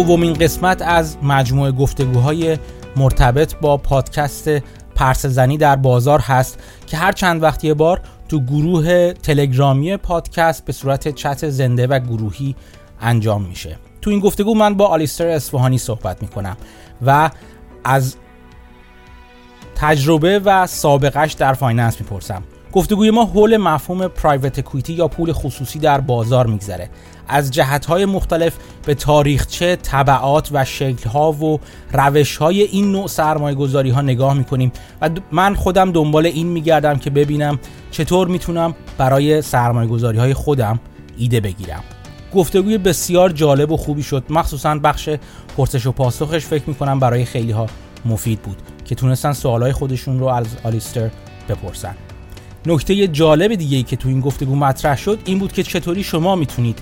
دومین قسمت از مجموعه گفتگوهای مرتبط با پادکست پرسه زنی در بازار هست که هر چند وقت یه بار تو گروه تلگرامی پادکست به صورت چت زنده و گروهی انجام میشه. تو این گفتگو من با آلیستر اصفهانی صحبت می‌کنم و از تجربه و سابقش در finance می‌پرسم. گفتگوی ما حول مفهوم private equity یا پول خصوصی در بازار میگذره. از جهتهای مختلف به تاریخچه، طبعات و شکلها و روشهای این نوع سرمایه گذاری ها نگاه می‌کنیم. و من خودم دنبال این میگردم که ببینم چطور می‌تونم برای سرمایه گذاری های خودم ایده بگیرم. گفتگوی بسیار جالب و خوبی شد. مخصوصا بخش پرسش و پاسخش فکر می‌کنم برای خیلی ها مفید بود که تونستن سوالای خودشون رو از آلیستر بپرسن. نکته جالب دیگه ای که تو این گفتگو مطرح شد این بود که چطوری شما می‌تونید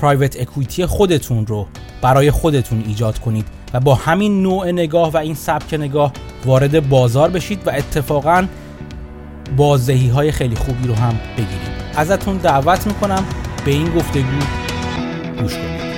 پرایوت اکویتی خودتون رو برای خودتون ایجاد کنید و با همین نوع نگاه و این سبک نگاه وارد بازار بشید و اتفاقا بازدهی های خیلی خوبی رو هم بگیرید. ازتون دعوت می‌کنم به این گفتگو گوش کنید.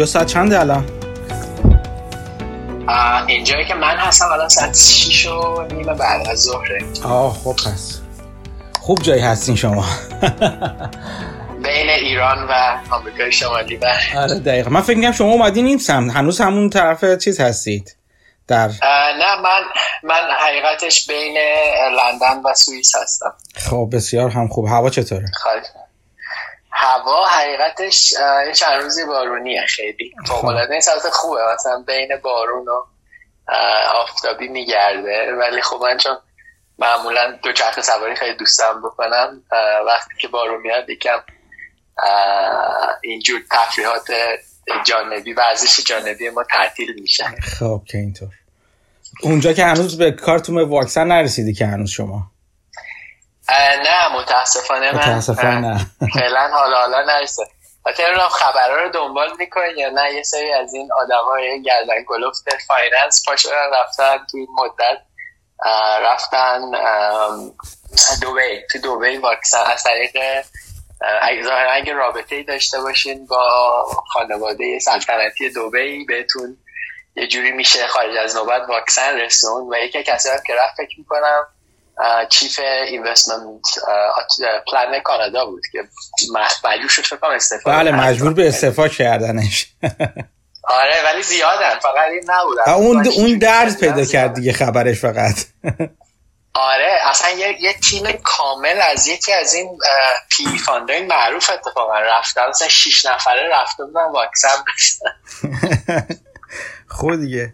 اینجا ساعت چنده الان؟ اینجایی که من هستم الان ساعت 6 و نیم بعد از ظهره. آه خب پس. خوب جایی هستین شما. بین ایران و آمریکای شمالی و آره دقیقا. من فکر می‌کنم شما اومدین این سمت. هنوز همون طرف چیز هستید. در نه من من حقیقتش بین لندن و سوئیس هستم. خب بسیار هم خوب. هوا چطوره؟ خواهد هوا حقیقتش چند روزی بارونیه خیلی. فوقلاده این ساعت خوبه. مثلا بین بارون و آفتابی میگرده. ولی خب من چون معمولا دو چرخ سواری خیلی دوستم بکنم وقتی که بارون میاد یکم اینجور تفریحات جانبی ورزش جانبی ما تعطیل میشه. خب که اینطور. اونجا که هنوز به کارتون واکسن نرسیدی که هنوز شما. نه متاسفانه من متاسفانه. فعلا حالا حالا نرسه رو خبرها رو دنبال می‌کنین یا نه؟ یه سری از این آدم های گردن گلفت finance پاشدن رفتن تو این مدت رفتن دوبی تو دوبی واکسن. از طریق ظاهرا اگه رابطه ای داشته باشین با خانواده سلطنتی دوبی بهتون یه جوری میشه خارج از نوبت واکسن رسون و یکی کسی هم که رفت فکر می‌کنم چیف اینوستمنت پلان کانادا بود که مجبور شد فکر استفاده بله مجبور به استفاده کردنش. آره ولی زیادن. فقط این نبودن. اون اون درد پیدا کرد دیگه خبرش فقط. آره اصلا یه, یه تیم کامل از یکی از این پی فاندای معروف اتفاقا. رفتن مثلا شیش نفره رفته بودن واکسن خود دیگه.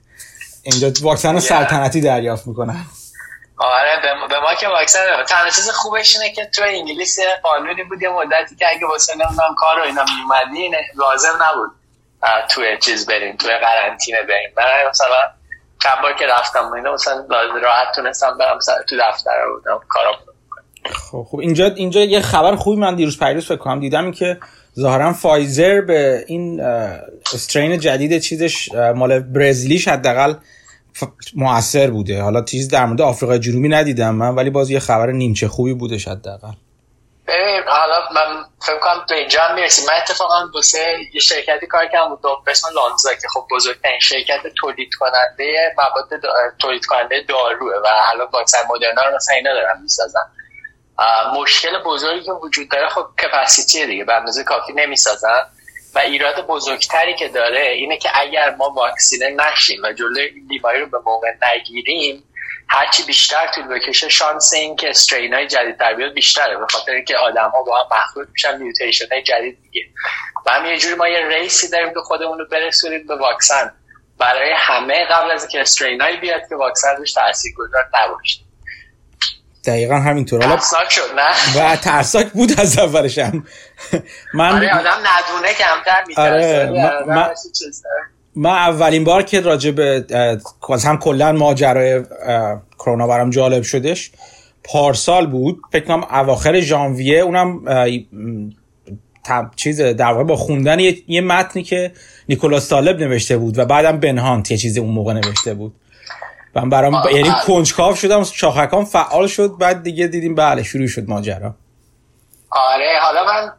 اینجا واکسن سلطنتی دریافت می‌کنن. آره به ما که واکسن تنها چیز خوبش اینه که تو انگلیس قانونی بود یه مدتی که اگه واسه نمی‌دونم کار رو اینا میومدین لازم نبود تو چیز بریم تو قرنطینه بریم. برای مثلا چند بار که رفتم اینا مثلا راحت تونستم برم تو دفتر بودم کارم خب خب اینجا اینجا یه خبر خوبی من دیروز پیروز فکر کنم. دیدم که ظاهرا فایزر به این استرین جدید چیزش مال برزیلیش حداقل موثر بوده. حالا چیز در مورد آفریقای جنوبی ندیدم من ولی باز یه خبر نیمچه خوبی بوده حداقل. ببین حالا من فکر کنم به اینجا هم می‌رسیم. من اتفاقا یه شرکتی کار کردم بود به اسم لانزا که خب بزرگترین شرکت تولید کننده مواد تولید کننده داروه و حالا واکسن مدرنا رو مثلا اینا دارن می‌سازن مشکل بزرگی که وجود داره خب کپاسیتی دیگه به اندازه کافی نمی‌سازن و ایراد بزرگتری که داره اینه که اگر ما واکسینه نشیم و جلوی این بیماری رو به موقع نگیریم هرچی بیشتر طول بکشه شانس این که استرین های جدید در بیاد بیشتره به خاطر اینکه آدم ها با هم مخلوط میشن میوتیشن های جدید دیگه. و هم یه جوری ما یه ریسی داریم که خودمون رو برسونیم به واکسن. برای همه قبل از اینکه استرین بیاد که واکسن روش تاثیرگذار نباشه. دقیقا همینطور. ترسناک شد نه؟ و ترساک بود از اولش هم. من آره آدم ندونه کمتر آره من... من اولین بار که راجع به هم کلا ماجرای کرونا برام جالب شدش پارسال بود. فکر کنم اواخر ژانویه اونم چیز در واقع با خوندن یه, یه متنی که نیکولاس طالب نوشته بود و بعدم بنهانت یه چیزی اون موقع نوشته بود. من برام یعنی کنجکاو شدم شاخکام فعال شد بعد دیگه دیدیم بله شروع شد ماجرا. آره حالا من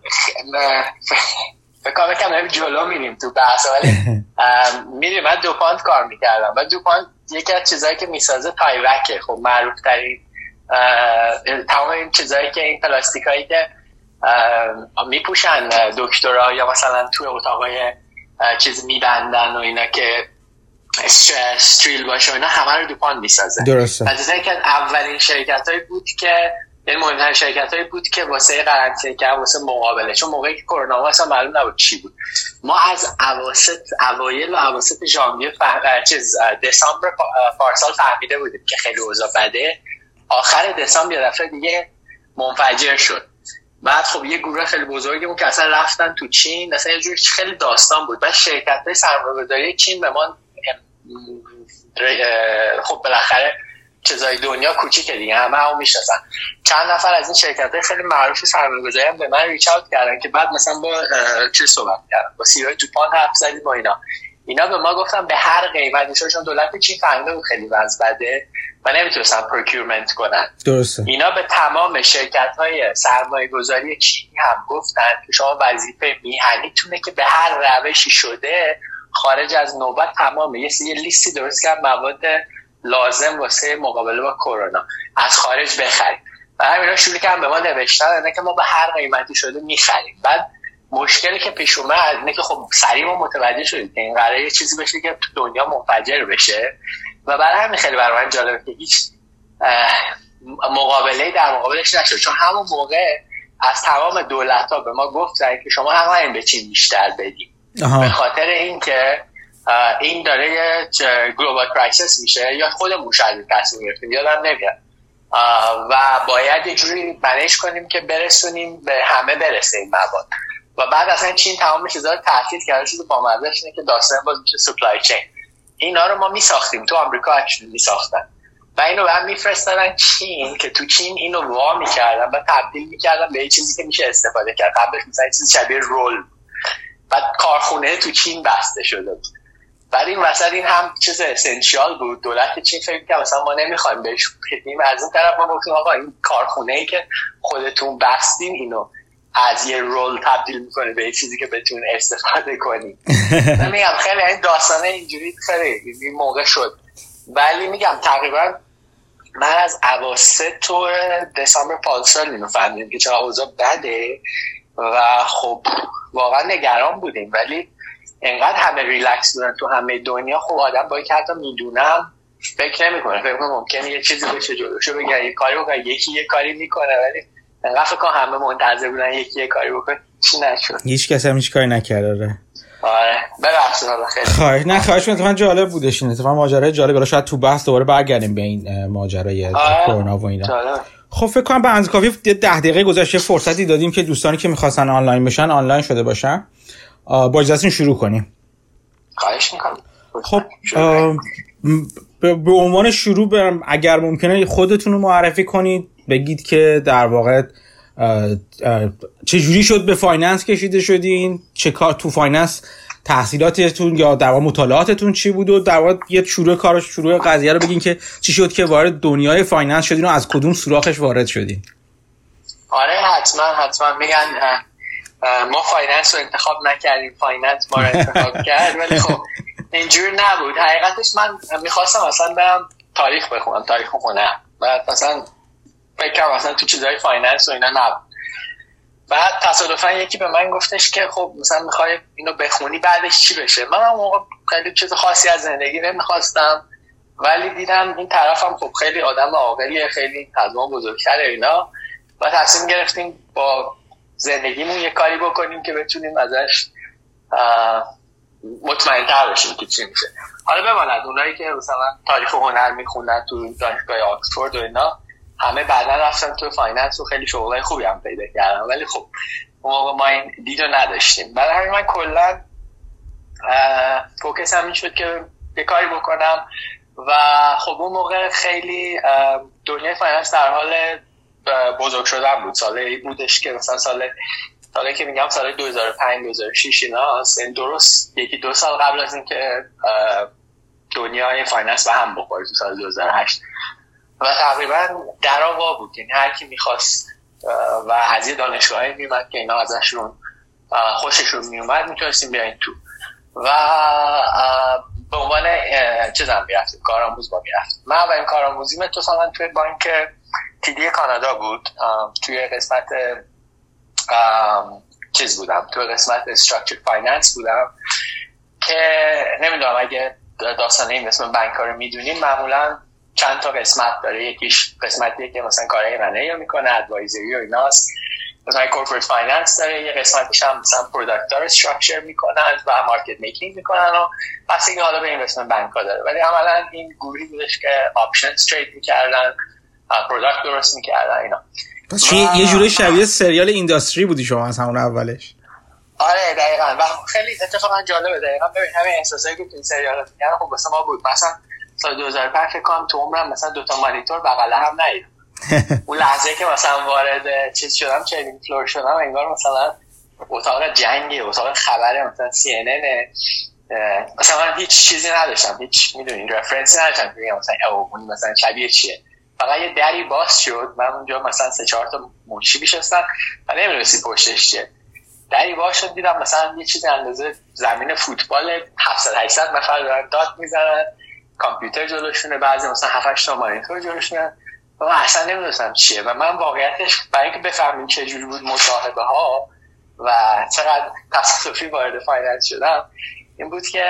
فکر کنم جلو میریم تو بحث ولی میریم. من دوپانت کار می‌کردم. و دوپانت یکی از چیزهایی که می‌سازه تایوکه خب معروف ترین تمام این چیزهایی که این پلاستیک هایی که میپوشن دکترها یا مثلا توی اتاقای چیز میبندن و اینا که استریل باشه و اینا همه رو دوپان می‌سازه. درسته. از که اولین شرکت هایی بود که یعنی مهمترین شرکت هایی بود که واسه قرنطینه که واسه مقابله چون موقعی که کرونا اصلا معلوم نبود چی بود. ما از اواسط اوایل و اواسط ژانویه فهم... چیز دسامبر پارسال فهمیده بودیم که خیلی اوضاع بده. آخر دسامبر یه دفعه دیگه منفجر شد. بعد خب یه گروه خیلی بزرگی بود که اصلا رفتن تو چین اصلا یه جوری خیلی داستان بود. بعد شرکت های سرمایه‌گذاری چین به ما خب بالاخره چیزای دنیا کوچیکه دیگه همه هم می‌شناسن. چند نفر از این شرکت های خیلی معروف سرمایه‌گذاری هم به من reach out کردن که بعد مثلا با چه صحبت کردن با سیرای جوپان حرف زدیم با اینا. اینا به ما گفتن به هر قیمت چون دولت چین فهمیده بود خیلی وضع بده و نمی‌تونستن procurement کنن. درسته. اینا به تمام شرکت های سرمایه گذاری چینی هم گفتن که شما وظیفه میهنیتونه که به هر روشی شده خارج از نوبت تمام یه لیستی درست کرد مواد لازم واسه مقابله با کرونا. از خارج بخریم. و همینا شروع کردن به ما نوشتن که ما به هر قیمتی شده می‌خریم. بعد مشکلی که پیش اومد اینه که خب سریع ما متوجه شدیم که این قراره یه چیزی بشه که تو دنیا منفجر بشه. و برای همین خیلی برای من جالبه که هیچ مقابله در مقابلش نشد. چون همون موقع از تمام دولت ها به ما گفتن که شما هم این به چین بیشتر بدیم به خاطر اینکه این داره یه global crisis میشه یا خودمون شاید تصمیم گرفتیم یادم نمیاد. و باید یه جوری manage ش کنیم که برسونیم به همه برسه این مواد. و بعد اصلا چین تمام چیزا رو تحقیق کرده شده با اینه که داستان باز میشه supply chain اینا رو ما میساختیم. تو آمریکا actually میساختن. و اینو بعد میفرستادن چین که تو چین اینو وا می‌کردن و تبدیل می‌کردن به چیزی که میشه استفاده کرد. قبلش مثلا چیزی شبیه رول بعد کارخونه تو چین بسته شده بود. بعد این وسط این هم چیز اسنشیال بود. دولت چین فکر کرد مثلا ما نمی‌خوایم بهش بدیم از اون طرف ما گفتیم آقا این کارخونه ای که خودتون بستین اینو از یه رول تبدیل می‌کنه به چیزی که بتون استفاده کنیم میگم خیلی این داستانه اینجوری خیلی این موقع شد. ولی میگم تقریبا من از اواسط تو دسامبر پارسال اینو فهمیدم که چرا اوضاع بده. و خب واقعا نگران بودیم ولی انقدر همه ریلکس بودن تو همه دنیا خب آدم با که حتی می‌دونم فکر نمی‌کنه فکر کنم ممکنه یه چیزی بشه جلوشو بگه یه کاری بکنه یکی یه کاری می‌کنه ولی انقدر فکر همه منتظر بودن یکی یه کاری بکنه چی نشد؟ هیچ کس هم هیچ کاری نکرده آره. ببخشید حالا خیلی. خواهش نه خواهش اتفاقا جالب بودش این اتفاقا ماجرای جالب حالا شاید تو بحث دوباره برگردیم به این ماجرای آره. کرونا و اینا. خب فکر کنم به اندازه کافی 10 دقیقه گذشته فرصتی دادیم که دوستانی که می‌خواستن آنلاین بشن آنلاین شده باشن. با اجازهتون شروع کنیم. خواهش می‌کنم. خب به عنوان شروع برم اگر ممکنه خودتون رو معرفی کنید بگید که در واقع چه جوری شد به finance کشیده شدین؟ چه کار تو finance تحصیلاتتون یا در مطالعاتتون چی بود و در یه شروع کار شروع قضیه رو بگین که چی شد که وارد دنیای finance شدین و از کدوم سوراخش وارد شدین؟ آره حتما حتما. میگن ما finance رو انتخاب نکردیم. finance ما رو انتخاب کرد ولی خب اینجور نبود. حقیقتش من می‌خواستم اصلا برم تاریخ بخونم تاریخ خونه و مثلا فکرم اصلا تو چیزهای finance و اینا نبود. بعد تصادفا یکی به من گفتش که خب مثلا می‌خوای اینو بخونی بعدش چی بشه؟ من هم موقع خیلی چیز خاصی از زندگی نمی‌خواستم ولی دیدم این طرفم خب خیلی آدم عاقلیه خیلی از ما بزرگتره اینا. و تصمیم گرفتیم با زندگیمون یه کاری بکنیم که بتونیم ازش مطمئن تر بشیم که چی میشه. حالا بماند اونایی که مثلا تاریخ هنر میخوندن تو دانشگاه آکسفورد و اینا همه بعدا رفتن تو finance و خیلی شغلای خوبی هم پیدا کردن. ولی خب اون موقع ما این دید نداشتیم. برای همین من کلا focus ام شد که یه کاری بکنم و خب اون موقع خیلی دنیای finance در حال بزرگ شدن بود. ساله بودش که مثلا سال سالی که میگم سال 2005 2006 اینا این درست یکی دو سال قبل از اینکه دنیای finance به هم بخوره تو سال 2008 و تقریبا در وا بود. یعنی هر کی می‌خواست و از یه دانشگاهی میومد که اینا ازشون خوششون میومد می‌تونستیم بیاین تو. و به عنوان چیزم می‌رفتیم کارآموز با می‌رفتیم. من اولین کارآموزی مثلا توی بانک TD کانادا بود. توی قسمت چیز بودم توی قسمت structured finance بودم که نمی‌دونم اگه داستان این اسم بانک رو می‌دونیم معمولا چند تا قسمت داره. یکیش قسمتیه که مثلا کارهای M&A می‌کنه advisory و ایناست. مثلا corporate finance داره. یه قسمتش هم مثلا product داره structure می‌کنن و market making می‌کنن و پس این حالا به این اسم بانک ها داره. ولی عملا این گروهی بودش که option trade می‌کردن product درست می‌کردن اینا. پس چی یه جوری شبیه سریال Industry بودی شما از همون اولش. آره دقیقا. و خیلی اتفاقا جالبه. دقیقا ببین همین احساسایی که تو این سریال میگن خب ما بود. مثلا سال 2005 فکر کنم تو عمرم مثلا دو تا مانیتور بغل هم ندیدم اون لحظه که مثلا وارد چیز شدم چنین فلور شدم انگار مثلا اتاق جنگی اتاق خبر مثلا سی ان مثلا من هیچ چیزی نداشتم هیچ می‌دونی رفرنسی نداشتم که مثلا او مثلا شبیه چیه. فقط یه دری باز شد من اونجا مثلا سه چهار تا منشی میشستم و نمی‌دونستی پشتش چیه. دری باز شد دیدم مثلا یه چیز اندازه زمین فوتبال 700 800 نفر دارن داد می‌زنن. کامپیوتر جلوشونه بعضی مثلا 7 8 تا مانیتور جلوشونه. و من اصلا نمی‌دونستم چیه و من واقعیتش برای اینکه بفهمیم چه جوری بود مصاحبه ها و چقدر تصادفی وارد finance شدم این بود که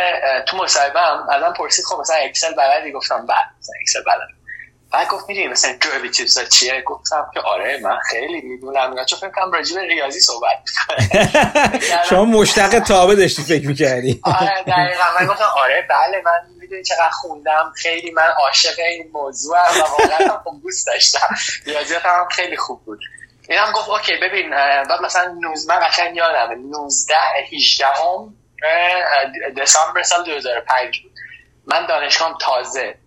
تو مصاحبه هم ازم پرسید خب مثلا Excel بلدی گفتم بعد بله، مثلا Excel بلد. بعد گفت می‌دونی مثلا ها چیه؟ گفتم که آره من خیلی می‌دونم اینا چون فکر کنم راجع ریاضی صحبت شما مشتق تابع داشتی فکر می‌کردی. آره دقیقا. من گفتم آره بله من می‌دونی چقدر خوندم. خیلی من عاشق این موضوع و واقعا هم دوست داشتم. ریاضی هم خیلی خوب بود. این هم گفت اوکی ببین بعد مثلا نوز من قشنگ یادم 19 18 هم دسامبر سال 2005 بود. من دانشگاه تازه.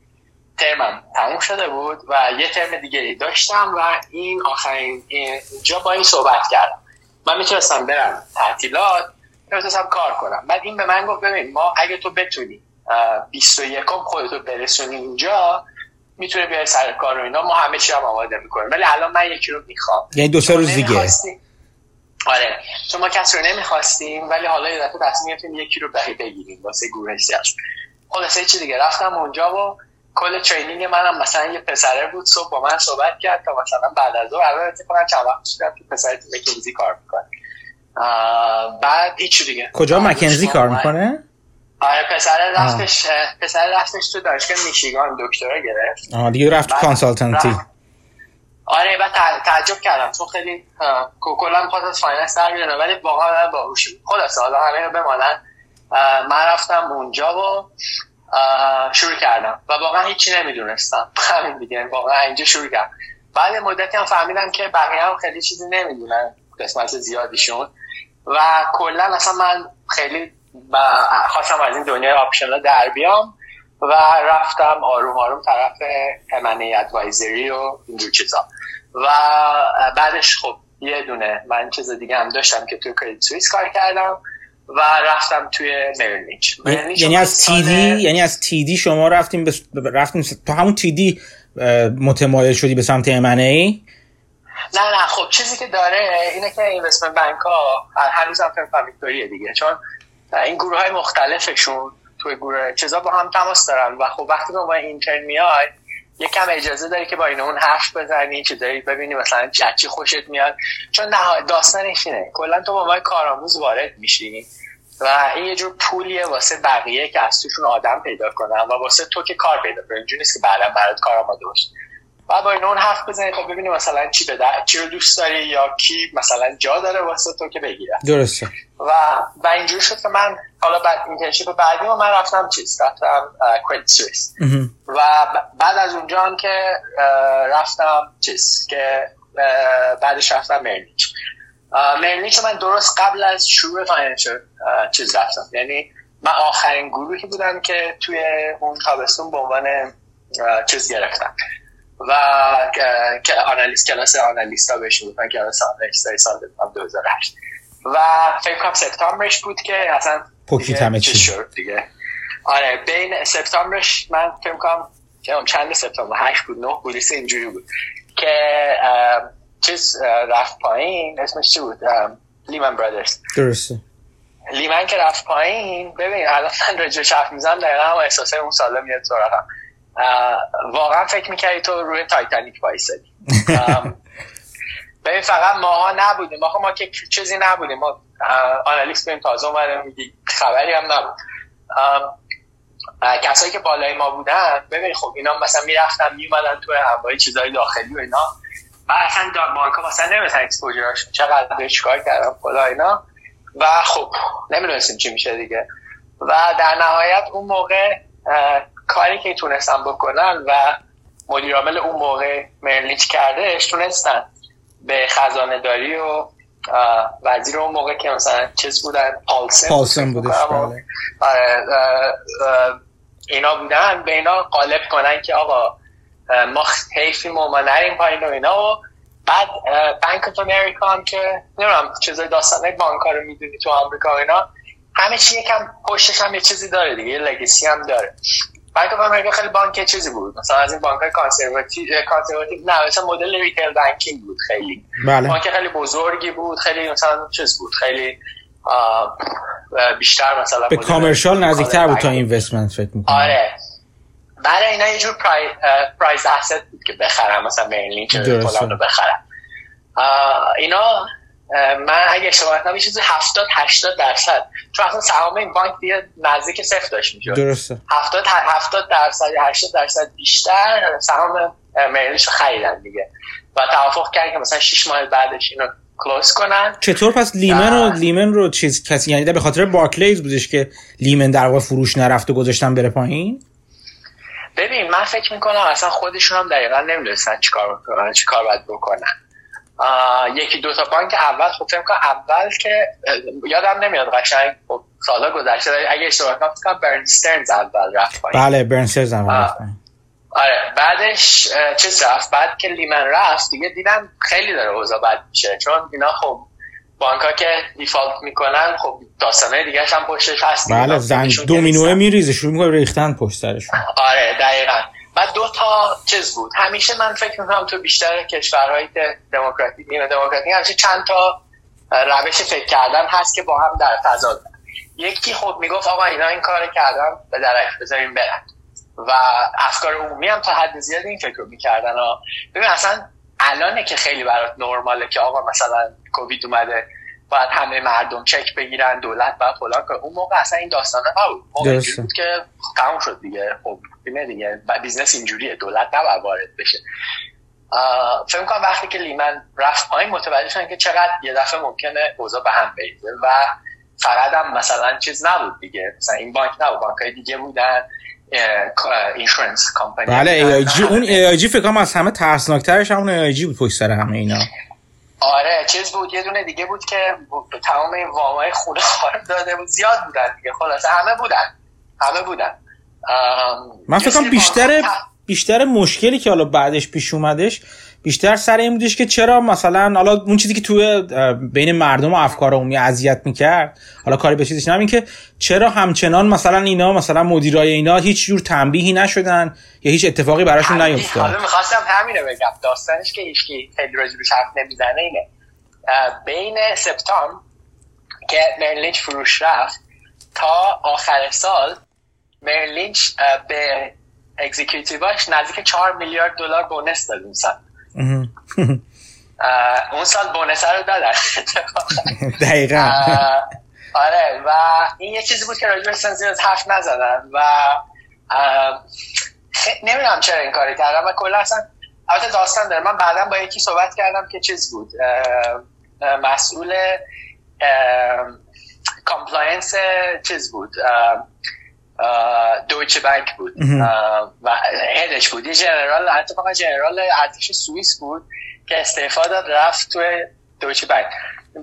ترمم تموم شده بود و یه ترم دیگه داشتم و این آخرین اینجا با این صحبت کردم. من می‌تونستم برم تعطیلات می‌تونستم کار کنم. بعد این به من گفت ببین ما اگه تو بتونی 21 خودتو برسونی اینجا می‌تونه بیای سر کار رو اینا. ما همه چی هم آماده می‌کنیم. ولی الان من یکی رو می‌خوام. یعنی دو سه روز دیگه. آره. چون ما کسی رو نمی‌خواستیم ولی حالا یه دفعه تصمیم گرفتیم یکی رو بگیریم واسه گروه سیاش خلاصه چی دیگه؟ رفتم اونجا و کل ترینینگ منم مثلا یه پسره بود صبح با من صحبت کرد تا مثلا بعد از ظهر. الان اتفاقا چند وقت شدم که پسره تو مکنزی کار می‌کنه. بعد هیچ دیگه. کجا McKinsey کار می‌کنه؟ آره پسر رفتش پسر رفتش تو دانشگاه میشیگان دکترا گرفت. آه دیگه رفت consultancy. آره بعد تعجب کردم چون خیلی کلا می‌خواد از finance در ولی واقعا باهوش خلاص حالا همه بماند. من رفتم اونجا و شروع کردم. و واقعا هیچی نمی‌دونستم. همین دیگه واقعا اینجا شروع کردم. بعد مدتی هم فهمیدم که بقیه هم خیلی چیزی نمی‌دونن قسمت زیادیشون. و کلا اصلا من خیلی خواستم از این دنیای option اینا در بیام و رفتم آروم آروم طرف M&A advisory و اینجور چیزا. و بعدش خب یه دونه من چیز دیگه هم داشتم که توی Credit Suisse کار کردم و رفتم توی Merrill یعنی از TD یعنی از TD شما رفتیم بس... رفتیم تو همون TD متمایل شدی به سمت امنه ای نه نه خب چیزی که داره اینه که اینوستمنت بانک ها هنوز هم ویکتوریه دیگه چون این گروه های مختلفشون توی گروه چیزا با هم تماس دارن. و خب وقتی با اینترن میای یکم اجازه داری که با این اون حرف بزنی داری ببینی مثلا چی خوشت میاد. چون داستانش اینه. کلا تو با ما کارآموز وارد میشی. و این یه جور پولیه واسه بقیه که از توشون آدم پیدا کنن و واسه تو که کار پیدا کنن اینجوری نیست که بعدا برات کار آماده باشه و با این اون حرف بزنید تا ببینیم مثلا چی بده چی رو دوست داری یا کی مثلا جا داره واسه تو که بگیره. درسته. و و اینجوری شد که من حالا بعد internship بعدی و من رفتم چیز؟ رفتم Credit Suisse و بعد از اونجا هم که رفتم چیز که بعدش رفتم Merrill Lynch Merrill Lynch من درست قبل از شروع financial چیز رفتم. یعنی من آخرین گروهی بودم که توی اون تابستون به عنوان چیز گرفتم. و که آنالیست کلاس آنالیستا بهش بودن کلاس آنالیستا سال 2008 و فکر کنم سپتامبرش بود که اصلا پوکیت همه چی شد دیگه. آره بین سپتامبرش من فکر کنم چند سپتامبر هشت بود نه بود اینجوری بود. که چیز رفت پایین اسمش چی بود؟ لیمن برادرز درسته. Lehman که رفت پایین ببین الان من راجع بهش حرف می‌زنم دقیقا هم احساسه اون ساله میاد سراغم. واقعا فکر می‌کردی تو روی تایتانیک وایستادی ببین فقط ماها نبودیم. ما ما که چیزی نبودیم. ما analyst بودیم تازه اومده میگی خبری هم نبود. کسایی که بالای ما بودن ببین خب اینا مثلا می‌رفتن میومدن تو هوای چیزای داخلی و اینا. و اصلا بانک ها مثلا نمی‌دونن exposure ش چقدر چیکار کردم خدا اینا. و خب نمی‌دونستیم چی میشه دیگه. و در نهایت اون موقع کاری که تونستن بکنن و مدیر عامل اون موقع مرلیچ کردهش تونستن به خزانه داری و وزیر اون موقع که مثلا چیز بودن پالسن پالسن بودش بله. آره، اینا بودن به اینا قالب کنن که آقا ما حیفیم و ما نریم پایین و اینا و بعد Bank of America هم که نمی‌دونم چیزای داستانه بانک رو می‌دونی تو آمریکا و اینا همه چی یکم پشتش هم یه چیزی داره دیگه یه legacy هم داره Bank of America خیلی بانک چیزی بود. مثلا از این بانک های conservative conservative نه مثلا مدل retail banking بود خیلی. بله. بانک خیلی بزرگی بود خیلی مثلا چیز بود خیلی بیشتر مثلا به commercial نزدیکتر بود تا investment فکر می‌کنم. آره. برای اینا یه جور پرای، پرایز اسید بود که بخرم مثلا مرلین چه رو بخرم اینا من اگه اشتباه نکنم یه چیزی 70 80 درصد. چون اصلا سهام این بانک دیگه نزدیک صفر داشت می‌شد درسته. 70 70 درصد 80 درصد بیشتر سهام مرلیش رو خریدن دیگه. و توافق کردن که مثلا 6 ماه بعدش اینو کلوز کنن. چطور پس لیمن رو لیمن رو چیز کسی یعنی به خاطر بارکلیز بودش که لیمن در واقع فروش نرفت و گذاشتن بره پایین؟ ببین من فکر می‌کنم اصلا خودشون هم دقیقا نمی‌دونستن چیکار چیکار باید بکنن. یکی دو تا بانک اول خب فکر کنم اول که یادم نمیاد قشنگ خب سالا گذشته اگه اشتباه نکنم برنسترنز اول رفت پایین. بله برنسترنز اول رفت آره بعدش چه رفت؟ بعد که لیمن رفت دیگه دیدم خیلی داره اوضاع بد میشه چون اینا خب بانک ها که دیفالت می‌کنن خب داستانه دیگه هم پشتش هست بله زن دومینوه میریزه شروع می‌کنه ریختن پشت سرشون. آره دقیقا. بعد دو تا چیز بود. همیشه من فکر می‌کنم تو بیشتر کشورهای دموکراتیک نیمه دموکراتیک همیشه چند تا روش فکر کردن هست که با هم در تضاد یکی خب می‌گفت آقا اینا این کار کردن به درک بذاریم برن. و افکار عمومی هم تا حد زیاد این فکر رو می‌کردن. ببین اصلا الانه که خیلی برات نرماله که آقا مثلا کووید اومده. باید همه مردم چک بگیرن دولت باید فلان کنه. اون موقع اصلا این داستانه نبود. موقع بود که تموم شد دیگه. خب دیگه. business اینجوریه. دولت نباید وارد بشه. فکر کنم وقتی که Lehman رفت پایین متوجه شدن که چقدر یه دفعه ممکنه اوضاع به هم بریزه و فقط هم مثلا چیز نبود دیگه. مثلا این بانک نبود. بانک های دیگه بودن. insurance company بله ای آی جی اون ای آی جی فکر کنم از همه ترسناکترش همون AIG بود پشت سر همه اینا. آره چیز بود یه دونه دیگه بود که تمام این وامای خونه داده بود. زیاد بودن دیگه خلاصه همه بودن همه بودن. من فکر کنم بیشتر بیشتر مشکلی که حالا بعدش پیش اومدش بیشتر سر این بودش که چرا مثلا حالا اون چیزی که توی بین مردم و افکار عمومی اذیت می‌کرد حالا کاری به چیزش نمی‌دونم که چرا همچنان مثلا اینا مثلا مدیرای اینا هیچ جور تنبیهی نشدن یا هیچ اتفاقی براشون نیفتاد؟ حالا می‌خواستم همینو بگم. داستانش که هیچ خیلی راجبش حرف نمی‌زنه اینه. بین سپتامبر که مرلینچ فروش رفت تا آخر سال مرلینچ به اکزیکیوتیواش نزدیک 4 میلیارد دلار بونس داد اون سال. اون سال بونس رو دادن. دقیقا. آره و این یه چیزی بود که راجب سنزیز حرف نزدن و نمی‌دونم چرا این کاری کردم و کلا اصلا البته داستان داره. من بعدا با یکی صحبت کردم که چیز بود. مسئول compliance چیز بود. Deutsche Bank بود. و head ش بود. یه general اتفاقا general ارتش سوئیس بود که استعفا داد رفت تو دویچ بانک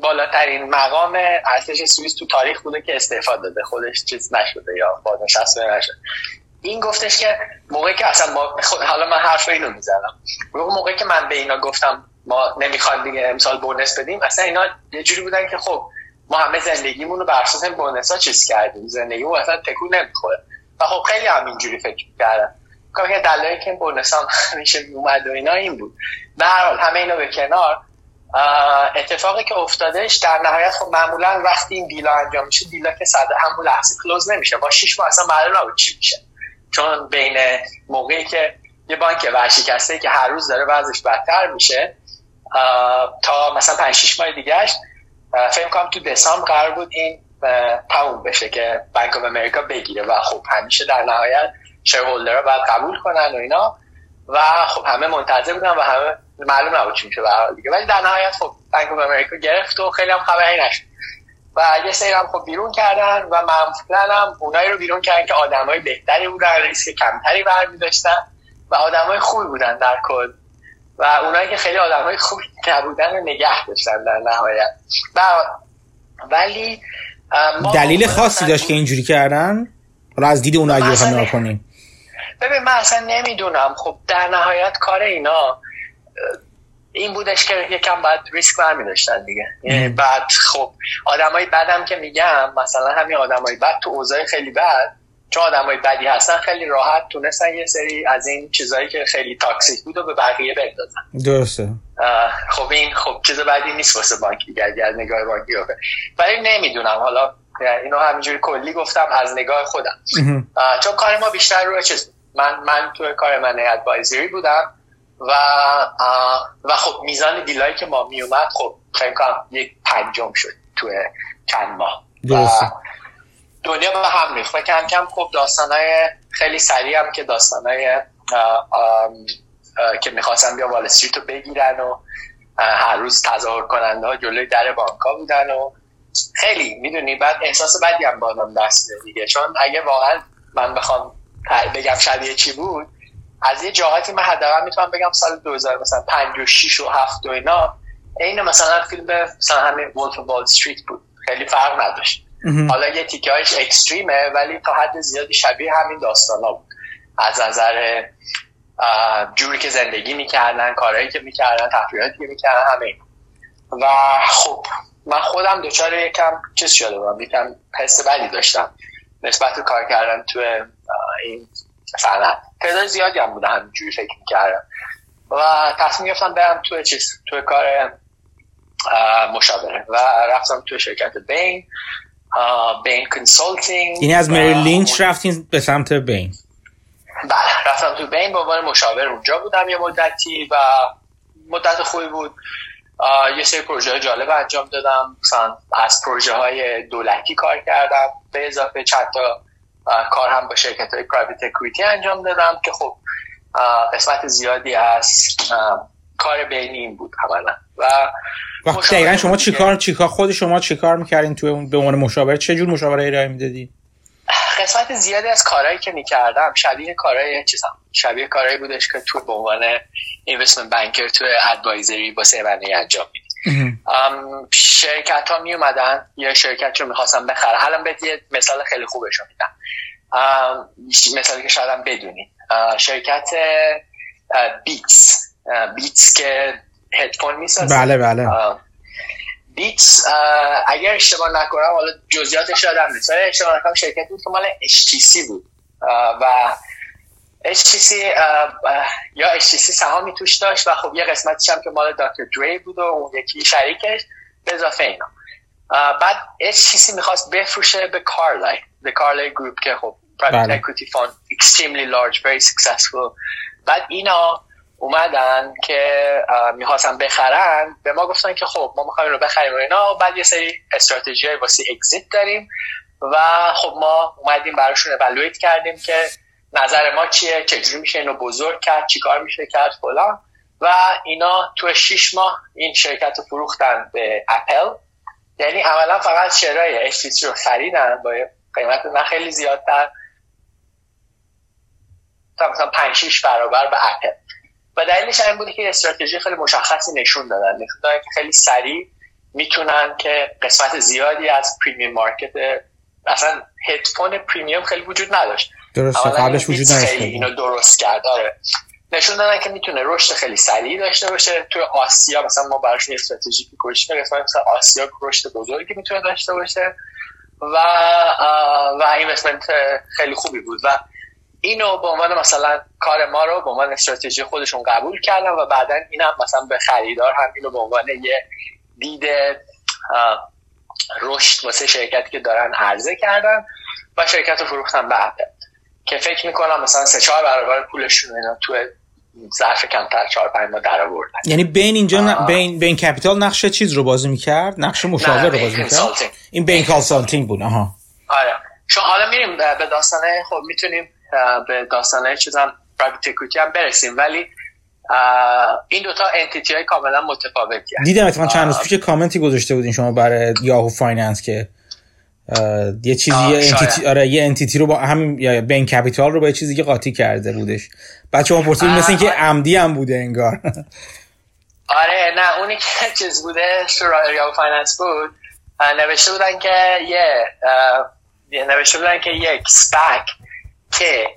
بالاترین مقام ارتش سوئیس تو تاریخ بوده که استعفا داده. خودش چیز نشده یا بازنشسته نشده. این گفتش که موقعی که اصلا ما حالا من حرف اینو می‌زنم. موقعی که من به اینا گفتم ما نمی‌خوایم دیگه امسال بونس بدیم اصلا اینا یه جوری بودن که خب ما همه زندگیمون رو بر اساس بونس ها چیز کردیم. زندگی اصلا تکون نمی‌خوره. و خب خیلی هم اینجوری فکر کردم که دلایلی که بونس هم همیشه اومد و اینا این بود. به هر حال همه اینا به کنار. اتفاقی که افتادش در نهایت خب معمولا وقتی این دیلا انجام میشه دیلا که صد همون لحظه کلوز نمیشه. با 6 ماه اصلا معلوم نبود چی میشه. چون بین موقعی که یه بانک ورشکسته که هر روز داره وضعش بدتر میشه تا مثلا 5 6 ماه دیگهش فکر کنم تو دسامبر قرار بود این تموم بشه که بانک آف بگیره. و خب همیشه در نهایت شیرهولدرها باید قبول کنن و اینا. و خب همه منتظر بودن و همه معلوم نبود چی میشه دیگه. ولی در نهایت خب بانک آف گرفت و خیلی هم خبری نشد. و یه سری هم خب بیرون کردن و معمولا هم اونایی رو بیرون کردن که آدمای بهتری بودن ریسک کمتری برمی داشتن و آدمای خوبی بودن در کل. و اونایی که خیلی آدمای خوبی نبودن رو نگه داشتن در نهایت. و ولی دلیل خاصی داشت که اینجوری کردن؟ حالا از دید اون اگه کنیم. ببین من اصلا نمی‌دونم. خب در نهایت کار اینا این بودش که یکم باید ریسک برمی داشتن دیگه. یعنی بعد خب آدمای بدم که میگم مثلا همین آدمای بد تو اوضاع خیلی بد چون آدمای بدی هستن خیلی راحت تونستن یه سری از این چیزهایی که خیلی تاکسیک بود و به بقیه بندازن. درسته. خب این خب چیز بدی نیست واسه بانکی دیگه از نگاه بانکی ولی نمی‌دونم. حالا اینو همینجوری کلی گفتم از نگاه خودم. چون کار ما بیشتر روی چیز من من تو کار من ادوایزری بودم و و خب میزان دیلایی که ما میومد خب خیلی کنم یک پنجم شد تو چند ماه. دنیا به هم ریخت. و کم کم خب داستانای خیلی سریع هم که داستانای که می‌خواستن بیا وال رو بگیرن و هر روز تظاهر کننده ها جلوی در بانک ها بودن و خیلی می‌دونی؟ بعد احساس بدی هم بادم دست دیگه. چون اگه واقعا من بخوام بگم شبیه چی بود از یه جاهاتی من حداقل می‌تونم بگم سال 2000 مثلا 56 و 7 و اینا عین مثلا فیلم مثلا همین وولف وال استریت بود. خیلی فرق نداشت. حالا یه تیکه هایش اکستریمه ولی تا حد زیادی شبیه همین داستان ها بود. از نظر جوری که زندگی می‌کردن کارهایی که می‌کردن تفریحاتی که می‌کردن همه. و خب من خودم دوچار یکم چیز شده بودم یکم حس بدی داشتم نسبت به کار کردن تو این صنعت تعداد زیادی هم بوده همینجوری فکر می‌کردم. و تصمیم گرفتم برم تو چیز تو کار مشاوره. و رفتم تو شرکت بین. بین کنسالتینگ یعنی از مری لینچ رفتین به سمت بین؟ بله رفتم تو بین به عنوان مشاور اونجا بودم یه مدتی و مدت خوبی بود. یه سری پروژه جالب انجام دادم. مثلا از پروژه های دولتی کار کردم. به اضافه چند تا کار هم با شرکت های پرایویت اکویتی انجام دادم که خب قسمت زیادی از کار بینی این بود حوالا و دقیقا شما چیکار چیکار خود شما چیکار می‌کردین توی به عنوان مشاوره؟ چه جور مشاوره ارائه می‌دادی قسمت زیادی از کارهایی که می‌کردم. شبیه کارهای چیزم شبیه کارهایی بودش که تو به عنوان اینوستمنت بانکر تو ادوایزری با سیونی انجام میدی. شرکت ها می اومدن یا شرکت رو می‌خواستم بخره حالا بهت یه مثال خیلی خوبش میدم. مثالی که شاید هم بدونید شرکت بیتس بیتس که هدفون می‌سازه بله بله. بیتس اگر اشتباه نکنم حالا جزئیاتش یادم نیست. ولی اشتباه نکنم شرکت بود که مال HTC بود. و HTC یا HTC سهامی توش داشت و خب یه قسمتش هم که مال دکتر دری بود و اون یکی شریکش به اضافه اینا. بعد HTC می‌خواست بفروشه به کارلای به کارلای گروپ که خب private equity fund extremely large very successful. بعد اینا اومدن که می‌خواستن بخرن به ما گفتن که خب ما می‌خوایم رو بخریم و اینا. بعد یه سری استراتژی واسه اگزیت داریم و خب ما اومدیم براشون اولویت کردیم که نظر ما چیه چجوری میشه اینو بزرگ کرد چیکار میشه کرد فلان. و اینا تو شیش ماه این شرکت رو فروختن به اپل. یعنی عملا فقط شرای HTC رو خریدن با قیمت نه خیلی زیادتر. مثلا 5 6 برابر به اپل. و دلیلش این بوده که استراتژی خیلی مشخصی نشون دادن. نشون دادن که خیلی سریع می‌تونن که قسمت زیادی از پریمیوم مارکت اصلا هدفون پریمیوم خیلی وجود نداشت. درسته قبلش وجود نداشت اینو درست کرد آره. نشون دادن که می‌تونه رشد خیلی سریع داشته باشه. تو آسیا مثلا ما براش استراتژی کوشش قسمت مثلا آسیا رشد بزرگی می‌تونه داشته باشه و و اینوستمنت خیلی خوبی بود. و اینو به عنوان مثلا کار ما رو به عنوان استراتژی خودشون قبول کردن و بعدا اینم مثلا به خریدار هم اینو به عنوان یه دید رشد واسه شرکتی که دارن عرضه کردن و شرکت رو فروختن به اپل که فکر می‌کنم مثلا سه چهار برابر پولشون اینا تو ظرف کمتر چهار پنج ماه در آوردن. یعنی بین اینجا بین بین کپیتال نقش چیز رو بازی می‌کرد؟ نقش مشاور رو بازی می‌کرد؟ این Bain Consulting بود آها. آره. چون حالا میریم به داستانه خب می‌تونیم به داستانه چیزم equity هم برسیم. ولی این دوتا entity های کاملا متفاوتی دیدم اتفاقا چند روز پیش کامنتی گذاشته بودین شما برای Yahoo Finance که یه چیزی یه entity آره یه entity رو با همین یا Bain Capital رو با یه چیزی که قاطی کرده بودش. بعد شما پرسیدین مثل اینکه عمدی هم بوده انگار. آره نه اونی که چیز بوده Yahoo Finance بود نوشته بودن که یه نوشته بودن که یک SPAC که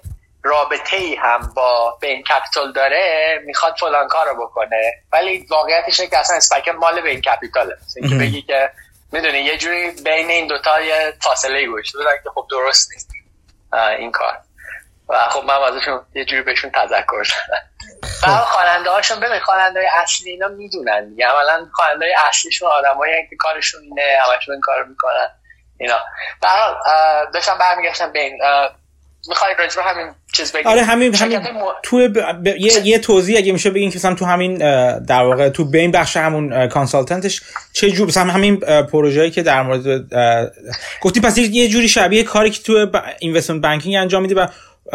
رابطه ای هم با Bain Capital داره می‌خواد فلان کار رو بکنه. ولی واقعیتش که اصلا SPAC مال Bain Capital ه. که بگی که می‌دونی یه جوری بین این دوتا یه فاصله ای گذاشته بودن که خب درست نیست. این کار. و خب من ازشون یه جوری بهشون تذکر زدم و خواننده هاشون ببین خواننده اصلی اینا می‌دونن دیگه. عملا خواننده اصلیشون آدمایی که کارشون اینه همشون این کارو می‌کنن. اینا. به حال داشتم برمیگشتم Bain می‌خوای راجع همین چیز بگیم آره همین همین تو ب... یه, یه توضیح اگه میشه بگین که مثلا تو همین در واقع تو Bain بخش همون consultant ش چه جور مثلا همین پروژه‌ای که در مورد گفتی پس یه جوری شبیه کاری که تو investment banking انجام میدی و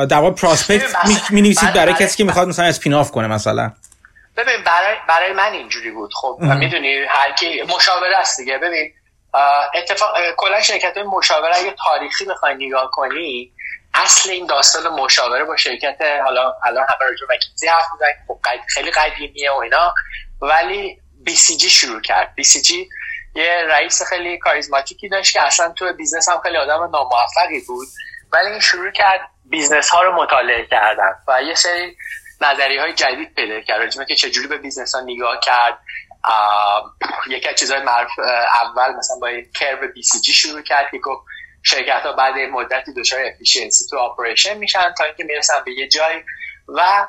در واقع prospect می نویسید برای کسی که می‌خواد مثلا spin off کنه مثلا. ببین برای برای من اینجوری بود خب می‌دونی هر کی مشاوره است دیگه. ببین اتفاق کلا شرکت مشاوره اگه تاریخی بخوای نگاه کنی اصل این داستان مشاوره با شرکت حالا الان همه راجع McKinsey حرف می‌زنن خب خیلی قدیمیه و اینا ولی BCG شروع کرد. BCG یه رئیس خیلی کاریزماتیکی داشت که اصلا تو business هم خیلی آدم ناموفقی بود ولی این شروع کرد business ها رو مطالعه کردن و یه سری نظریه های جدید پیدا کرد. که چجوری به business ها نگاه کرد یکی از چیزهای معروف اول مثلا با curve BCG شروع کرد که گفت شرکت ها بعد مدتی دچار efficiency تو operation میشن تا اینکه می‌رسن به یه جای و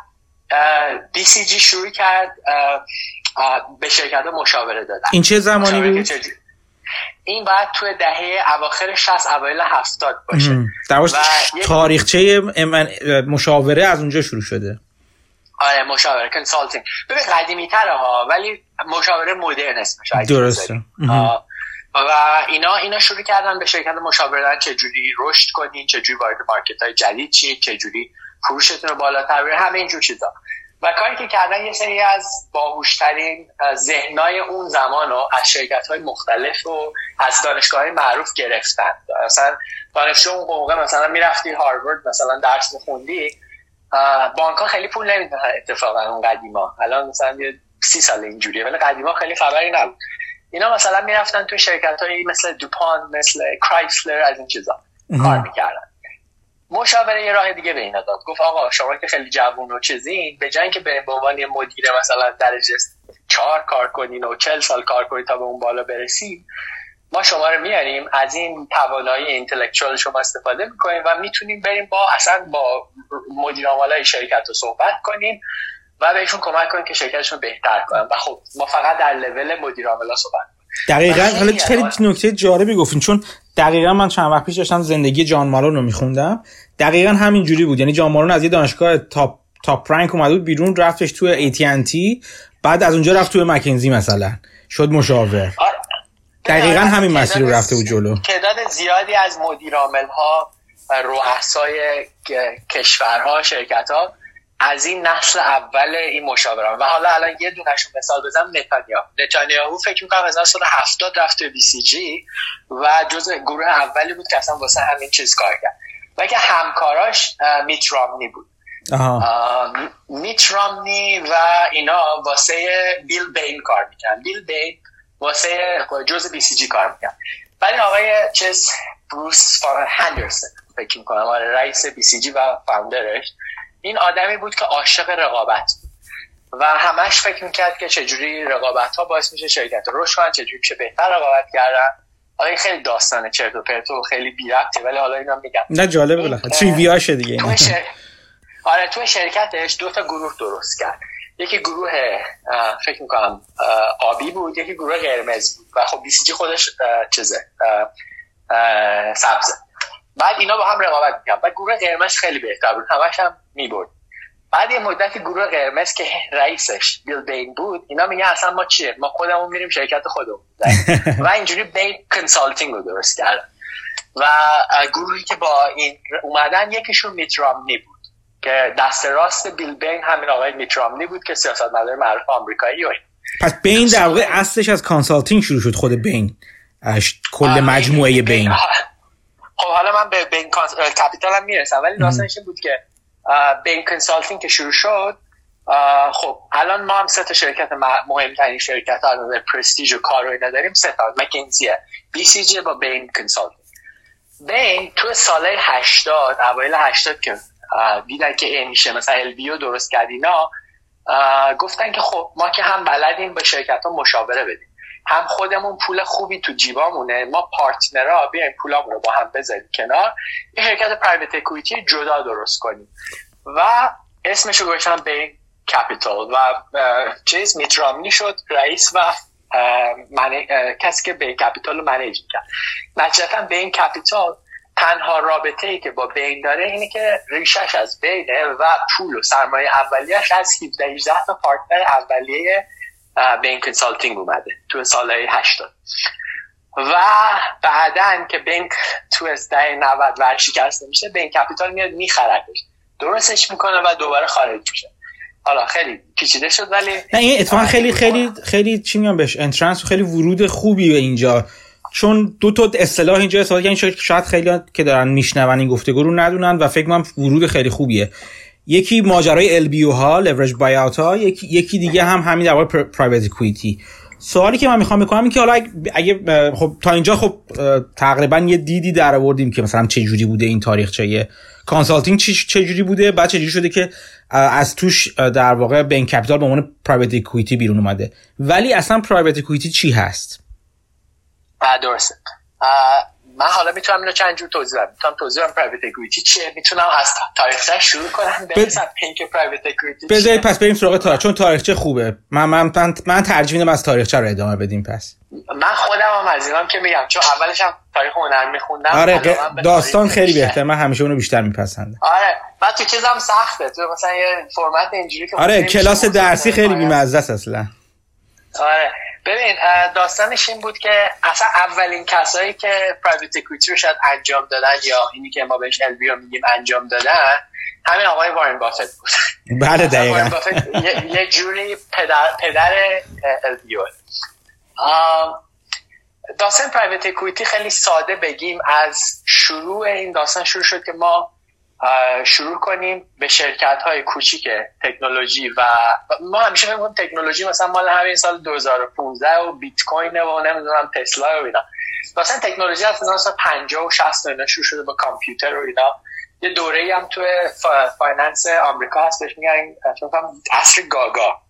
BCG شروع کرد به شرکت ها مشاوره دادن. این چه زمانی بود؟ این باید توی دهه اواخر 60 اوایل 70 باشه. در تاریخچه مشاوره از اونجا شروع شده. آره مشاوره کنسالتینگ ببین قدیمی تره ها ولی مشاوره مدرن اسمش درسته. و اینا اینا شروع کردن به شرکت مشاوره دادن چجوری رشد کنین چجوری وارد مارکت های جدید چی چجوری فروشتون رو بالاتر بره همه اینجور چیزا. و کاری که کردن یه سری از باهوشترین ذهنای اون زمان رو از شرکت های مختلف و از دانشگاه های معروف گرفتن. مثلا دانشجو اون موقع مثلا می‌رفتی هاروارد مثلا درس میخوندی بانک ها خیلی پول نمیدن اتفاقا اون قدیما. الان مثلا یه سی سال اینجوریه ولی قدیما خیلی خبری نبود. اینا مثلا می‌رفتن تو شرکت هایی مثل دوپان مثل کرایسلر از این چیزا کار می‌کردن. مشاوره یه راه دیگه به اینا داد. گفت آقا شما که خیلی جوون و چیزین به جای که به عنوان یه مدیر مثلا درجه چهار کار کنین و چل سال کار کنین تا به اون بالا برسید ما شما رو میاریم از این توانایی اینتלקچوال شما استفاده می‌کنیم و می‌تونیم بریم با اصلا با مدیر عاملای شرکت رو صحبت کنیم و بهشون کمک کنیم که شرکتشون بهتر کنن. و خب ما فقط در لول مدیر عاملا صحبت دقیقا. حالا خیلی نکته جالبی گفتین چون دقیقا من چند وقت پیش داشتم زندگی جان مالون رو میخوندم. دقیقا همین جوری بود. یعنی جان مالون از یه دانشگاه تاپ تاپ رنک اومد بود بیرون رفتش تو AT&T بعد از اونجا رفت تو مکنزی مثلا. شد مشاور. دقیقا همین مسیر رو رفته بود جلو. تعداد زیادی از مدیر عامل ها رؤسای کشورها شرکت ها از این نسل اول این مشاوران و حالا الان یه دونشون مثال بزنم نتانیاهو. نتانیاهو فکر می‌کنم از سال 70 رفت به بی سی جی و جز گروه اولی بود که اصلا واسه همین چیز کار کرد. و که همکاراش میت رامنی بود. میت رامنی و اینا واسه بیل بین کار می‌کنن بیل بین واسه جز بی سی جی کار می‌کنن ولی آقای چیز بروس هندرسون فکر می‌کنم. آره رئیس بی سی جی و فاوندرش این آدمی بود که عاشق رقابت و همش فکر می‌کرد که چجوری رقابت ها باعث میشه شرکت رشد کنن چجوری میشه بهتر رقابت کردن حالا این خیلی داستانه چرت و پرت و خیلی بی ولی حالا اینا میگم. نه جالبه بالاخره. تریویاشه دیگه. تو شر... آره تو شرکتش دو تا گروه درست کرد. یکی گروه فکر می‌کنم آبی بود یکی گروه قرمز بود. و خب بی سی جی خودش چیزه سبزه. بعد اینا با هم رقابت می‌کنن بعد گروه قرمز خیلی بهتر بود. همش هم می‌برد. بعد یه مدتی گروه قرمز که رئیسش بیل بین بود اینا میگن اصلا ما چیه؟ ما خودمون میریم شرکت خودمون. و اینجوری بین کنسالتینگ رو درست کردن. و گروهی که با این اومدن یکیشون میترامنی بود. که دست راست Bill Bain همین آقای Mitt Romney بود که سیاست مدار معروف آمریکایی و پس Bain در واقع اصلش از consulting شروع شد خود Bain. کل آره، مجموعه Bain. خب حالا من به Bain Capital هم می‌رسم ولی داستانش بود که Bain Consulting که شروع شد خب الان ما هم سه تا شرکت مهمترین شرکت ها از پرستیج و کار اینا داریم سه تا McKinsey ه BCG با Bain Consulting بین تو ساله 80 اوایل 80 که دیدن که این میشه. مثلا ال درست کرد اینا. گفتن که خب ما که هم بلدیم به شرکت ها مشاوره بدیم. هم خودمون پول خوبی تو جیبامونه. ما پارتنرها بیایم پولامون رو با هم بذاریم کنار. یه شرکت پرایوت اکویتی جدا درست کنیم. و اسمش رو گذاشتن بین کپیتال و چیز میترامنی شد رئیس و کسی که Bain Capital رو manage کرد نتیجتا Bain Capital تنها رابطه ای که با Bain داره اینه که ریشش از Bain ه و پول و سرمایه اولیش از 17 18 تا partner اولیه Bain Consulting اومده تو سال 80 و بعدا که Bain تو از ده 90 ورشکسته میشه Bain Capital میاد میخردش درستش می‌کنه و دوباره خارج میشه. حالا خیلی پیچیده شد ولی نه این اتفاقا خیلی خیلی خیلی چی میگم بهش entrance خیلی ورود خوبی به اینجا. چون دو تا اصطلاح اینجا استفاده کردین شاید خیلی که دارن میشنون این گفتگو رو ندونن و فکر کنم ورود خیلی خوبیه. یکی ماجرای ال ها لورج بایاوت ها یکی, یکی دیگه هم همین در واقع private equity سوالی که من می‌خوام بکنم این که حالا اگه خب تا اینجا خب تقریبا یه دیدی در آوردیم که مثلا چه جوری بوده این تاریخچه consulting چه جوری بوده بعد چه جوری شده که از توش در واقع Bain Capital به عنوان private equity بیرون اومده. ولی اصلا private equity چی هست؟ درسته. من حالا می‌تونم اینو چند جور توضیح بدم. می‌تونم توضیح بدم private equity چیه؟ می‌تونم از تاریخچه شروع کنم برسم به اینکه private equity بذارید پس بریم سراغ تاریخ چون تاریخچه خوبه. من من من, من ترجیح میدم از تاریخچه رو ادامه بدیم پس. من خودم هم از اینام که میگم چون اولش هم تاریخ هنر میخوندم آره داستان خیلی بهتر من همیشه اونو بیشتر میپسندم. آره بعد تو چیزم سخته. تو مثلا یه فرمت اینجوری که آره کلاس درسی خیلی بی‌مزه است اصلا. آره. ببین داستانش این بود که اصلا اولین کسایی که پرایوت اکویتی رو شاید انجام دادن یا اینی که ما بهش ال رو میگیم انجام دادن همین آقای وارن بافت بود. بله دقیقا. یه جوری پدر, پدر ال داستان private equity خیلی ساده بگیم از شروع این داستان شروع شد که ما شروع کنیم به شرکت های کوچیک تکنولوژی و ما همیشه فکر تکنولوژی مثلا مال همین سال 2015 و بیت کوین و نمی‌دونم تسلا و اینا. مثلا تکنولوژی از مثلا 50 و 60 اینا شروع شده با کامپیوتر و اینا. یه دوره هم تو finance آمریکا هست بهش میگن عصر go-go.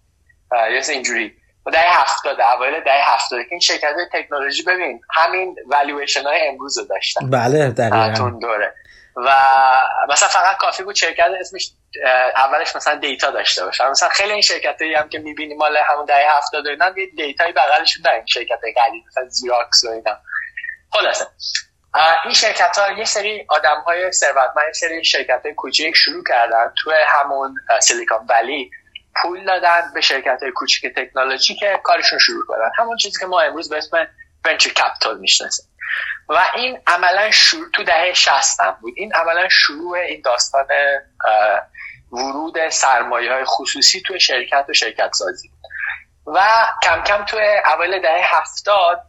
یه اینجوری. و دهه 70 اوایل دهه 70 که این شرکت تکنولوژی ببین همین والویشن های امروز رو داشتن. بله دقیقاً. دوره. و مثلا فقط کافی بود شرکت اسمش اولش مثلا data داشته باشه. مثلا خیلی این شرکت هایی هم که می‌بینی مال همون دهه 70 و اینا یه data یی بغلشون دارن شرکت قدیم مثلا زیراکس و اینا. خلاصه. این شرکت ها یه سری آدم های ثروتمند یه سری شرکت های کوچیک شروع کردن. تو همون سیلیکون ولی پول دادن به شرکت های کوچیک تکنولوژی که کارشون شروع کنن. همون چیزی که ما امروز به اسم ونچر کپیتال می‌شناسیم. و این عملا شروع تو دهه 60 بود. این عملا شروع این داستان ورود سرمایه های خصوصی توی شرکت و شرکت سازی و کم کم توی اول دهه هفتاد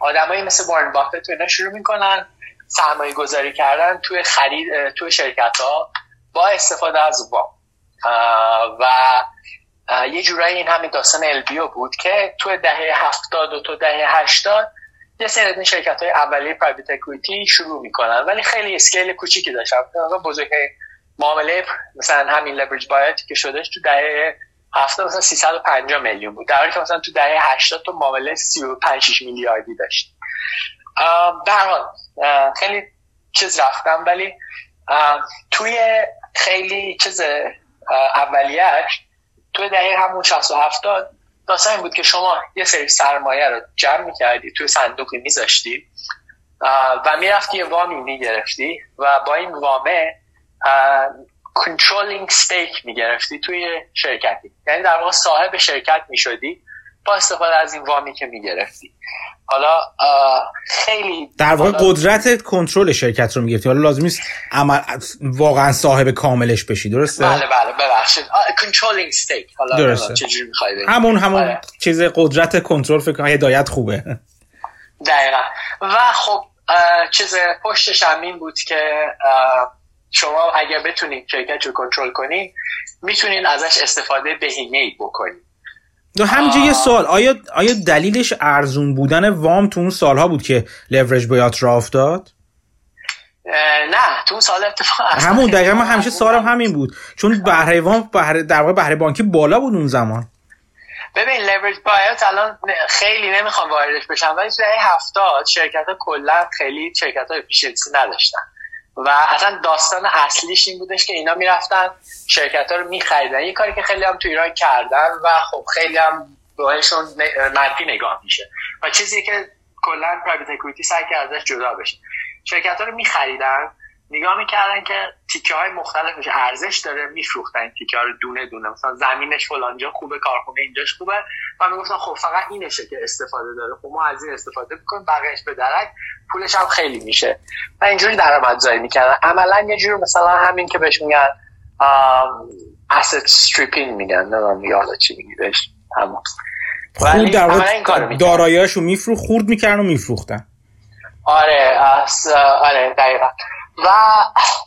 آدمایی مثل وارن بافت تو اینا شروع می‌کنن سرمایه گذاری کردن توی خرید توی شرکت ها با استفاده از وام. و یه جورایی این همین داستان البیو بود که توی دهه هفتاد و تو دهه هشتاد یه سری از شرکت های اولیه پرایوت اکویتی شروع می‌کنن ولی خیلی اسکیل کوچیکی داشتن. بزرگ معامله مثلا همین لبرج بایت که شدهش تو دهه هفته مثلا 350 میلیون بود. در حالی که مثلا تو دهه 80 تو معامله 35 6 میلیاردی داشت. در خیلی چیز رفتم ولی توی خیلی چیز اولیش توی دهه همون 60 و 70 داستان این بود که شما یه سری سرمایه رو جمع می‌کردی توی صندوقی میذاشتی و می‌رفتی یه وامی می‌گرفتی و با این وامه کنترلینگ stake می‌گرفتی توی شرکتی. یعنی در واقع صاحب شرکت می‌شدی با استفاده از این وامی که می‌گرفتی. حالا خیلی در واقع قدرت کنترل شرکت رو می‌گرفتی. حالا لازم نیست عمل واقعا صاحب کاملش بشی درسته؟ بله بله ببخشید. کنترلینگ stake. حالا درسته. چجوری همون همون آره. چیز قدرت کنترل فکر کنم هدایت خوبه. دقیقا. و خب چیز پشتش همین بود که شما اگر بتونید شرکت رو کنترل کنید می‌تونید ازش استفاده بهینه ای بکنید همینجا یه سوال. آیا آیا دلیلش ارزون بودن وام تو اون سالها بود که لورج باید را افتاد نه تو اون سال اتفاق همون دقیقا من همیشه سوالم همین بود. چون بهره وام بهره در واقع بهره بانکی بالا بود اون زمان. ببین لورج بایت الان خیلی نمی‌خوام واردش بشم ولی تو هفتاد شرکت ها کلا خیلی شرکت های نداشتن. و اصلا داستان اصلیش این بودش که اینا می‌رفتن شرکت ها رو میخریدن. یه کاری که خیلی هم تو ایران کردن و خب خیلی هم بهشون منفی نگاه میشه. و چیزی که کلا پرایوت اکویتی سعی کرد ازش جدا بشه. شرکت ها رو میخریدن. نگاه می‌کردن که تیکه های مختلفش ارزش داره میفروختن تیکه ها رو دونه دونه. مثلا زمینش فلانجا خوبه کارخونه اینجاش خوبه. و می‌گفتن خب فقط اینشه که استفاده داره. خب ما از این استفاده می‌کنیم بقیهش به درک پولش هم خیلی میشه. و اینجوری درآمدزایی می‌کردن. عملا یه جور مثلا همین که بهش میگن asset stripping میگن. نمی‌دونم یاد چی میگی بهش. همون خورد در داراییاشو میفروخت خورد می‌کردن و میفروختن. آره آره دقیقا. و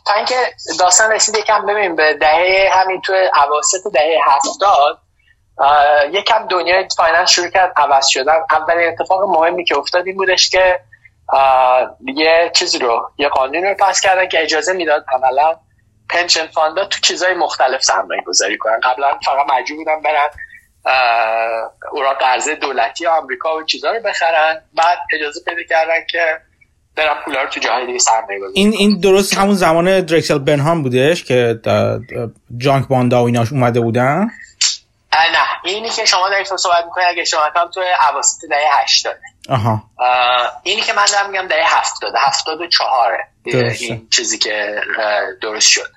تا اینکه داستان رسید یکم ببین به دهه همین تو اواسط دهه هفتاد یکم دنیای finance شروع کرد عوض شدن. اولین اتفاق مهمی که افتاد این بودش که یه چیزی رو یه قانون رو پس کردن که اجازه می‌داد عملا پنشن فاندا تو چیزهای مختلف سرمایه گذاری کنن. قبلا فقط مجبور بودن برن اوراق قرضه دولتی آمریکا و چیزها رو بخرن. بعد اجازه پیدا کردن که برم پولا رو تو جاهای دیگه سرمایه گذاری این این درست همون زمان درکسل بنهام بودش که جانک باندا و ایناش اومده بودن؟ نه. اینی که شما دارید صحبت می‌کنید اگه شما هم تو اواسط دهه 80 آها. اینی که من دارم میگم دهه 70 74 این چیزی که درست شد.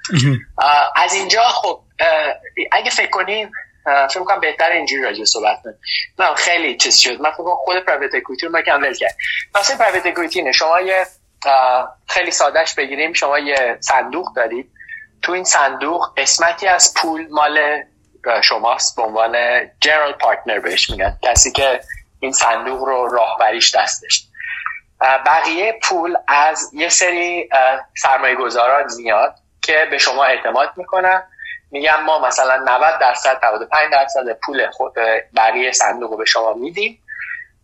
از اینجا خب اگه فکر کنیم فکر کنم بهتر اینجوری راجع صحبت کنیم. نه خیلی چیز شد. من فکر خود پرایوت اکویتی رو کم ول کرد مثلا پرایوت اکویتی شما یه خیلی سادهش بگیریم. شما یه صندوق دارید. تو این صندوق قسمتی از پول مال شماست. به عنوان general partner بهش میگن. کسی که این صندوق رو راهبریش دستش بقیه پول از یه سری سرمایه گذاران میاد که به شما اعتماد می‌کنن. میگن ما مثلا 90 درصد 95 درصد پول خود بقیه صندوق رو به شما میدیم.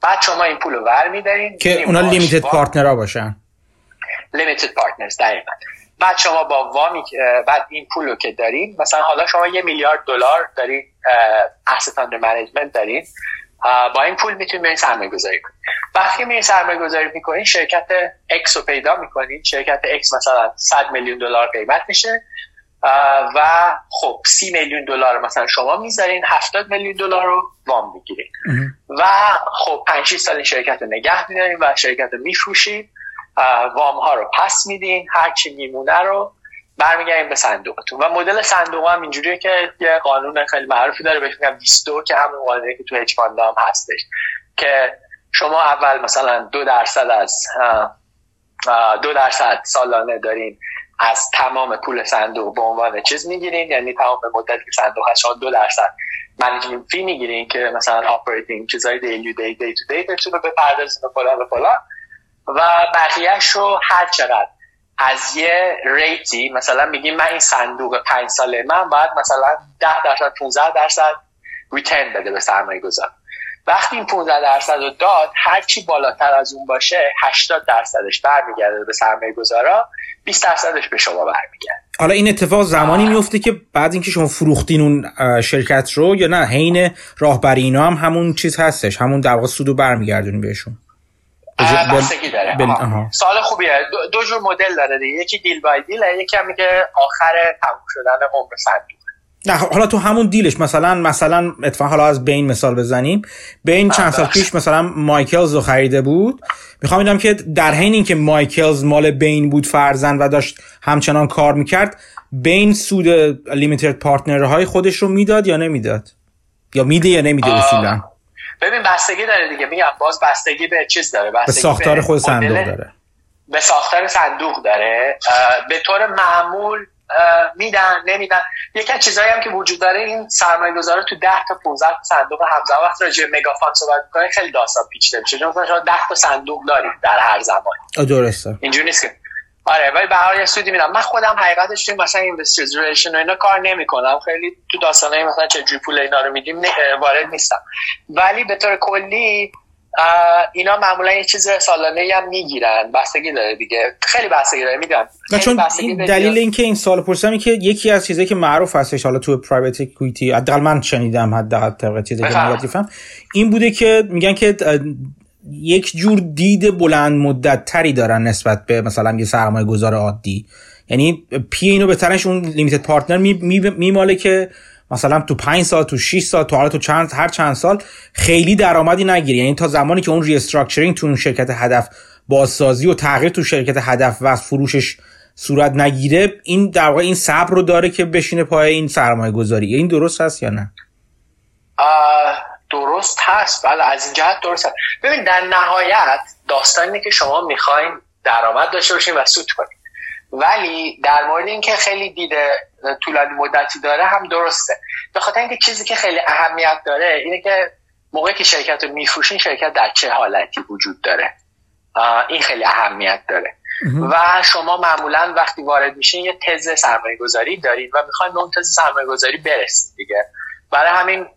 بعد شما این پول رو ور میدارین که اونا لیمیتد ها باشن. limited partners دقیقا. بعد شما با وامی بعد این پول رو که دارین مثلا حالا شما یه میلیارد دلار دارین asset under management دارین. با این پول می‌تونید برین سرمایه گذاری کنید وقتی میرین سرمایه گذاری می‌کنین شرکت X رو پیدا می‌کنین. شرکت X مثلا 100 میلیون دلار قیمت میشه. و خب 30 میلیون دلار مثلا شما می‌ذارین 70 میلیون دلار رو وام می‌گیرین. و خب 5 سال این شرکت رو نگه میدارین و شرکت رو میفروشین. وام ها رو پس میدین هر چی میمونه رو برمیگردیم به صندوقتون. و مدل صندوق هم اینجوریه که یه قانون خیلی معروفی داره بهش میگن 22 که همون قانونی که تو هج هم هستش. که شما اول مثلا دو درصد از دو درصد سالانه دارین از تمام پول صندوق به عنوان چیز می‌گیرین. یعنی تمام مدتی که صندوق هست شما دو درصد management fee می‌گیرین که مثلا operating چیزای daily day day to day رو بپردازین و فلان و فلان. و بقیهش رو هر چقدر از یه ریتی مثلا میگیم من این صندوق پنج ساله من باید مثلا 10 درصد 15 درصد ریترن بده به سرمایه گذار وقتی این 15 درصد رو داد هر چی بالاتر از اون باشه 80 درصدش برمیگرده به سرمایه گذارا 20 درصدش به شما برمیگرده. حالا این اتفاق زمانی میفته که بعد اینکه شما فروختین اون شرکت رو یا نه حین راهبری اینا هم همون چیز هستش همون در واقع سودو برمیگردونی بهشون. بستگی داره. سال خوبیه. دو, جور مدل داره دیگه. یکی دیل بای دیل یکی هم که آخر تموم شدن عمر صندوق نه حالا تو همون دیلش مثلا مثلا اتفاقا حالا از بین مثال بزنیم. بین چند سال پیش مثلا مایکلز رو خریده بود. می‌خوام بگم که در حین اینکه مایکلز مال بین بود فرزن و داشت همچنان کار می‌کرد بین سود لیمیتد پارتنرهای خودش رو می‌داد یا نمی‌داد؟ یا میده یا نمیده اصولا؟ ببین بستگی داره دیگه. میگم باز بستگی به چیز داره. بستگی به ساختار خود صندوق داره. به ساختار صندوق داره. به طور معمول میدن نمیدن. یکی از چیزایی هم که وجود داره این سرمایه گذاره تو 10 تا 15 تا صندوق همزمان وقت راجع مگافان صحبت می‌کنه خیلی داستان پیچیده میشه. چون شما 10 تا صندوق دارید در هر زمان. درسته. اینجوری نیست که. آره ولی به هر سودی میدم. من خودم حقیقتش تو مثلا investors relation و اینا کار نمی‌کنم. خیلی تو داستانای مثلا چه جوری پول اینا رو میدیم وارد نیستم. ولی به طور کلی اینا معمولا یه چیز سالانه هم می‌گیرن. بستگی داره دیگه. خیلی بستگی داره می‌دونم. چون این دلیل اینکه این سوال پرسیدم که یکی از چیزایی که معروف هستش حالا تو private equity حداقل من شنیدم حداقل طبق چیزی که این بوده که میگن که یک جور دید بلند مدت تری دارن نسبت به مثلا یه سرمایه گذار عادی. یعنی PE اینو به اون limited partner میماله که مثلا تو 5 سال تو 6 سال تو حالا تو چند هر چند سال خیلی درآمدی نگیری. یعنی تا زمانی که اون restructuring تو اون شرکت هدف بازسازی و تغییر تو شرکت هدف و فروشش صورت نگیره این در واقع این صبر رو داره که بشینه پای این سرمایه گذاری این درست هست یا نه؟ درست هست. بله از این جهت درست هست. ببین در نهایت داستان که شما می‌خواین درآمد داشته باشین و سود کنید ولی در مورد اینکه خیلی دیده طولانی مدتی داره هم درسته. به خاطر اینکه چیزی که خیلی اهمیت داره اینه که موقعی که شرکت رو میفروشین شرکت در چه حالتی وجود داره. این خیلی اهمیت داره. و شما معمولا وقتی وارد میشین یه تز سرمایه گذاری دارید و می‌خواین به اون تز سرمایه گذاری برسید دیگه. برای همین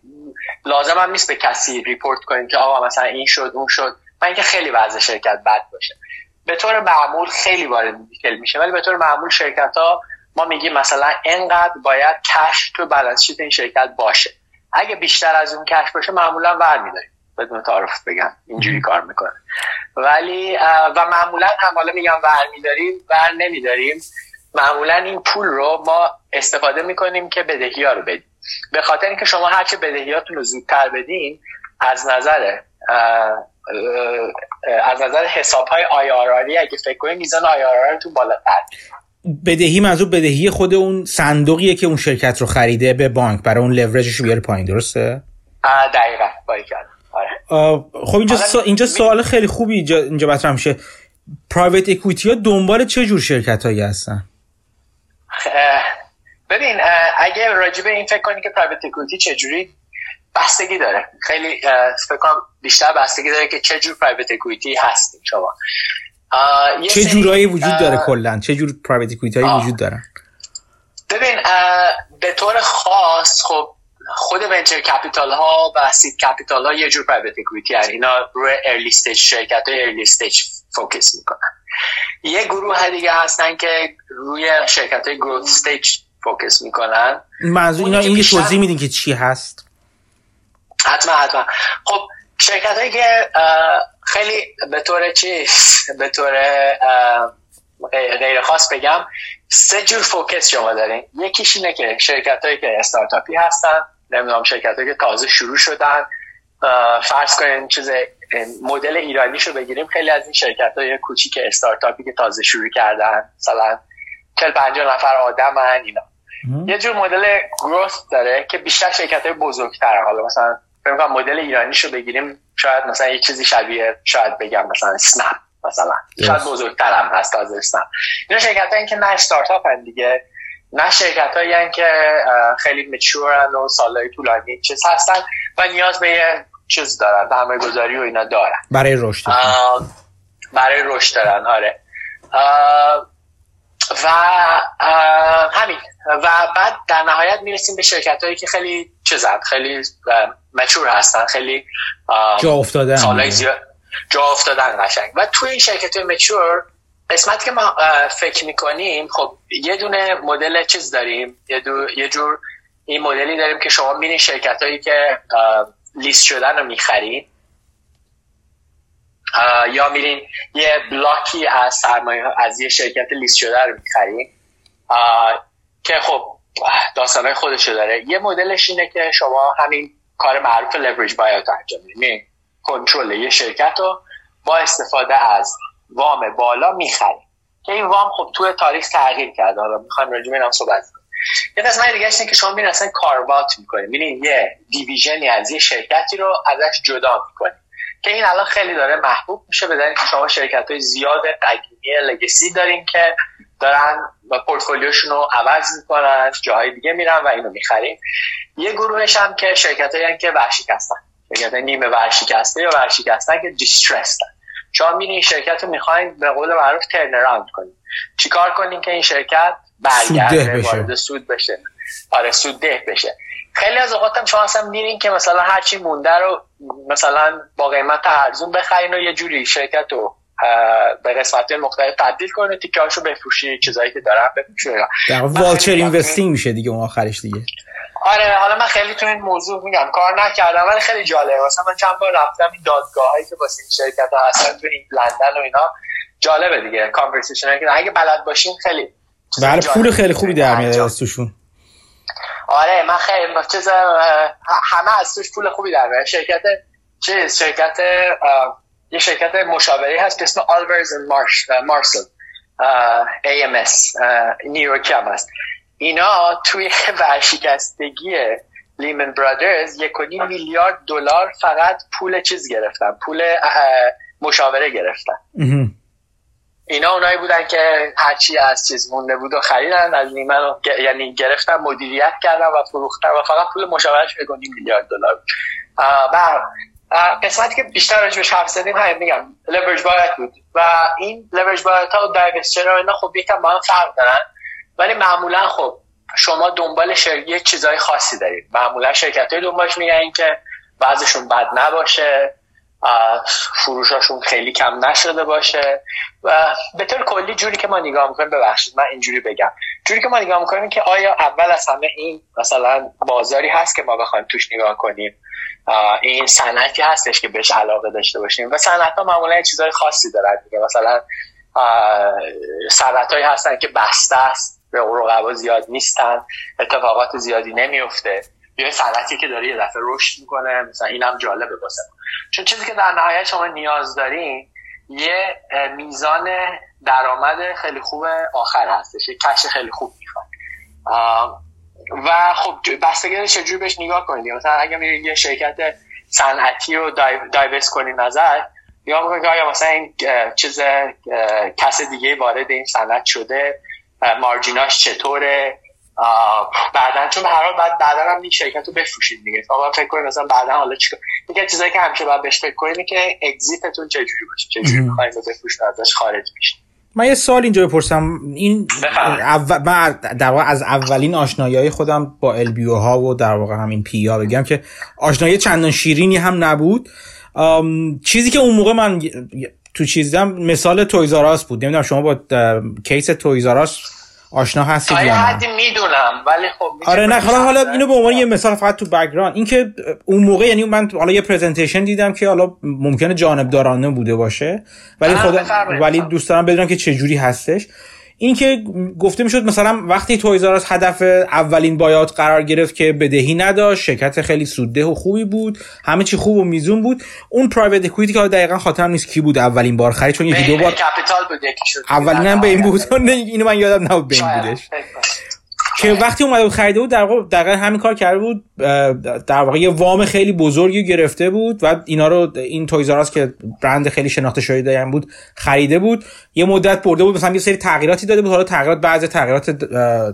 لازم هم نیست به کسی ریپورت کنید که آقا مثلا این شد اون شد. من اینکه خیلی وضع شرکت بد باشه. به طور معمول خیلی وارد میشه ولی به طور معمول شرکت ها ما میگیم مثلا انقدر باید کش تو بالانس شیت این شرکت باشه. اگه بیشتر از اون کش باشه معمولا ور میداریم. بدون تعارف بگم. اینجوری کار می‌کنه. ولی و معمولا هم حالا میگم ور میداریم ور نمیداریم. معمولا این پول رو ما استفاده می‌کنیم که بدهی ها رو بدیم. به خاطر اینکه شما هرچه بدهیاتون رو زودتر بدین از نظر از نظر حساب های آیاراری اگه فکر کنید میزان تو بالاتر. بدهی منظور بدهی خود اون صندوقیه که اون شرکت رو خریده به بانک برای اون لورجش رو بیاره پایین درسته؟ دقیقا آره. خب اینجا, سا... اینجا سوال خیلی خوبی اینجا, اینجا مطرح میشه. private equity ها دنبال چه جور شرکت هایی هستن ببین اگه راجبه این فکر کنی که private equity چجوری بستگی داره. خیلی فکر کنم بیشتر بستگی داره که چه جور private equity هستیم شما. چه جورایی وجود داره کلا؟ چه جور private equity وجود دارن؟ ببین به طور خاص خب خود venture capital ها و seed capital ها یه جور private equity اینا روی early stage شرکت های early stage focus می‌کنن. یه گروه دیگه هستن که روی شرکت های growth stage focus می‌کنن. منظور اینا این توضیح میدین که چی هست؟ حتما حتما. خب شرکت هایی که خیلی به طور چیز به طور غیر خاص بگم سه جور focus شما دارین. یکیش اینه که شرکت هایی که استارتاپی هستن نمی‌دونم شرکت هایی که تازه شروع شدن. فرض کنین چیز مدل ایرانیشو بگیریم. خیلی از این شرکت های کوچیک استارتاپی که تازه شروع کردن مثلا کل 50 نفر آدم اینا. یه جور مدل گروث داره که بیشتر شرکت های بزرگتره. حالا مثلا فکر مدل ایرانیشو بگیریم شاید مثلا یه چیزی شبیه شاید بگم مثلا سنپ مثلا. شاید بزرگترم هست تازستان اینا شرکت هایی که نه استارتاپ هن دیگه. نه شرکت هایی که خیلی مچورن و سالهای طولانی چیز هستن و نیاز به یه چیز دارن درمای گذاری و اینا دارن. برای رشد. برای رشد دارن آره. و همین. و در نهایت می‌رسیم به شرکت هایی که خیلی چیزن خیلی مچور هستن خیلی جا افتادن. جا افتادن قشنگ. و توی این شرکت های مچور قسمت که ما فکر می‌کنیم خب یه دونه مدل چیز داریم. یه, دو، یه جور این مدلی داریم که شما میرین شرکت هایی که لیست شدن رو می‌خرین یا میرین یه بلاکی از سرمایه از یه شرکت لیست شده رو می‌خرین که خب داستانهای خودشو داره. یه مدلش اینه که شما همین کار معروف لورج بایوت انجام میدین کنترل یه شرکت رو با استفاده از وام بالا می‌خریم که این وام خب توی تاریخ تغییر کرده. حالا می‌خوایم راجع به صحبت کنیم. یه قسمت دیگه اینه که شما میرین اصلا کاروات می‌کنیم میرین یه دیویژنی از یه شرکتی رو ازش جدا می‌کنیم که این الان خیلی داره محبوب میشه به که شما شرکت های زیاد قدیمی لگسی دارین که دارن و پورتفولیوشون رو عوض می‌کنن جاهای دیگه میرن و اینو می‌خریم یه گروهش هم که شرکت هایی که ورشکستن. شرکت نیمه ورشکسته یا ورشکستن که دیسترستن شما میرین شرکت رو می‌خواین به قول معروف ترن کنید چیکار کنین که این شرکت برگرده وارد سود بشه؟ آره سود ده بشه. خیلی از اوقات هم شما اصلا میرین که مثلا هرچی مونده رو مثلا با قیمت ارزون بخرین و یه جوری شرکت رو به قسمت مختلف تبدیل کنه تیکه هاشو بفروشی چیزایی که دارن بفروشی در والچر اینوستینگ میشه دیگه اون آخرش دیگه. آره حالا من خیلی تو این موضوع میگم کار نکردم ولی خیلی جالبه. مثلا من چند بار رفتم این دادگاه هایی که واسه این شرکت ها هستن تو این لندن و اینا. جالبه دیگه کانورسیشن که اگه بلد باشین خیلی بله پول خیلی خوبی در میاد از توشون. آره من خیلی چیز همه از توش پول خوبی در شرکت چیز شرکت یه شرکت مشاوره هست که اسم آلورز مارش مارسل AMS نیویورکی هم هست. اینا توی ورشکستگی لیمن برادرز یک میلیارد دلار فقط پول چیز گرفتن پول مشاوره گرفتن. اینا اونایی بودن که هرچی از چیز مونده بود و خریدن از لیمن یعنی گرفتن مدیریت کردن و فروختن و فقط پول مشاورش به میلیارد دلار و قسمتی که بیشتر راجبش حرف زدیم همین میگم لورج بایت بود. و این لورج بایت ها و دایوستچر اینا خب یکم با هم فرق دارن. ولی معمولا خب شما دنبال یه چیزای خاصی دارید. معمولا شرکت های دنبالش میگن که بعضشون بد نباشه. فروشاشون خیلی کم نشده باشه. و به طور کلی جوری که ما نگاه می‌کنیم ببخشید من اینجوری بگم. جوری که ما نگاه می‌کنیم که آیا اول از همه این مثلا بازاری هست که ما بخوایم توش نگاه کنیم؟ این صنعتی هستش که بهش علاقه داشته باشیم. و صنعت ها معمولا چیزهای خاصی دارن دیگه. مثلا صنعت هستن که بسته است به رقبا زیاد نیستن اتفاقات زیادی نمیفته یه صنعتی که داره یه دفعه رشد می‌کنه مثلا اینم جالبه واسه چون چیزی که در نهایت شما نیاز دارین یه میزان درآمد خیلی خوب آخر هستش یه کش خیلی خوب می‌خواد. و خب بستگی چجوری بهش نگاه کنید؟ مثلا اگه میرید یه شرکت صنعتی رو دایوست کنی نظر یا می‌کنید که آیا مثلا این چیز کس دیگه وارد این صنعت شده مارجیناش چطوره؟ بعدا چون هر حال بعد بعدا هم این شرکت رو بفروشید دیگه. تا فکر کنید مثلا بعدا حالا چیکار؟ یکی چیزایی که همیشه باید بهش فکر کنید که اگزیتتون چجوری باشه چجوری می‌خواین بفروشید ازش خارج میشید من یه سال اینجا بپرسم. این اول من در واقع از اولین آشنایی خودم با LBO ها و در واقع همین PE ها بگم که آشنایی چندان شیرینی هم نبود. چیزی که اون موقع من تو چیزدم مثال Toys "R" Us بود. نمی‌دونم شما با case Toys "R" Us آشنا هستید یا حدی می‌دونم ولی خب آره نه حالا حالا اینو به عنوان یه مثال فقط تو background اینکه اون موقع یعنی من حالا یه presentation دیدم که حالا ممکنه جانبدارانه بوده باشه ولی خدا ولی دوست دارم بدونم که چه جوری هستش. این که گفته می‌شد مثلا وقتی تویزارس هدف اولین بایات قرار گرفت که بدهی نداشت شرکت خیلی سودده و خوبی بود همه چی خوب و میزون بود اون پرایوت اکوئیتی که دقیقا خاطرم نیست کی بود اولین بار خرید چون یکی دو بار کپیتال بود اولین به این بود اینو من یادم نبود به این بودش. که وقتی اومده بود خریده بود در واقع دقیقا همین کار کرده بود در واقع یه وام خیلی بزرگی گرفته بود و اینا رو این تویزاراس که برند خیلی شناخته شده هم بود خریده بود. یه مدت برده بود مثلا یه سری تغییراتی داده بود. حالا تغییرات بعضی تغییرات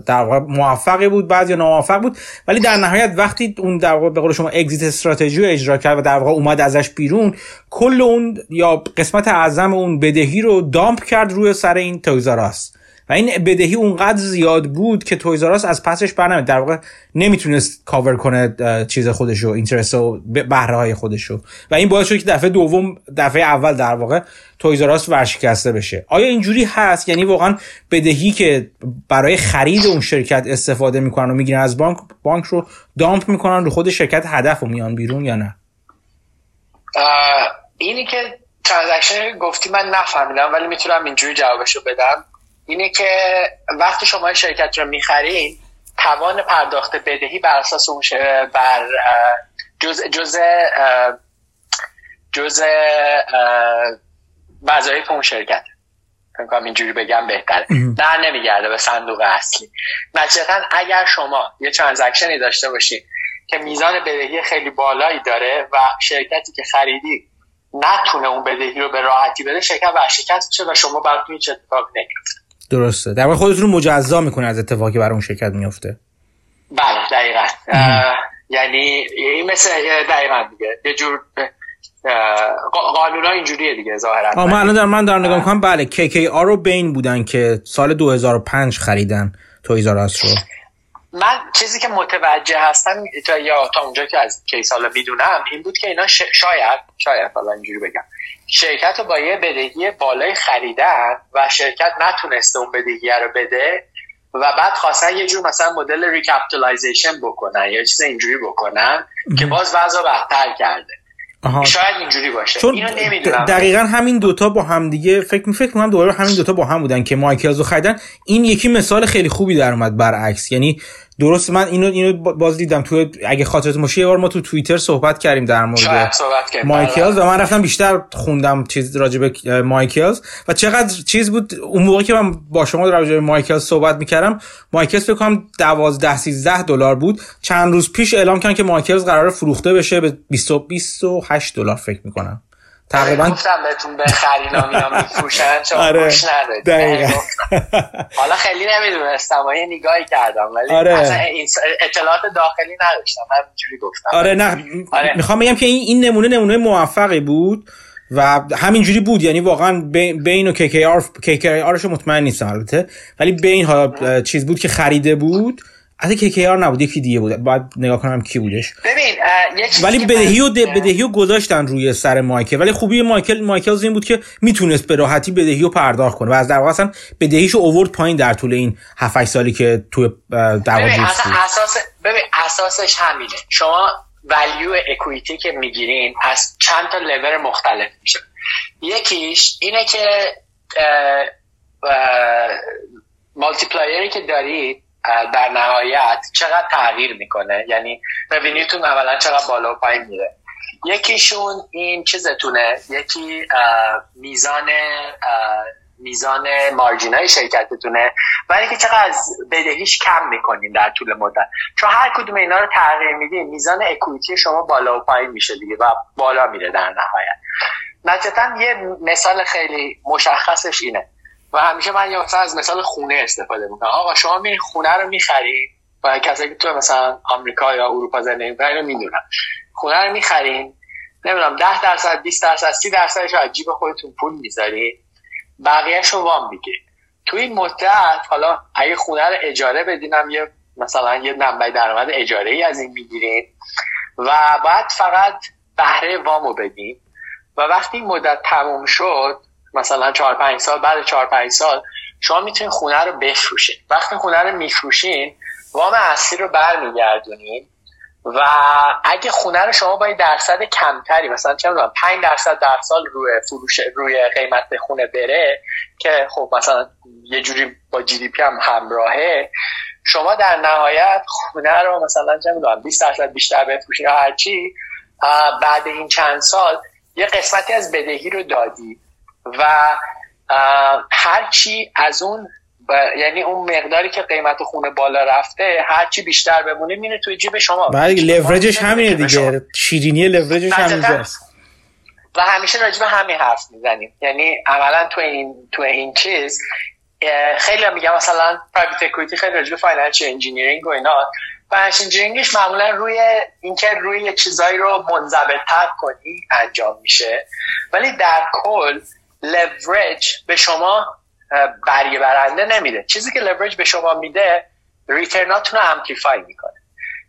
در واقع موفقی بود بعضی ناموفق بود. ولی در نهایت وقتی اون در واقع به قول شما اگزیت استراتژی رو اجرا کرد و در واقع اومد ازش بیرون کل اون یا قسمت اعظم اون بدهی رو دامپ کرد روی سر این تویزاراس و این بدهی اونقدر زیاد بود که تویزاراس از پسش برنامه در واقع نمی‌تونست کاور کنه چیز خودشو اینترست و بهره های خودشو. و این باعث شد که دفعه دوم دفعه اول در واقع تویزاراس ورشکسته بشه. آیا اینجوری هست؟ یعنی واقعا بدهی که برای خرید اون شرکت استفاده می‌کنن و می‌گیرن از بانک بانک رو دامپ می‌کنن رو خود شرکت هدف و میان بیرون یا نه؟ اینی که ترانزکشن گفتی من نفهمیدم ولی می‌تونم اینجوری جوابشو بدم. اینه که وقتی شما شرکت رو می‌خرین توان پرداخت بدهی بر اساس اون بر جز جز جز وظایف اون شرکت. فکر اینجوری بگم بهتره. در نمیگرده به صندوق اصلی. نتیجتا اگر شما یه ترانزکشنی داشته باشید که میزان بدهی خیلی بالایی داره و شرکتی که خریدی نتونه اون بدهی رو به راحتی بده شرکت ورشکست میشه و شما براتون هیچ اتفاق نمیفته درسته. در واقع خودتون رو مجزا می‌کنه از اتفاقی برای اون شرکت میفته بله دقیقا. یعنی این مثل دقیقا دیگه. یه جور قانونا اینجوریه دیگه ظاهرا. من الان در من در نگاه می‌کنم. بله KKR رو بین بودن که سال 2005 خریدن تویزاراس رو. من چیزی که متوجه هستم تا یا تا اونجا که از کیس حالا می‌دونم این بود که اینا شاید شاید حالا اینجوری بگم. شرکت رو با یه بدهی بالای خریدن و شرکت نتونسته اون بدهی رو بده و بعد خواستن یه جور مثلا مدل recapitalization بکنن یا چیز اینجوری بکنن که باز وضع بهتر کرده. آها. شاید اینجوری باشه. چون اینو دقیقا همین دوتا با هم دیگه فکر می فکر دوباره همین دوتا با هم بودن که مایکلز رو خریدن. این یکی مثال خیلی خوبی در اومد برعکس. یعنی درست من اینو اینو باز دیدم تو اگه خاطرت باشه یه بار ما تو توییتر صحبت کردیم در مورد مایکلز و من رفتم بیشتر خوندم چیز راجع به مایکلز و چقدر چیز بود اون موقع که من با شما راجع به مایکلز صحبت می‌کردم مایکلز فکر کنم 12 13 دلار بود. چند روز پیش اعلام کردن که مایکلز قرار فروخته بشه به 20 28 دلار فکر می‌کنم. تقریبا گفتم بهتون بخرین میان میفروشن چون آره. خوش ندارید حالا خیلی نمی‌دونستم یه نگاهی کردم ولی آره. اصلا اطلاعات داخلی نداشتم من اینجوری گفتم. آره نه. آره. می‌خوام بگم که این این نمونه نمونه موفقی بود و همینجوری بود. یعنی واقعا بین و KKR KKR مطمئن نیستم البته. ولی بین حالا چیز بود که خریده بود. حتی که کیار نبود یکی دیگه بود. باید نگاه کنم کی بودش. ببین ولی بدهی و بدهی و گذاشتن روی سر مایکل. ولی خوبی مایکل مایکل این بود که می‌تونست به راحتی بدهی رو پرداخت کنه. و از در واقع اصلا بدهیشو اوورد پایین در طول این 7 8 سالی که تو در واقع اساس ببین اساسش همینه. شما ولیو اکویتی که می‌گیرین از چند تا لول مختلف میشه. یکیش اینه که مالتی پلایری که دارید در نهایت چقدر تغییر می‌کنه؟ یعنی رونیوتون اولا چقدر بالا و پایین میره؟ یکیشون این چیزتونه یکی میزان میزان مارجین های شرکتتونه و اینکه چقدر از بدهیش کم می‌کنین در طول مدت. چون هر کدوم اینا رو تغییر میدین میزان اکویتی شما بالا و پایین میشه دیگه و بالا میره در نهایت. نتیجتا یه مثال خیلی مشخصش اینه. و همیشه من مثلا از مثال خونه استفاده می‌کنم. آقا شما می خونه رو می‌خرید؟ و کسایی که تو مثلا آمریکا یا اروپا زندگی می‌کنن رو می‌دونن. خونه رو می‌خرین. نمی‌دونم 10 درصد 20 درصد 30 درصدش از جیب خودتون پول می‌ذارید بقیهش رو وام میگه تو این مدت حالا اگه خونه رو اجاره بدینم یه مثلا یه منبع درآمد اجاره ای از این می‌گیرید. و بعد فقط بهره وامو بدین. و وقتی مدت تموم شد مثلا 4 5 سال بعد 4 5 سال شما می‌تونید خونه رو بفروشید وقتی خونه رو میفروشین وام اصلی رو برمیگردونید و اگه خونه رو شما با درصد کمتری مثلا چه می‌دونم 5 درصد در سال روی فروش روی قیمت خونه بره که خب مثلا یه جوری با جی دی پی هم همراهه شما در نهایت خونه رو مثلا چه می‌دونم 20 درصد بیشتر بفروشید هرچی بعد این چند سال یه قسمتی از بدهی رو دادید و هرچی از اون یعنی اون مقداری که قیمت خونه بالا رفته هرچی بیشتر بمونه میره توی جیب شما. بعد لورجش همینه دیگه. شیرینی لورجش همینجاست. و همیشه راجع همین حرف می‌زنیم. یعنی عملا تو این تو این چیز خیلی هم میگم مثلا private equity خیلی راجع به financial engineering و اینا. financial engineering ش معمولا روی اینکه روی چیزایی رو منضبط‌تر کنی انجام میشه. ولی در کل لورج به شما بریه برنده نمیده. چیزی که لورج به شما میده return اتون رو amplify می‌کنه.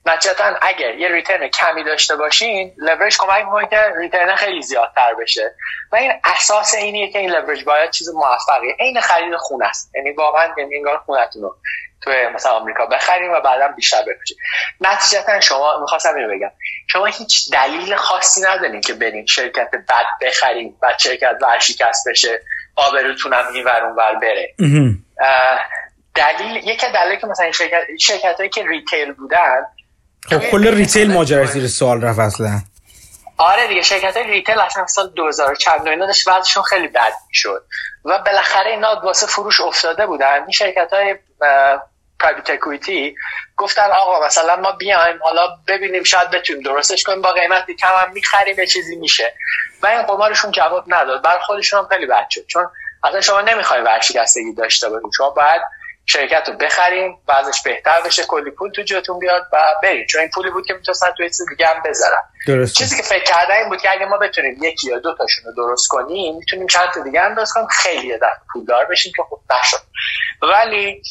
نتیجتا اگر یه return کمی داشته باشین لورج کمک می‌کنه که return خیلی زیادتر بشه. و این اساس اینیه که این لورج باید چیز موفقیه. عین خرید خونه است. یعنی واقعا یعنی انگار خونتون رو تو مثلا آمریکا بخریم و بعدا بیشتر بفروشیم. نتیجتا شما می‌خواستم اینو بگم. شما هیچ دلیل خاصی ندارین که برین شرکت بد بخریم و شرکت ورشکست بشه آبروتون هم این ور ور بره. دلیل یکی دلیل که مثلا شرکت شرکت هایی که retail بودن خب کل retail ماجرا زیر سوال رفت اصلا. آره دیگه شرکت های retail اصلا سال 2000 چند اینا داشت وضعشون خیلی بد شد و بالاخره اینا واسه فروش افتاده بودن. این شرکت های پرایوت اکویتی گفتن آقا مثلا ما بیایم حالا ببینیم شاید بتونیم درستش کنیم با قیمتی کم هم می‌خریم یه چیزی میشه. و این قمارشون جواب نداد. بر خودشون هم خیلی بد شد. چون اصلا شما نمی‌خوای ورشکستگی داشته باشید شما باید شرکت رو بخریم بعضش بهتر بشه کلی پول تو جاتون بیاد و بریم چون این پولی بود که می‌تونستن تو چیز دیگه هم بذارن. چیزی که فکر کردن این بود که اگه ما بتونیم یکی یا دو تاشون رو درست کنیم می‌تونیم چند تا دیگه هم درست کنیم. خیلی پول پولدار بشیم که خوب نشد. ولی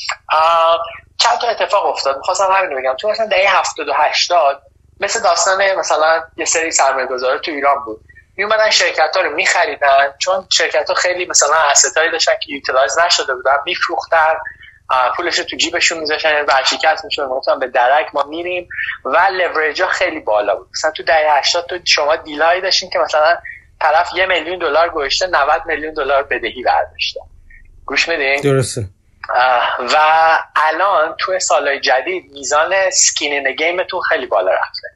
چند تا اتفاق افتاد. می‌خواستم همین بگم. تو مثلا دهه 70 و 80 مثل داستان مثلا یه سری سرمایه تو ایران بود. می اومدن شرکت ها رو میخریدن چون شرکت ها خیلی مثلا هایی داشتن که utilize نشده بودن میفروختن. پولش رو تو جیبشون میذاشتن ورشکست می‌شد مثلا به درک ما میریم و لورج ها خیلی بالا بود. مثلا تو دهه 80 تو شما deal ای داشتین که مثلا طرف یه میلیون دلار گذاشته 90 میلیون دلار بدهی برداشته. گوش میدین؟ درسته. و الان تو سالهای جدید میزان skin in the game تون خیلی بالا رفته.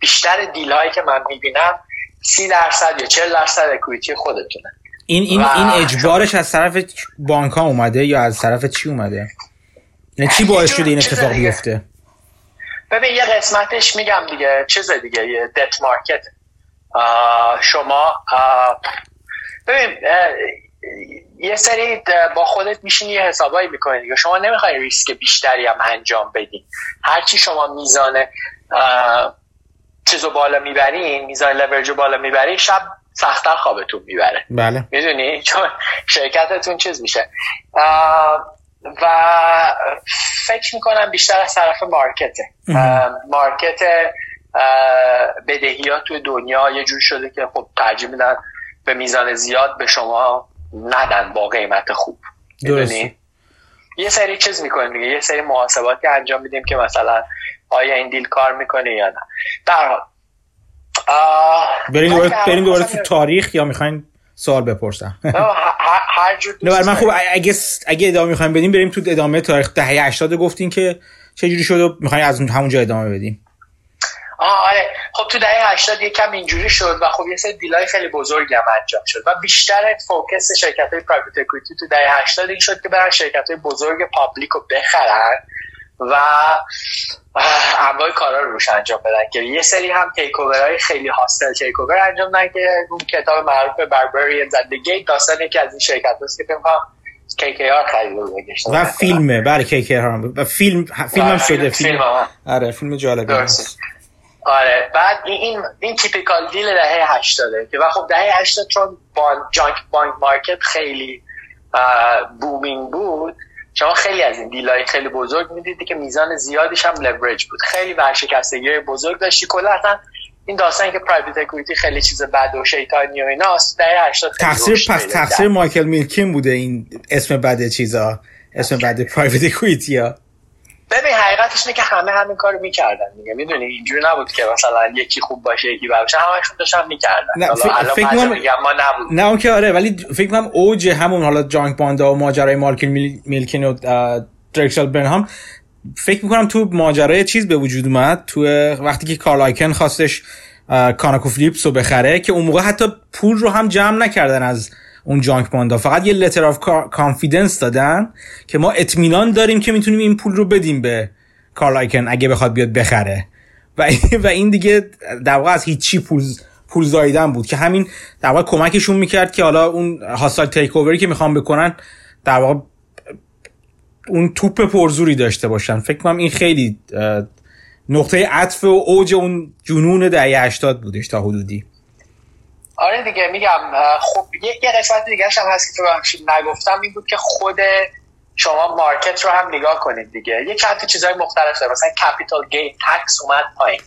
بیشتر deal هایی که من می‌بینم سی درصد یا 40 درصد equity خودتونه. این این این اجبارش از طرف بانک ها اومده یا از طرف چی اومده؟ یعنی چی باعث شده این اتفاق بیفته؟ ببین یه قسمتش میگم دیگه. چیز دیگه یه debt market شما ببین یه سری با خودت میشین یه حسابایی می‌کنی دیگه. شما نمی‌خوای ریسک بیشتری هم انجام بدین هرچی شما میزان چیزو بالا می‌برین میزان لورج بالا می‌برین شب سختتر خوابتون می‌بره. بله. می‌دونی؟ چون شرکتتون چیز میشه. و فکر می‌کنم بیشتر از طرف مارکته. مارکت بدهیات توی دنیا یه جور شده که خب ترجیح میدن به میزان زیاد به شما ندن با قیمت خوب. یه سری چیز می‌کنیم دیگه. یه سری محاسباتی انجام میدیم که مثلا آیا این دیل کار می‌کنه یا نه. در حال بریم بریم دوباره تو تاریخ یا می‌خواین سوال بپرسم؟ هر جور من خوب اگه اگه ادامه می‌خوایم بدیم بریم تو ادامه تاریخ دهه 80 گفتین که چه جوری شد و می‌خواین از همونجا ادامه بدیم. آره. خب تو دهه 80 یکم اینجوری شد و خب یه سری deal ای خیلی بزرگی هم انجام شد و بیشتر focus شرکت های private equity تو دهه 80 این شد که برن شرکت های بزرگ public رو بخرن. و انواع کارا رو روش انجام بدن که یه سری هم take های خیلی hostile takeover انجام دادن که اون کتاب معروف Barbarians at the Gate داستان یکی از این شرکت هست که فکر KKR خریده و فیلمه. بله KKR و فیلم فیلم هم شده. فیلم, آره فیلم جالبه آره بعد این این typical deal دهه 80 که و خب دهه 80 چون بانک junk bond market خیلی booming بود شما خیلی از این deal ای خیلی بزرگ می‌دیدی که میزان زیادیش هم لورج بود. خیلی ورشکستگی بزرگ داشتی. کلا این داستان که private equity خیلی چیز بد و شیطانی و ایناست دهه 80 تقصیر پس تقصیر مایکل میلکین بوده این اسم بد چیزا. اسم بد پرایوت اکویتی ها. ببین حقیقتش اینه که همه همین کارو می‌کردن دیگه. می‌دونی اینجوری نبود که مثلا یکی خوب باشه یکی بد باشه. همشون داشتن می‌کردن. نه فکر کنم ما نبود. نه اون که آره ولی فکر کنم اوج همون حالا جانک باندا و ماجرای مارکل میلکین و درکشال برنهام فکر می‌کنم تو ماجرای چیز به وجود اومد تو وقتی که کارلایکن خواستش ConocoPhillips رو بخره که اون موقع حتی پول رو هم جمع نکردن از اون junk bond ا. فقط یه letter of confidence دادن که ما اطمینان داریم که می‌تونیم این پول رو بدیم به Carl Icahn اگه بخواد بیاد بخره. و و این دیگه در واقع از هیچی پول پول زایدن بود. که همین در واقع کمکشون می‌کرد که حالا اون hostile takeover ی که می‌خوام بکنن در واقع اون توپ پرزوری داشته باشن. فکر کنم این خیلی نقطه عطف و اوج اون جنون دهه 80 بودش تا حدودی. آره دیگه میگم خب یه قسمت دیگه هم هست که تو نگفتم این بود که خود شما market رو هم نگاه کنید دیگه. یه چند چیزهای مختلف داره. مثلا capital gain tax اومد پایین.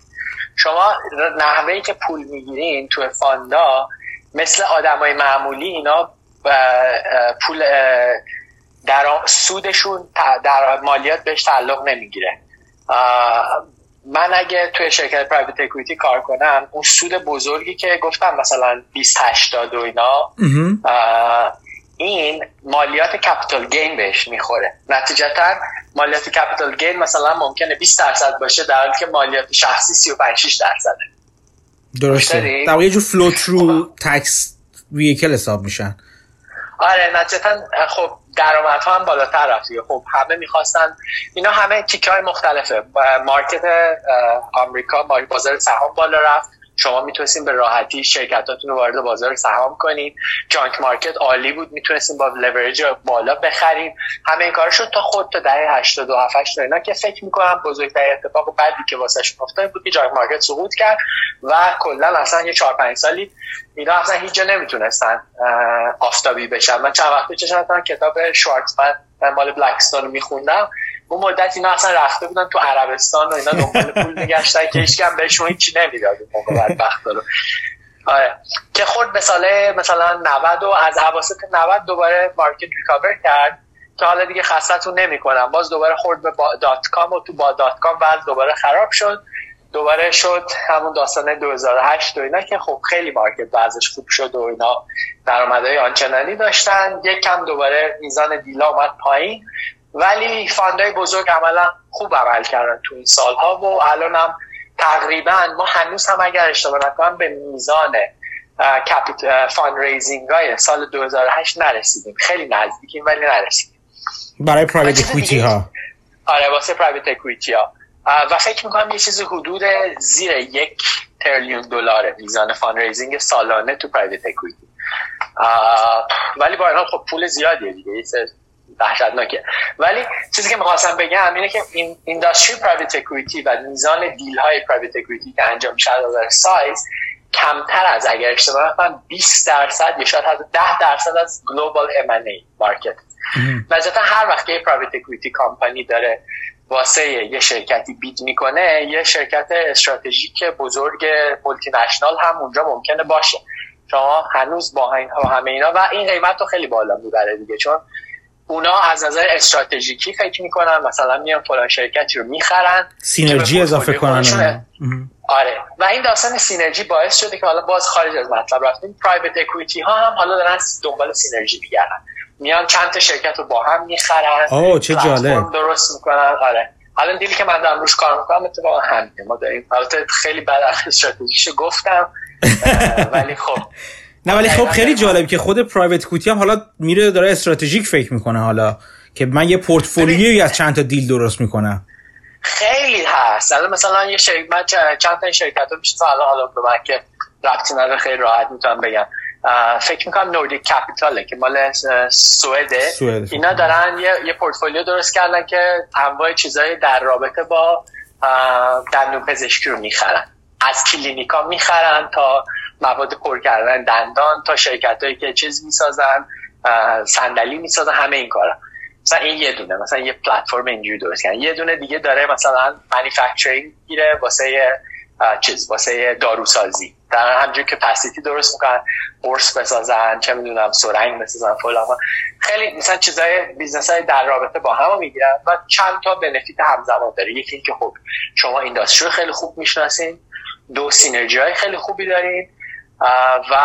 شما نحوه که پول می‌گیرین تو fund ا مثل آدمای معمولی اینا پول در سودشون در مالیات بهش تعلق نمی‌گیره. من اگه توی شرکت private equity کار کنم اون سود بزرگی که گفتم مثلا 20 80 و اینا این مالیات capital gain بهش می‌خوره. نتیجتا مالیات capital gain مثلا ممکنه 20 درصد باشه در حالی که مالیات شخصی 35 6 درصده. درسته. در یه جور flow through tax vehicle حساب میشن. آره نتیجتا خب درآمدها هم بالاتر رفت خب همه می‌خواستن. اینا همه تیکه های مختلفه market آمریکا بازار سهام بالا رفت. شما می‌تونستین به راحتی شرکتاتون رو وارد بازار سهام کنین. junk market عالی بود می‌تونستین با لورج بالا بخرین. همه این کار شد تا خود تا دهه 87 8 اینا که فکر می‌کنم بزرگترین اتفاق بعدی که واسش افتاد بود که junk market سقوط کرد و کلا اصلا یه 4 5 سالی اینا اصلا هیچ جا نمی‌تونستن آفتابی بشن. من چند وقت پیش کتاب Schwarzman مال Blackstone میخوندم. اون مدت اینا اصلا رفته بودن تو عربستان و اینا دنبال پول میگشتن که هیچ کی بهشون هیچی نمی‌داد اون موقع بدبخت رو. آره. که خود ساله مثلا 90 و از اواسط 90 دوباره market recover کرد که حالا دیگه خستتون نمی‌کنم. باز دوباره خورد به با dot-com و تو با dot-com بعد دوباره خراب شد. دوباره شد همون داستان 2008 و اینا که خب خیلی market وضعش خوب شد و اینا درآمدهای آنچنانی داشتن. یک کم دوباره میزان deal ا اومد پایین. ولی fund ای بزرگ عملا خوب عمل کردن تو این سالها و الان هم تقریبا ما هنوز هم اگر اشتباه نکنم به میزان fundraising های سال 2008 نرسیدیم. خیلی نزدیکیم ولی نرسیدیم. برای private equity ها آره واسه private equity ها و فکر می‌کنم یه چیز حدود زیر یک تریلیون دلار میزان fundraising سالانه تو private equity ولی با این خب پول زیادیه دیگه. وحشتناکه. ولی چیزی که می‌خواستم بگم اینه که این industry private equity و میزان deal های private equity که انجام میشه از سایز کمتر از اگر اشتباه نکنم 20 درصد یا شاید حتی 10 درصد از global M&A market مثلا هر وقت که private equity company داره واسه یه شرکتی bid می‌کنه یه شرکت استراتژیک بزرگ multinational هم اونجا ممکنه باشه. شما هنوز با همه اینا و این قیمت رو خیلی بالا می‌بره دیگه چون اونا از نظر استراتژیکی فکر می‌کنن مثلا میان فلان شرکتی رو می‌خرن synergy اضافه کنن. آره. و این داستان synergy باعث شده که حالا باز خارج از مطلب رفتیم. private equity ها هم حالا دارن دنبال سینرژی میگردن. میان چند تا شرکت رو با هم می‌خرن. اوه چه جالب. درست می‌کنن. آره. حالا دیلی که من دارم روش کار می‌کنم اتفاقا همینه. ما داریم. البته خیلی بد استراتژیشو گفتم. ولی خب. نه ولی خب خیلی جالب که خود پرایوت کوتی هم حالا میره داره استراتژیک فکر می‌کنه حالا که من یه پورتفولیوی از چند تا دیل درست می‌کنم. خیلی هست. الان مثلا یه شرکت من چند تا شرکت رو میشه حالا حالا به من که ربطی نداره خیلی راحت می‌تونم بگم. فکر می‌کنم نوردیک کپیتاله که مال سوئده. اینا دارن یه, یه پورتفولیو درست کردن که انواع چیزایی در رابطه با دندون پزشکی رو می‌خرن. از کلینیکا می‌خرن تا مواد پر کردن دندان تا شرکت هایی که چیز می‌سازن صندلی می‌سازن همه این کارا. مثلا این یه دونه مثلا یه پلتفرم اینجوری درست کردن. یه دونه دیگه داره مثلا مانیفکتچرینگ گیره واسه چیز واسه داروسازی. در همه‌جور capacity درست می‌کنن قرص بسازن چه می‌دونم سرنگ بسازن فلان خیلی مثلا چیزای business های در رابطه با هم می‌گیرن و چند تا benefit همزمان داره. یکی اینکه خب شما industry خیلی خوب می‌شناسین دو synergy های خیلی خوبی دارین. و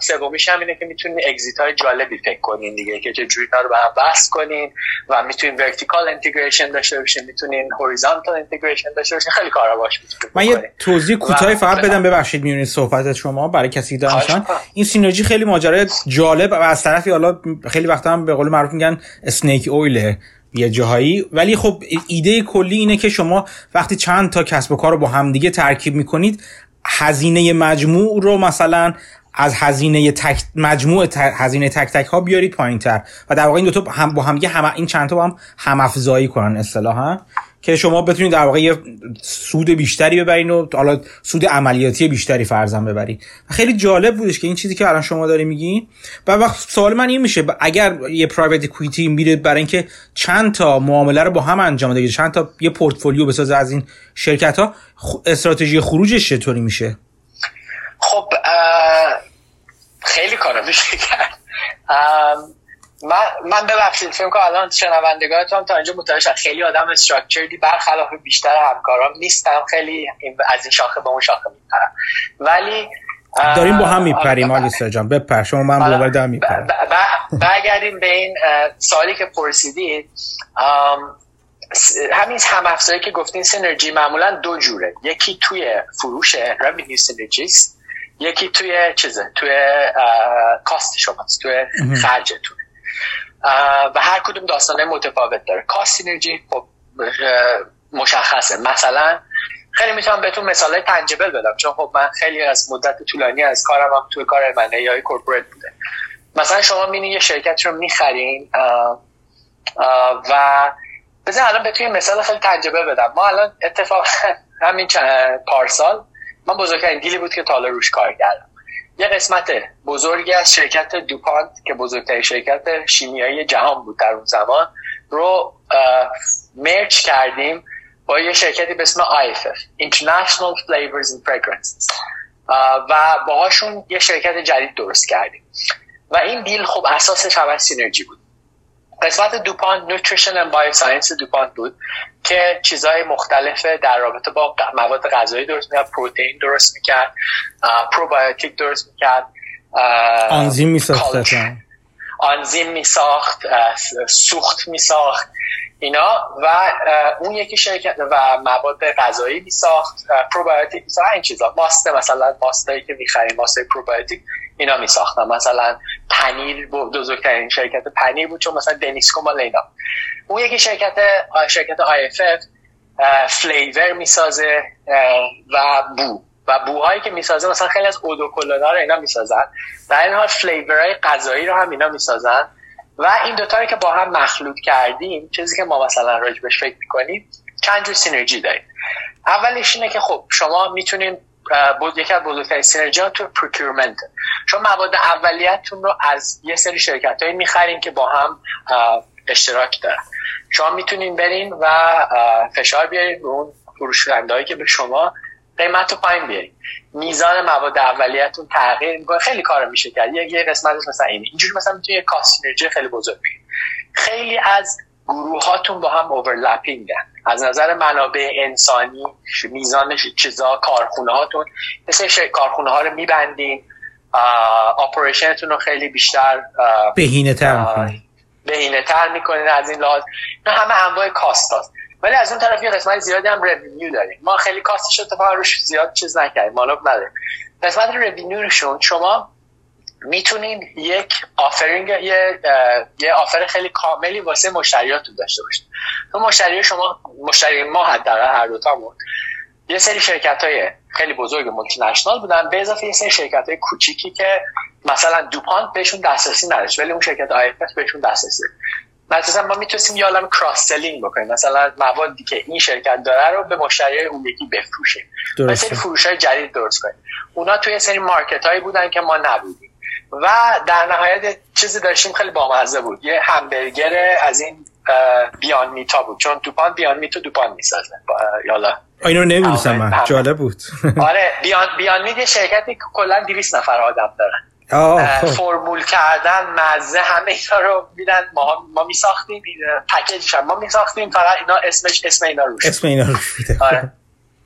سومیش هم اینه که می‌تونید exit های جالبی فکر کنین دیگه که چجوری رو به هم بحث کنین و می‌تونین vertical integration داشته باشین می‌تونین horizontal integration داشته باشین خیلی کارا باش من یه توضیح کوتاهی فقط بدم ببخشید میونید صحبت شما برای کسی که دانشان این سینرژی خیلی ماجرای جالب و از طرفی حالا خیلی وقتا هم به قول معروف میگن اسنیک اویله یه جاهایی. ولی خب ایده کلی اینه که شما وقتی چند تا کسب و کار رو با همدیگه ترکیب می‌کنید هزینه مجموع رو مثلا از هزینه تک مجموع هزینه تک تک ها بیارید پایین تر و در واقع این دو تا هم با هم هم این چند تا با هم هم افزایی کنن اصطلاحا. که شما بتونید در واقع یه سود بیشتری ببرین و حالا سود عملیاتی بیشتری فرضاً ببرید خیلی جالب بودش که این چیزی که الان شما داری میگین و وقت سوال من این میشه اگر یه پرایوت اکوئیتی میره برای اینکه چند تا معامله رو با هم انجام بده چند تا یه پورتفولیو بسازه از این شرکت ها استراتژی خروجش چطوری میشه؟ خب خیلی کارا میشه کرد. من من ببخشید فکر کنم الان شنوندگانتون تا اینجا متوجه خیلی آدم استراکچردی برخلاف بیشتر همکارام نیستم خیلی از این شاخه به اون شاخه میپرم ولی داریم با هم میپریم آلیسا جان بپر شما من بلوبر دارم میپرم برگردیم به این سوالی که پرسیدید. همین هم افزایی که گفتین سینرژی معمولا دو جوره. یکی توی فروش revenue synergies یکی توی چیزه توی کاست شماست توی خرجتون. و هر کدوم داستانه متفاوت داره. کاست سینرژی خب مشخصه. مثلا خیلی می‌تونم بهتون مثال های تنجبل بدم چون خب من خیلی از مدت طولانی از کارم هم توی کار منه یا کورپوریت بوده. مثلا شما مینی یه شرکت رو می‌خرین و بزن الان بهتون مثال خیلی تنجبه بدم. ما الان اتفاق همین پارسال من بزرگترین deal ی بود که تا حالا روش کار کردم. یه قسمت بزرگی از شرکت DuPont که بزرگترین شرکت شیمیایی جهان بود در اون زمان رو merge کردیم با یه شرکتی به اسم IFF International Flavors and Fragrances. و باهاشون یه شرکت جدید درست کردیم. و این deal خب اساسش همش synergy بود. قسمت DuPont Nutrition and Biosciences، DuPont بود که چیزهای مختلف در رابطه با مواد غذایی درست می‌کرد پروتئین درست می‌کرد پروبایوتیک درست می‌کرد آنزیم میساخت آنزیم میساخت سوخت میساخت اینا و اون یکی شرکت و مواد غذایی میساخت پروبایوتیک میساخت این چیزا. ماست مثلا ماستایی که می‌خریم ماست پروبایوتیک اینا میساختن. مثلا پنیر بزرگترین شرکت پنیر بود چون مثلا Danisco مال اینا. اون یکی شرکت شرکت IFF flavor می‌سازه و بو. و بوهایی که می‌سازه مثلا خیلی از اودوکولونا رو اینا می‌سازن. در این حال flavor های غذایی رو هم اینا می‌سازن. و این دوتا رو که با هم مخلوط کردیم چیزی که ما مثلا راجبش فکر می‌کنیم چند جور synergy داریم. اولش اینه که خب شما می‌تونین بود یکی از بزرگترین synergy تو procurement شما مواد اولیتتون رو از یه سری شرکت هایی می‌خرین که با هم اشتراک دارن. شما می‌تونین برین و فشار بیارین به اون فروشندهایی که به شما قیمت رو پایین بیارین میزان مواد اولیتون تغییر می‌کنه. خیلی کار میشه کرد. یه قسمتش مثلا اینه. اینجوری مثلا می‌تونی یه کاست خیلی بزرگ بگیر خیلی از گروهاتون با هم اوورلپینگن از نظر منابع انسانی میزان چیزا کارخونه هاتون مثل کارخونه ها رو میبندین. operation تون رو خیلی بیشتر بهینه تر بهینه تر می‌کنین از این لحاظ. همه انواع cost هاست. ولی از اون طرف یه قسمت زیادی هم revenue داریم. ما خیلی cost ش اتفاقا روش زیاد چیز نکردیم. مالوب نداریم قسمت revenue شون شما می‌تونین یک offering یه یه offer خیلی کاملی واسه مشتریاتون داشته باشید تو مشتری شما مشتری ما حداقل هر دو تامون یه سری شرکت های خیلی بزرگ multinational بودن به اضافه یه سری شرکت های کوچیکی که مثلا DuPont بهشون دسترسی نداشت ولی اون شرکت آی بهشون دسترسی مثلا ما می‌تونیم یه عالم cross-selling بکنیم. مثلا موادی که این شرکت داره رو به مشتری اون یکی بفروشیم. مثلا فروش های جدید درست کنیم. اونا توی سری market هایی بودن که ما نبودیم. و در نهایت چیزی داشتیم خیلی بامزه بود. یه همبرگر از این Beyond Meat ا بود. چون DuPont، Beyond Meat و DuPont می‌سازه. یالا اینو نمی‌دونستم من. جالب بود. آره بیان بیان میت شرکتی که کلا 200 نفر آدم دارن. فرمول کردن مزه همه اینا رو میدن. ما ما میساختیم پکیجش ما میساختیم فقط اینا اسمش اسم اینا روش. اسم اینا روش آره.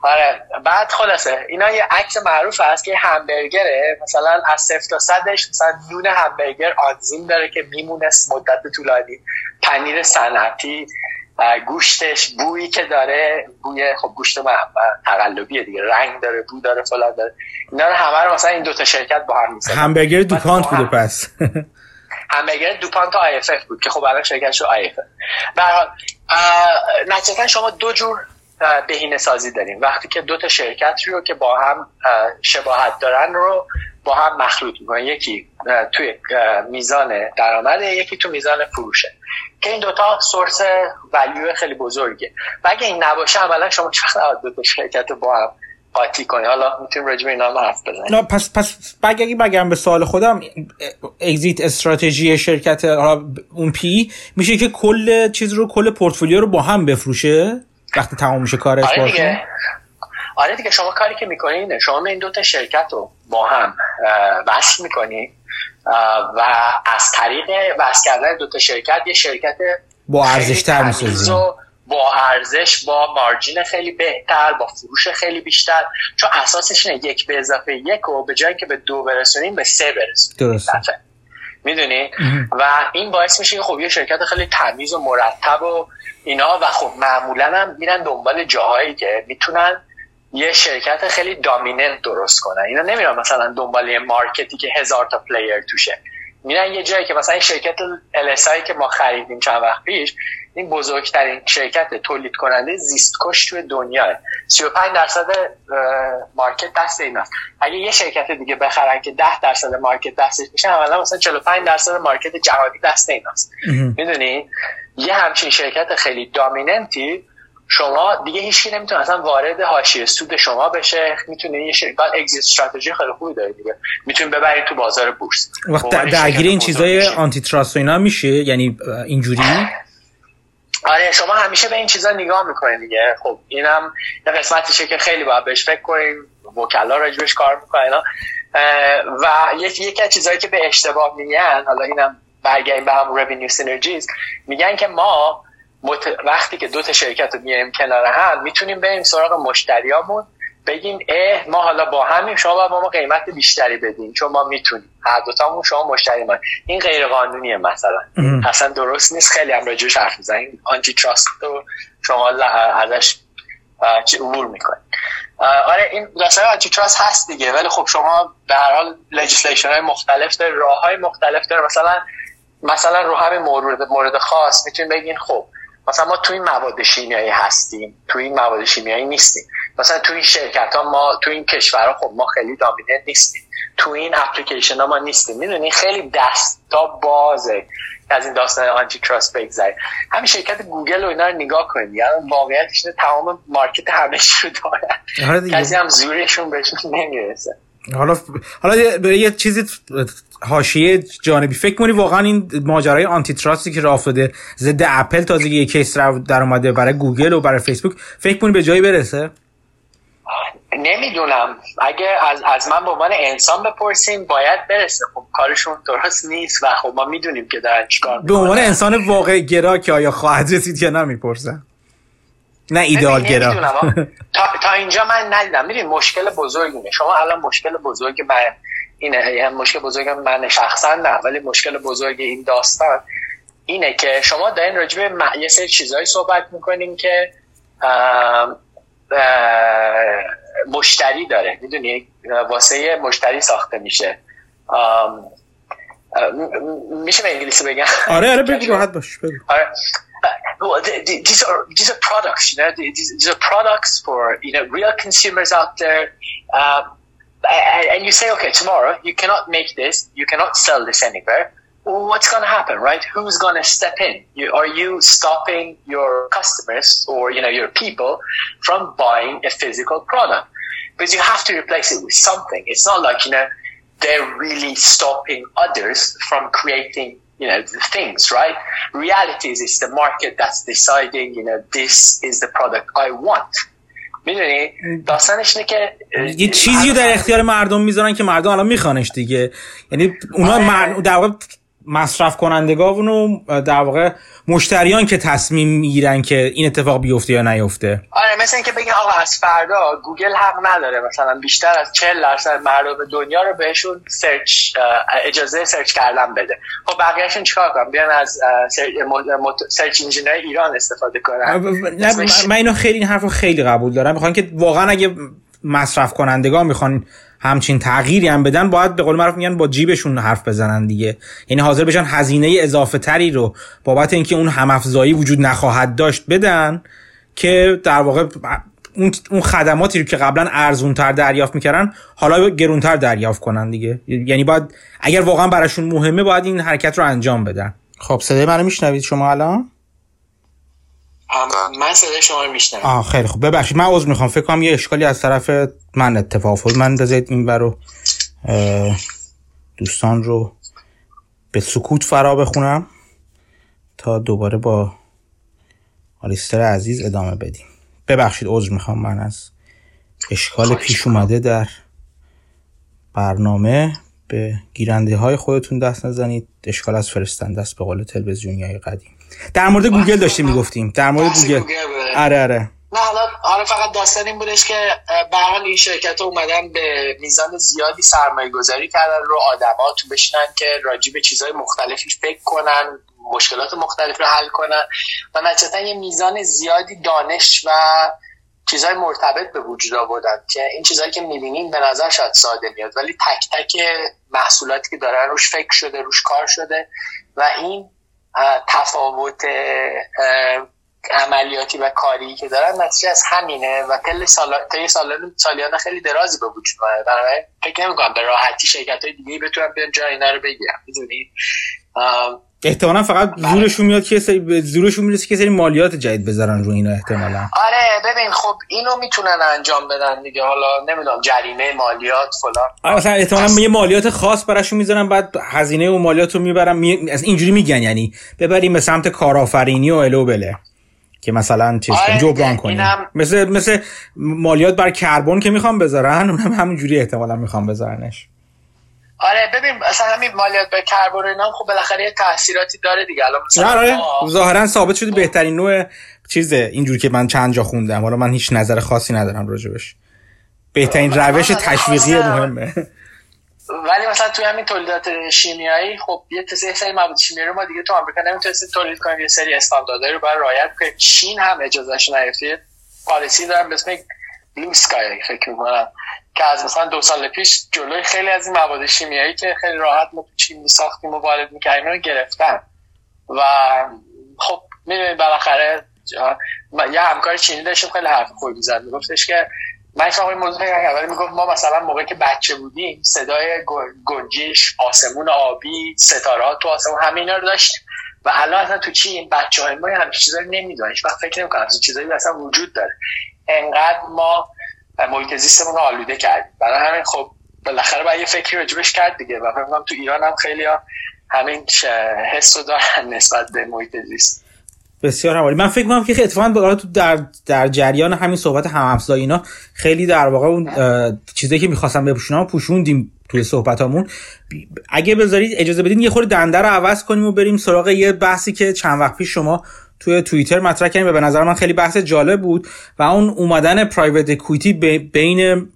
آره. بعد خلاصه اینا یه عکس معروف هست که همبرگره. مثلا از صفر تا صدش مثلا نون همبرگر آنزیم داره که میمونه مدت طولانی. پنیر صنعتی. گوشتش بویی که داره بوی خب گوشت تقلبیه دیگه رنگ داره بو داره فلان داره. اینا رو همه رو مثلا این دوتا شرکت با هم می‌سازن همبرگر DuPont بوده پس. همبرگر DuPont IFF بود که خب الان شرکتش IFF. شما دو جور بهینه سازی داریم. وقتی که دو تا شرکت رو که با هم شباهت دارن رو با هم مخلوط می‌کنن. یکی توی میزان درآمد یکی تو میزان فروشه. که این دوتا سورس ولیو خیلی بزرگه. و اگه این نباشه عملا شما چقدر دو تا شرکت با هم قاطی کنی؟ حالا می‌تونیم راجع به اینا حرف بزنیم. پس پس بگی بگم به سوال خودم. اگزیت استراتژی شرکت اون پی میشه که کل چیز رو کل پورتفولیو رو با هم بفروشه؟ وقتی تمام میشه کارش آره دیگه. آره دیگه شما کاری که می‌کنین شما این دو تا شرکت رو با هم وصل می‌کنین و از طریق وصل کردن دو تا شرکت یه شرکت با ارزش تر می‌سازین. با ارزش با مارجین خیلی بهتر با فروش خیلی بیشتر. چون اساسش اینه یک به اضافه یک و به جایی که به دو برسونیم به سه برسونیم. درست می‌دونی و این باعث میشه که خب یه شرکت خیلی تمیز و مرتب و اینا و خب معمولا هم میرن دنبال جاهایی که می‌تونن یه شرکت خیلی dominant درست کنن. اینا نمیرن مثلا دنبال یه market ی که هزار تا player توشه. میرن یه جایی که مثلا این شرکت LSI که ما خریدیم چند وقت پیش این بزرگترین شرکت تولید کننده زیست کش توی دنیا 35 درصد market دست ایناست اگه یه شرکت دیگه بخرن که 10 درصد market دستش میشه اولا مثلا 45 درصد market جهانی دست ایناست می‌دونی؟ یه همچین شرکت خیلی dominant ی شما دیگه هیچکی نمی‌تونه اصلا وارد حاشیه سود شما بشه. می‌تونه یه شرکت exit strategy خیلی خوبی داره دیگه. می‌تونه ببرید تو بازار بورس. وقت درگیر این چیزای antitrust و اینا میشه یعنی اینجوری؟ آره شما همیشه به این چیزا نگاه می‌کنید دیگه. خب اینم یه قسمتیشه که خیلی باید بهش فکر کنیم. وکلا راجبش کار می‌کنن و یکی از چیزهایی که به اشتباه میگن حالا اینم برگردیم به هم revenue synergies میگن که ما وقتی که دو تا شرکت رو میاریم کنار هم می‌تونیم بریم سراغ مشتریامون بگیم اه ما حالا با همیم شما باید ما قیمت بیشتری بدین چون ما می‌تونیم. هر دوتامون شما مشتری ما. این غیر قانونیه مثلا اصلا درست نیست. خیلی هم راجعش حرف می‌زنیم. antitrust رو شما ازش عبور می‌کنید. آره این داستان antitrust هست دیگه ولی خب شما به هر حال legislation های مختلف داره راه های مختلف داره مثلا مثلا رو همین مورد مورد خاص می‌تونید بگین خب مثلا ما تو این مواد شیمیایی هستیم تو این مواد شیمیایی نیستیم. مثلا تو این شرکت ها ما تو این کشورها خب ما خیلی dominant نیستیم. تو این اپلیکیشن ها ما نیستیم. می‌دونی؟ خیلی دستا بازه. از این داستان antitrust بگذریم همین شرکت گوگل و اینا رو نگاه کنید. یعنی واقعیتش تمام market همه رو دارن. آره کسی هم زورشون بهشون نمی‌رسه. حالا حالا یه چیزی حاشیه جانبی. فکر کنی واقعا این ماجرای antitrust ی که راه افتاده ضد اپل تازه یه case رو در اومده برای گوگل و برای فیسبوک. فکر کنی به جایی برسه؟ نمی‌دونم. اگه از, از من به عنوان انسان بپرسیم باید برسه. خب کارشون درست نیست و خب ما می‌دونیم که دارن چیکار به عنوان انسان واقع گرا که آیا خواهد رسید یا نمی‌پرسم نه ایده‌آل گرا. تا, تا اینجا من ندیدم. می‌دونی مشکل بزرگی شما الان مشکل بزرگ من اینه یعنی مشکل بزرگ من شخصا نه ولی مشکل بزرگ این داستان اینه که شما دارین راجع به یه سری چیزهایی صحبت می‌کنین که مشتری داره. می‌دونی؟ واسه مشتری ساخته میشه. میشه به انگلیسی بگم؟ آره آره بگو راحت باش بگو. آره. These are these are products you know these, these are products for you know real consumers out there. um, and you say okay tomorrow you cannot make this you cannot sell this anywhere what's going to happen, right? Who's going to step in? You, are you stopping your customers or you know your people from buying a physical product? Because you have to replace it with something. It's not like you know they're really stopping others from creating you know the things, right? Reality is it's the market that's deciding. You know this is the product I want. می‌دونی؟ داستانش اینه که یه چیزی رو در اختیار مردم می‌ذارن که مردم الان میخوانش دیگه. یعنی اونا آره. در واقع مصرف کنندگان و در واقع مشتریان که تصمیم می‌گیرن که این اتفاق بیفته یا نیفته. آره مثل اینکه بگین آقا از فردا گوگل حق نداره مثلا بیشتر از 40 درصد مردم دنیا رو بهشون search اجازه search کردن بده. خب بقیه‌شون چیکار کنن؟ بیان از سرچ انجینای ایران استفاده کنن. نه من اینو خیلی این حرفو خیلی قبول دارم. می‌خوان که واقعا اگه مصرف کنندگان می‌خوان همچین تغییری هم بدن باید به قول معروف میگن با جیبشون حرف بزنن دیگه. یعنی حاضر بشن هزینه اضافه تری رو بابت اینکه اون همافزایی وجود نخواهد داشت بدن که در واقع اون خدماتی رو که قبلا ارزون تر دریافت می‌کردن حالا گرونتر دریافت کنن دیگه. یعنی باید اگر واقعا براشون مهمه باید این حرکت رو انجام بدن. خب صدای منو میشنوید شما الان؟ من صدای شما رو میشنم آه خیلی خوب. ببخشید من عذر می‌خوام. فکر کنم یه اشکالی از طرف من اتفاق افتاد. من بذارید این برو دوستان رو به سکوت فرا بخونم تا دوباره با آلیستر عزیز ادامه بدیم. ببخشید عذر می‌خوام. من از اشکال پیش اومده در برنامه به گیرنده های خودتون دست نزنید. اشکال از فرستنده ست به قول تلویزیونی های قدیم. در مورد گوگل داشتیم می‌گفتیم. در مورد گوگل. آره آره. نه حالا حالا فقط داستان این بودش که به حال این شرکت ها اومدن به میزان زیادی سرمایه گذاری کردن رو آدما تو بشینن که راجع به چیزهای مختلفی فکر کنن مشکلات مختلف رو حل کنن. و نتیجتا یه میزان زیادی دانش و چیزهای مرتبط به وجود آوردن که این چیزهایی که می‌بینیم به نظر شاید ساده میاد ولی تک تک محصولاتی که دارن روش فکر شده روش کار شده و این تفاوت عملیاتی و کاری که دارن نتیجه از همینه و کل سال... سالان سالیان خیلی درازی به وجود اومده. بنابراین فکر نمی‌کنم به راحتی شرکت های دیگه بتونن بیان جای اینا رو بگیرن. می‌دونید احتمالا فقط زورشون میاد که سری زورشون می‌رسه که سری مالیات جدید بذارن رو اینا احتمالا. آره ببین خب اینو می‌تونن انجام بدن دیگه. حالا نمی‌دونم جریمه مالیات فلان. آره مثلا احتمالا یه مالیات خاص براشون می‌ذارن بعد هزینه و مالیات رو می‌برن. می... از اینجوری میگن یعنی ببریم به سمت کارآفرینی و الو بله. که مثلا چیز آره جبران کنیم. هم... مثل مثل مالیات بر کربن که می‌خوام بذارن اونم همینجوری احتمالا می‌خوام بذارنش. آره ببین مثلا همین مالیات به کربن اینا خب بالاخره یه تاثیراتی داره دیگه. الان مثلا آره ظاهرا ثابت شده بهترین نوع چیزه. اینجوری که من چند جا خوندم. حالا من هیچ نظر خاصی ندارم راجبش. بهترین روش تشویقی مهمه. ولی مثلا توی همین تولیدات شیمیایی خب یه تسه سری مواد شیمیایی رو ما دیگه تو آمریکا نمی‌تونستیم تولید کنیم. یه سری استانداردهایی رو باید رعایت کنیم. چین هم اجازهش نگرفته پالیسی دارن به اسم بلو فکر می‌کنم. که از مثلا دو سال پیش جلوی خیلی از این مواد شیمیایی که خیلی راحت ما چین ساختیم و وارد می‌کردیم رو گرفتن. و خب می‌دونید بالاخره یه همکار چینی داشتیم خیلی حرف خوبی می‌زد. میگفتش که من این موضوع اول می‌گفت ما مثلا موقعی که بچه بودیم صدای گنجیش آسمون آبی ستاره تو آسمون همه رو داشتیم. و الان اصلا تو چین بچه های ما همین چیزا رو نمی‌دونن. وقت فکر نمی‌کنن. این چیزایی اصلا وجود داره. انقدر ما محیط زیستمون رو آلوده کردیم برای همین خب بالاخره باید یه فکری راجبش کرد دیگه و فکر تو ایران هم خیلی ها همین حس رو دارن نسبت به محیط زیست بسیار عالی. من فکر می‌کنم که اتفاقا در در جریان همین صحبت هم اینا خیلی در واقع اون چیزایی که می‌خواستم بپوشونم پوشوندیم توی صحبتامون. اگه بذارید اجازه بدین یه خورده دنده رو عوض کنیم و بریم سراغ یه بحثی که چند وقت پیش شما توی توییتر مطرح کردیم و به نظر من خیلی بحث جالب بود و اون اومدن private equity بین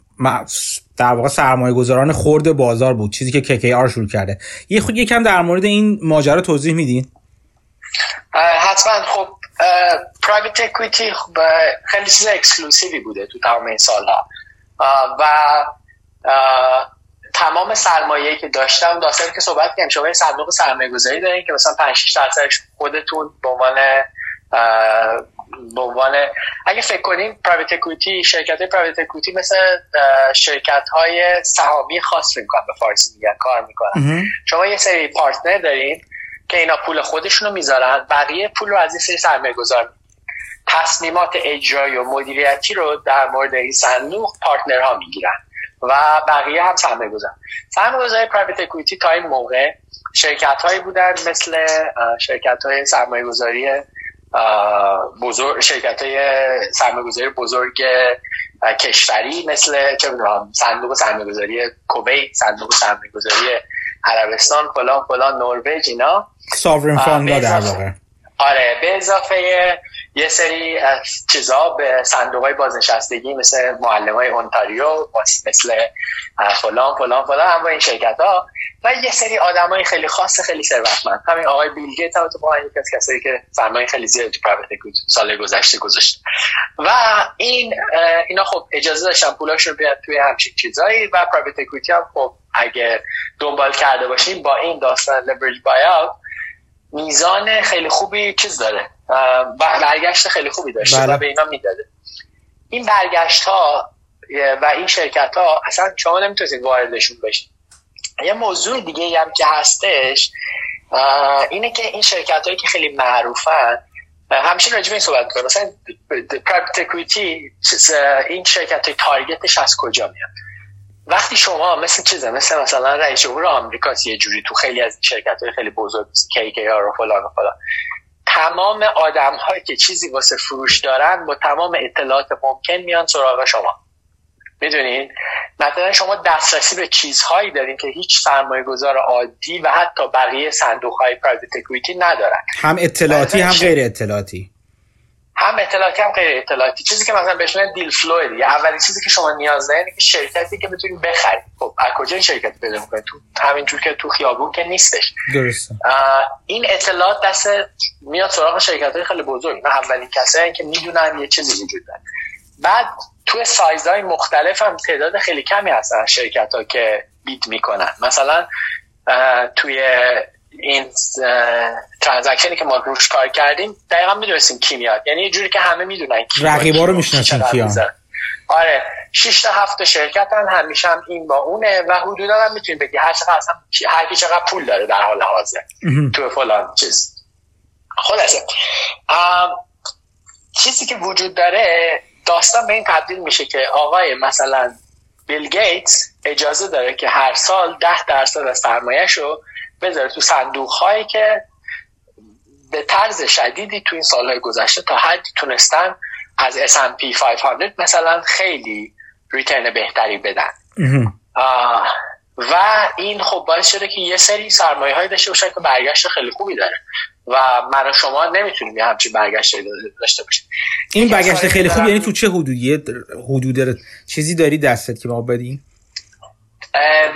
در واقع سرمایه گذاران خورد بازار بود چیزی که آر شروع کرده. یه خود یکم در مورد این ماجرا توضیح میدین؟ حتما. خب private equity خب خیلی چیز exclusive ی بوده تو تمام این سالها. و تمام سرمایه که داشتم داستانی که صحبت کردیم شما یه صندوق سرمایه گذاری دارین که مثلا 5 6 درصدش خودتون به عنوان به عنوان اگه فکر کنیم private equity شرکت های private equity مثل شرکت های سهامی خاص می‌کنن به فارسی میگن کار می‌کنن. شما یه سری partner دارین که اینا پول خودشونو می‌ذارن بقیه پول رو از این سری سرمایه گذار تصمیمات اجرایی و مدیریتی رو در مورد این صندوق partner ها می‌گیرن. و بقیه هم سرمایه گذار. سرمایه گذاری private equity تا این موقع شرکت هایی بودن مثل شرکت های سرمایه گذاری بزرگ شرکت های سرمایه گذاری بزرگ کشوری مثل چه صندوق سرمایه گذاری کوبی صندوق سرمایه گذاری عربستان فلان فلان نروژ اینا. ساورن فاندا در واقع. آره به اضافه یه سری چیزا به صندوق های بازنشستگی مثل معلم های اونتاریو مثل فلان فلان فلان هم با این شرکت ها و یه سری آدم های خیلی خاص خیلی ثروتمند. همین آقای بیل گیت هم تو یکی از کسایی که سرمایه خیلی زیاد تو پرایوت سال گذشته گذاشت و این اینا خب اجازه داشتن پولاشون بیاد توی همچین چیزایی و پرایوت اکویتی هم خب اگه دنبال کرده باشیم با این داستان لبرج بای میزان خیلی خوبی چیز داره. برگشت خیلی خوبی داشته بله. و به اینا می‌داده. این برگشت ها و این شرکت ها اصلا شما نمی‌تونید واردشون بشید یه موضوع دیگه هم که هستش اینه که این شرکت هایی که خیلی معروفن همیشه راجع به این صحبت می‌کنم مثلا پرایوت اکویتی این شرکت های تارگتش از کجا میاد؟ وقتی شما مثل چیزه مثل مثلا رئیس جمهور آمریکا یه جوری تو خیلی از شرکت های خیلی بزرگ کی و فلان و فلان تمام آدم هایی که چیزی واسه فروش دارن با تمام اطلاعات ممکن میان سراغ شما. می‌دونین؟ مثلا شما دسترسی به چیزهایی دارین که هیچ سرمایه گذار عادی و حتی بقیه صندوق های private equity ندارن. هم اطلاعاتی هم غیر اطلاعاتی. هم اطلاعاتی هم غیر اطلاعاتی. چیزی که مثلا بهش میگن deal flow دیگه. اولین چیزی که شما نیاز دارین که شرکتی که بتونید بخرید. خب از کجا این شرکت پیدا می‌کنید؟ تو همینجور که تو خیابون که نیستش. درسته. این اطلاعات دست میاد سراغ شرکت های خیلی بزرگ. نه اولین کسایی که می‌دونن یه چیزی وجود داره. بعد تو سایزهای مختلف هم تعداد خیلی کمی هستن شرکت ها که بیت می‌کنن. مثلا توی این ترانزکشنی که ما روش کار کردیم دقیقا می‌دونستیم کی میاد. یعنی یه جوری که همه می‌دونن کی رقیبا رو می‌شناسن کیا آره 6 تا 7 شرکت هم همیشه هم این با اونه و حدودا هم می‌تونیم بگی هر چقدر اصلا هر کی چقدر پول داره در حال حاضر. تو فلان چیز. خلاصه. چیزی که وجود داره داستان به این تبدیل میشه که آقای مثلا بیل گیتس اجازه داره که هر سال ده درصد از سرمایهش رو بذاره تو صندوق هایی که به طرز شدیدی تو این سالهای گذشته تا حدی تونستن از S&P 500 مثلا خیلی ریترن بهتری بدن. و این خب باعث شده که یه سری سرمایه های داشته باشن که برگشت خیلی خوبی داره. و من و شما نمی‌تونیم یه همچین برگشت داشته باشیم. این برگشت خیلی خوب یعنی تو چه حدودی؟ حدود چیزی داری دستت که ما بدیم؟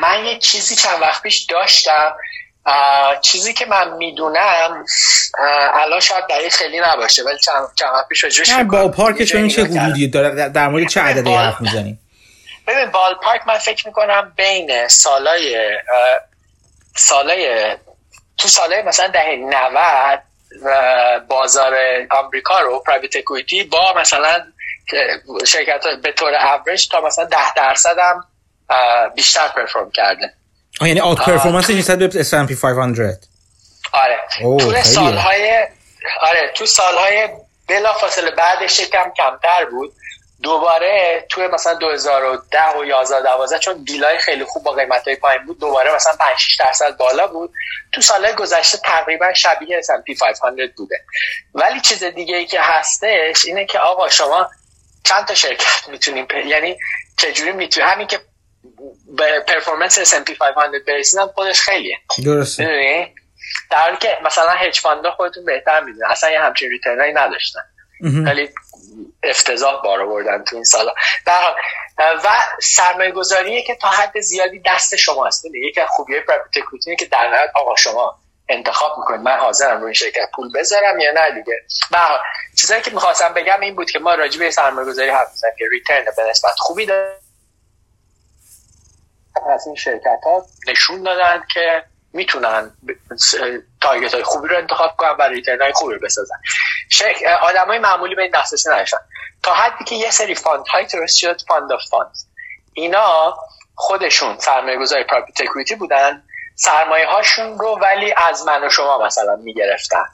من یه چیزی چند وقت پیش داشتم چیزی که من می‌دونم الان شاید دقیق خیلی نباشه ولی چند چند وقت پیش راجعش با پارکش ببین چه حدودی داره در مورد چه عددی حرف می‌زنیم ببین بال پارک من فکر می‌کنم بین سالای سالای تو سالای مثلا دهه 90 بازار آمریکا رو private equity با مثلا شرکت به طور اوریج تا مثلا 10 درصد هم بیشتر perform کرده. یعنی outperformance نسبت به S&P 500 آره. تو سالهای آره تو سالهای بلافاصله بعدش کم کمتر بود. دوباره توی مثلا 2010 و 11 12 چون deal ای خیلی خوب با قیمت های پایین بود دوباره مثلا 5 6 درصد بالا بود. تو سال گذشته تقریبا شبیه S&P 500 بوده. ولی چیز دیگه ای که هستش اینه که آقا شما چند تا شرکت می‌تونیم یعنی چجوری می‌تونیم همین که به پرفورمنس S&P 500 برسیدن خودش خیلیه. درسته. در حالی که مثلا هج فاندا خودتون بهتر می‌دونن. اصلا یه همچین ریترنایی نداشتن. خیلی افتضاح بار آوردن تو این سالا. در و سرمایه گذاریه که تا حد زیادی دست شماست یکی از خوبیه پرایوت که در نهایت آقا شما انتخاب می‌کنید. من حاضرم روی این شرکت پول بذارم یا نه دیگه. و چیزایی که می‌خواستم بگم این بود که ما راجع به سرمایه گذاری حرف که return به نسبت خوبی داره از این شرکت ها نشون دادن که می‌تونن target های خوبی رو انتخاب کنن و return های خوبی رو بسازن. آدم های معمولی به این دسترسی نداشتن. تا حدی که یه سری fund های درست شد fund of fund اینا خودشون سرمایه گذاری private equity بودن. سرمایه هاشون رو ولی از من و شما مثلا می‌گرفتن.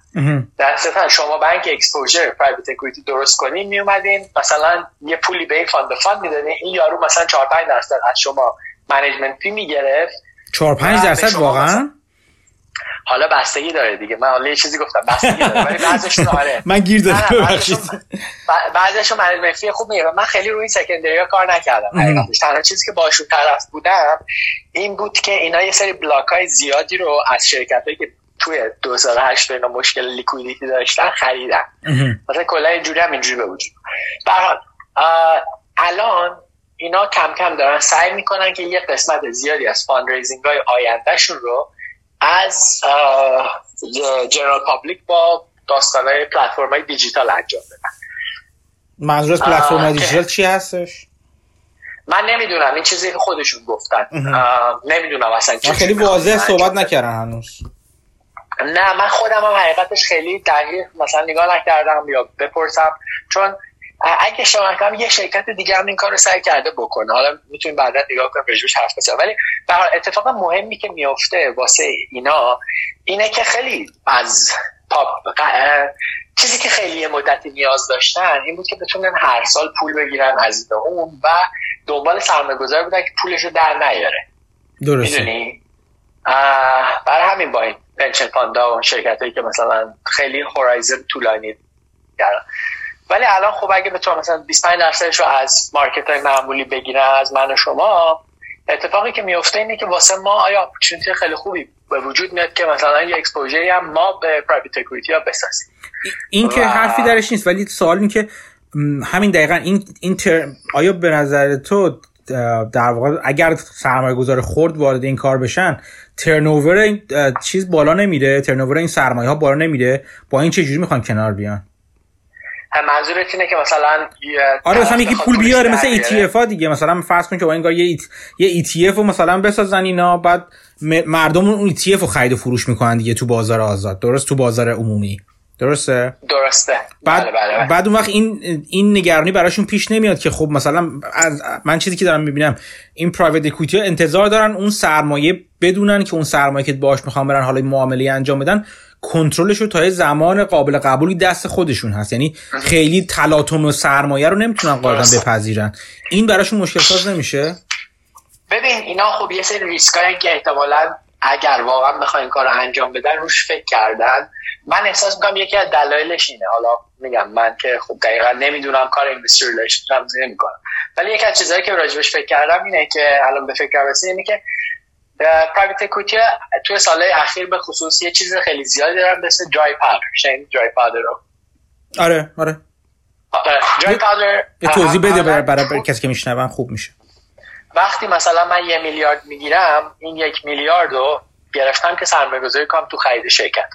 در شما بانک exposure private equity درست کنین میومدین مثلا یه پولی به این fund fund می‌دادین. این یارو مثلا 4 5 درصد از شما management fee می‌گرفت 4 5 درصد واقعا؟ حالا بستگی داره دیگه. من حالا یه چیزی گفتم. بستگی داره. ولی بعضیشون آره. من گیر دادم بعضیشون مفی خوب میگه. من خیلی روی سکندری کار نکردم. حقیقتش تنها چیزی که باشون طرف بودم این بود که اینا یه سری بلاک های زیادی رو از شرکت هایی که توی 2008 اینا مشکل لیکویدیتی داشتن خریدن. مثلا کلا اینجوری هم اینجوری به وجود الان اینا کم کم دارن سعی می‌کنن که یه قسمت زیادی از فاندریزینگ های آیندهشون رو از جنرال پابلیک با داستان های پلتفرم های دیجیتال انجام بدن. منظور از پلتفرم دیجیتال چی هستش؟ من نمی‌دونم این چیزی که خودشون گفتن. نمی‌دونم اصلا خیلی واضح صحبت نکردن هنوز. نه من خودم هم حقیقتش خیلی دقیق مثلا نگاه نکردم یا بپرسم. چون اگه شما کنم یه شرکت دیگه هم این کار رو سعی کرده بکنه. حالا می‌تونیم بعدا نگاه کنیم رجوش حرف بزنیم. ولی به اتفاق مهمی که میفته واسه اینا اینه که خیلی از پاپ چیزی که خیلی مدتی نیاز داشتن این بود که بتونن هر سال پول بگیرن از اون و دنبال سرمایه گذار بودن که پولش رو در نیاره. درسته. برای همین با این پنشن فاندا و شرکت هایی که مثلا خیلی هورایزن طولانی دارن ولی الان خب اگه بتونم مثلا 25 درصدش رو از مارکت های معمولی بگیرن از من و شما اتفاقی که میفته اینه که واسه ما آیا اپورتونتی خیلی خوبی به وجود میاد که مثلا یه اکسپوژری هم ما به پرایوت اکوئیتی ها بسازیم. این که حرفی درش نیست ولی سوال این که همین دقیقا این, این آیا به نظر تو در واقع اگر سرمایه گذار خورد وارد این کار بشن ترنوور این چیز بالا نمیره ترنوور این سرمایه ها بالا نمیره؟ با این چه جوری می‌خوان کنار بیان؟ منظورت اینه که مثلا آره مثلا یکی پول بیاره مثل ETF ها دیگه. مثلا فرض کن که با این یه یه ETF رو مثلا بسازن اینا بعد مردم اون ETF رو خرید و فروش می‌کنن دیگه تو بازار آزاد. درست؟ تو بازار عمومی. درسته؟ درسته. بعد بله بله بله. بعد اون وقت این این نگرانی براشون پیش نمیاد که خب مثلا از من چیزی که دارم می‌بینم این پرایوت اکوئیتی انتظار دارن اون سرمایه بدونن که اون سرمایه که باش می‌خوام برن حالا معامله انجام بدن کنترلش رو تا زمان قابل قبولی دست خودشون هست. یعنی خیلی تلاطم و سرمایه رو نمی‌تونن قاعدتا بپذیرن. این براشون مشکل ساز نمیشه؟ ببین اینا خب یه سری ریسکایی که احتمالا اگر واقعا بخواین کار رو انجام بدن روش فکر کردن. من احساس می‌کنم یکی از دلایلش اینه. حالا میگم من که خب دقیقا نمی‌دونم کار investor relation رو نمی‌کنم. ولی یکی از چیزهایی که راجبش فکر کردم اینه که الان به فکر رسیدم اینه که private equity توی سالهای اخیر به خصوص یه چیز خیلی زیادی دارن مثل dry powder شاید dry powder رو. آره آره. درای پاودر یه توضیح بده برای, برای کسی که میشنون خوب میشه. وقتی مثلا من یه میلیارد می‌گیرم این یک میلیارد رو گرفتم که سرمایه گذاری کنم تو خرید شرکت.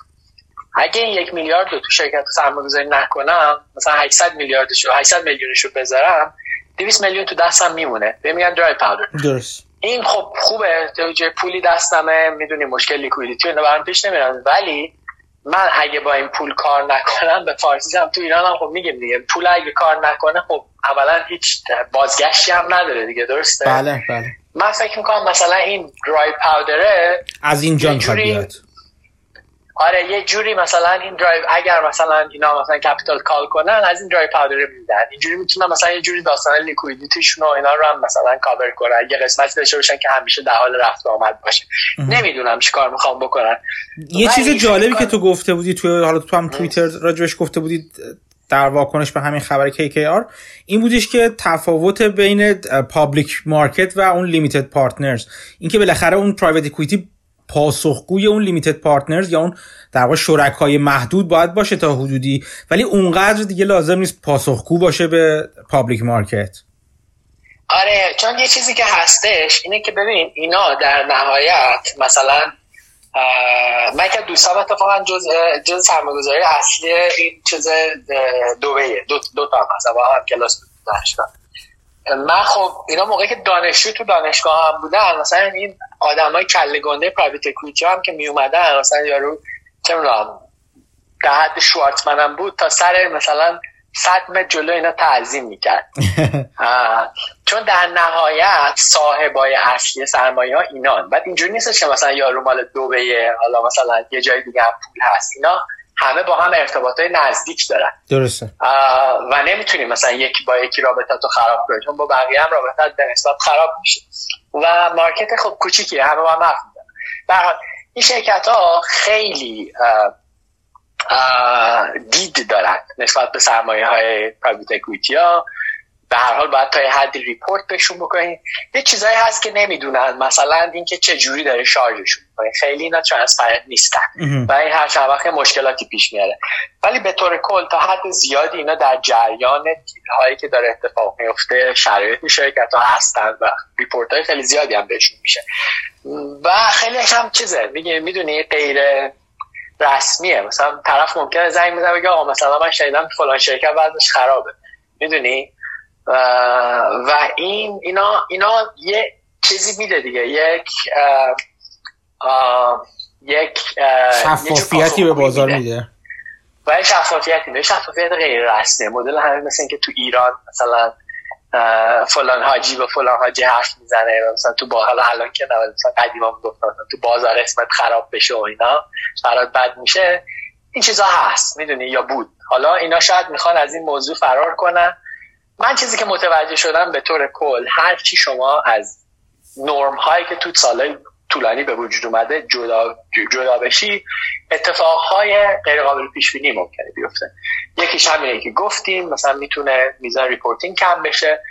اگه این یک میلیارد رو تو شرکت سرمایه گذاری نکنم مثلا 800 میلیاردش رو 800 میلیونش رو بذارم 200 میلیون تو دستم میمونه. به میگن درای پاودر درست. این خب خوبه تو پولی دستمه می‌دونی مشکل لیکویدیتی اینا برام پیش نمیاد ولی من اگه با این پول کار نکنم به فارسی هم تو ایران هم خب میگیم دیگه. پول اگه کار نکنه خب اولا هیچ بازگشتی هم نداره دیگه درسته؟ بله بله. من فکر می‌کنم مثلا این dry powder ه از اینجا بیاد. آره یه جوری مثلا این dry اگر مثلا اینا مثلا capital call کنن از این dry powder میدن. اینجوری می‌تونن مثلا یه جوری داستان liquidity شون و اینا رو هم مثلا کاور کنن. یه قسمتی داشته باشن که همیشه در حال رفت آمد باشه. نمی‌دونم چیکار می‌خوام بکنن. یه چیز جالبی که تو گفته بودی تو حالا تو هم توییتر راجبش گفته بودی در واکنش به همین خبر KKR این بودش که تفاوت بین public market و اون limited partners اینکه بالاخره اون private equity پاسخگوی اون limited partners یا اون در واقع شرکای محدود باید باشه تا حدودی ولی اونقدر دیگه لازم نیست پاسخگو باشه به public market. آره چون یه چیزی که هستش اینه که ببین اینا در نهایت مثلا من که دوستان اتفاقا جز جز سرمایه‌گذاری اصلی این چیز دوبهیه دو, دو تا مثلا هم کلاس داشتم من خب اینا موقعی که دانشجو تو دانشگاه هم بودن مثلا این آدمای کله گنده پرایوت اکوئیتی هم که می اومدن مثلا یارو چه می‌دونم در حد شوارتمن هم بود تا سر مثلا صد متر جلو اینا تعظیم می‌کرد. چون در نهایت صاحبای اصلی سرمایه ها اینان. بعد اینجوری نیست که مثلا یارو مال دوبه حالا مثلا یه جای دیگه هم پول هست اینا همه با هم ارتباط نزدیک دارن. درسته. و نمی‌تونی مثلا یکی با یکی رابطه تو خراب کنی چون با بقیه هم رابطه به نسبت خراب میشه. و مارکت خب کوچیکیه همه با هم حرف این شرکت ها خیلی دید دارن نسبت به سرمایه های private equity ها به هر حال باید تا یه حدی report بهشون بکنین یه چیزایی هست که نمی‌دونن. مثلا اینکه چه جوری داره charge شون می‌کنه. خیلی اینا transparent نیستن. و این هر چند وقت مشکلاتی پیش میاره. ولی به طور کل تا حد زیادی اینا در جریان هایی که داره اتفاق میفته شرایط شرکت ها هستن و report های خیلی زیادی هم بهشون میشه. و خیلی هم چیزه. میگه می‌دونی غیر رسمیه. مثلا طرف ممکنه زنگ می‌زنه بگه آقا مثلا من شنیدم فلان شرکت بعدش خرابه. می‌دونی؟ و این اینا اینا یه چیزی میده دیگه. یک یک شفافیتی به بازار میده. و شفافیتی میده. شفافیت غیر رسمی. مدل همین مثل اینکه تو ایران مثلا فلان حاجی به فلان حاجی حرف می‌زنه. مثلا تو با حالا الان که نبود مثلا قدیما می‌گفتن تو بازار اسمت خراب بشه و اینا. برات بد میشه. این چیزا هست. می‌دونی؟ یا بود. حالا اینا شاید می‌خوان از این موضوع فرار کنن. من چیزی که متوجه شدم به طور کل هر چی شما از نرم هایی که تو سالهای طولانی به وجود اومده جدا, جدا بشی اتفاقهای غیر قابل پیش بینی ممکنه بیفته. یکیش همینه که گفتیم مثلا می‌تونه میزان reporting کم بشه.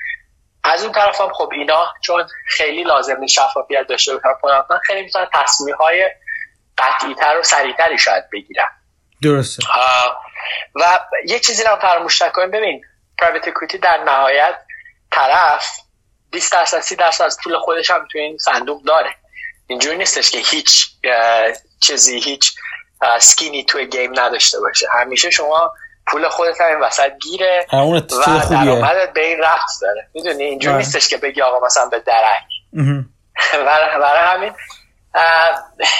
از اون طرف هم خب اینا چون خیلی لازم نیست شفافیت داشته باشن خیلی می‌تونن تصمیم های قطعی تر و سریعتری شاید بگیرن درسته. و یه چیزی رو فراموش نکنیم. ببین پرایوت اکویتی در نهایت طرف 20 درصد 30 درصد از پول خودش هم تو این صندوق داره. اینجوری نیستش که هیچ چیزی هیچ سکینی توی گیم نداشته باشه. همیشه شما پول خودت هم وسط گیره و درآمدت به این رفت داره. می‌دونی؟ اینجوری. نیستش که بگی آقا مثلا به درک. برای همین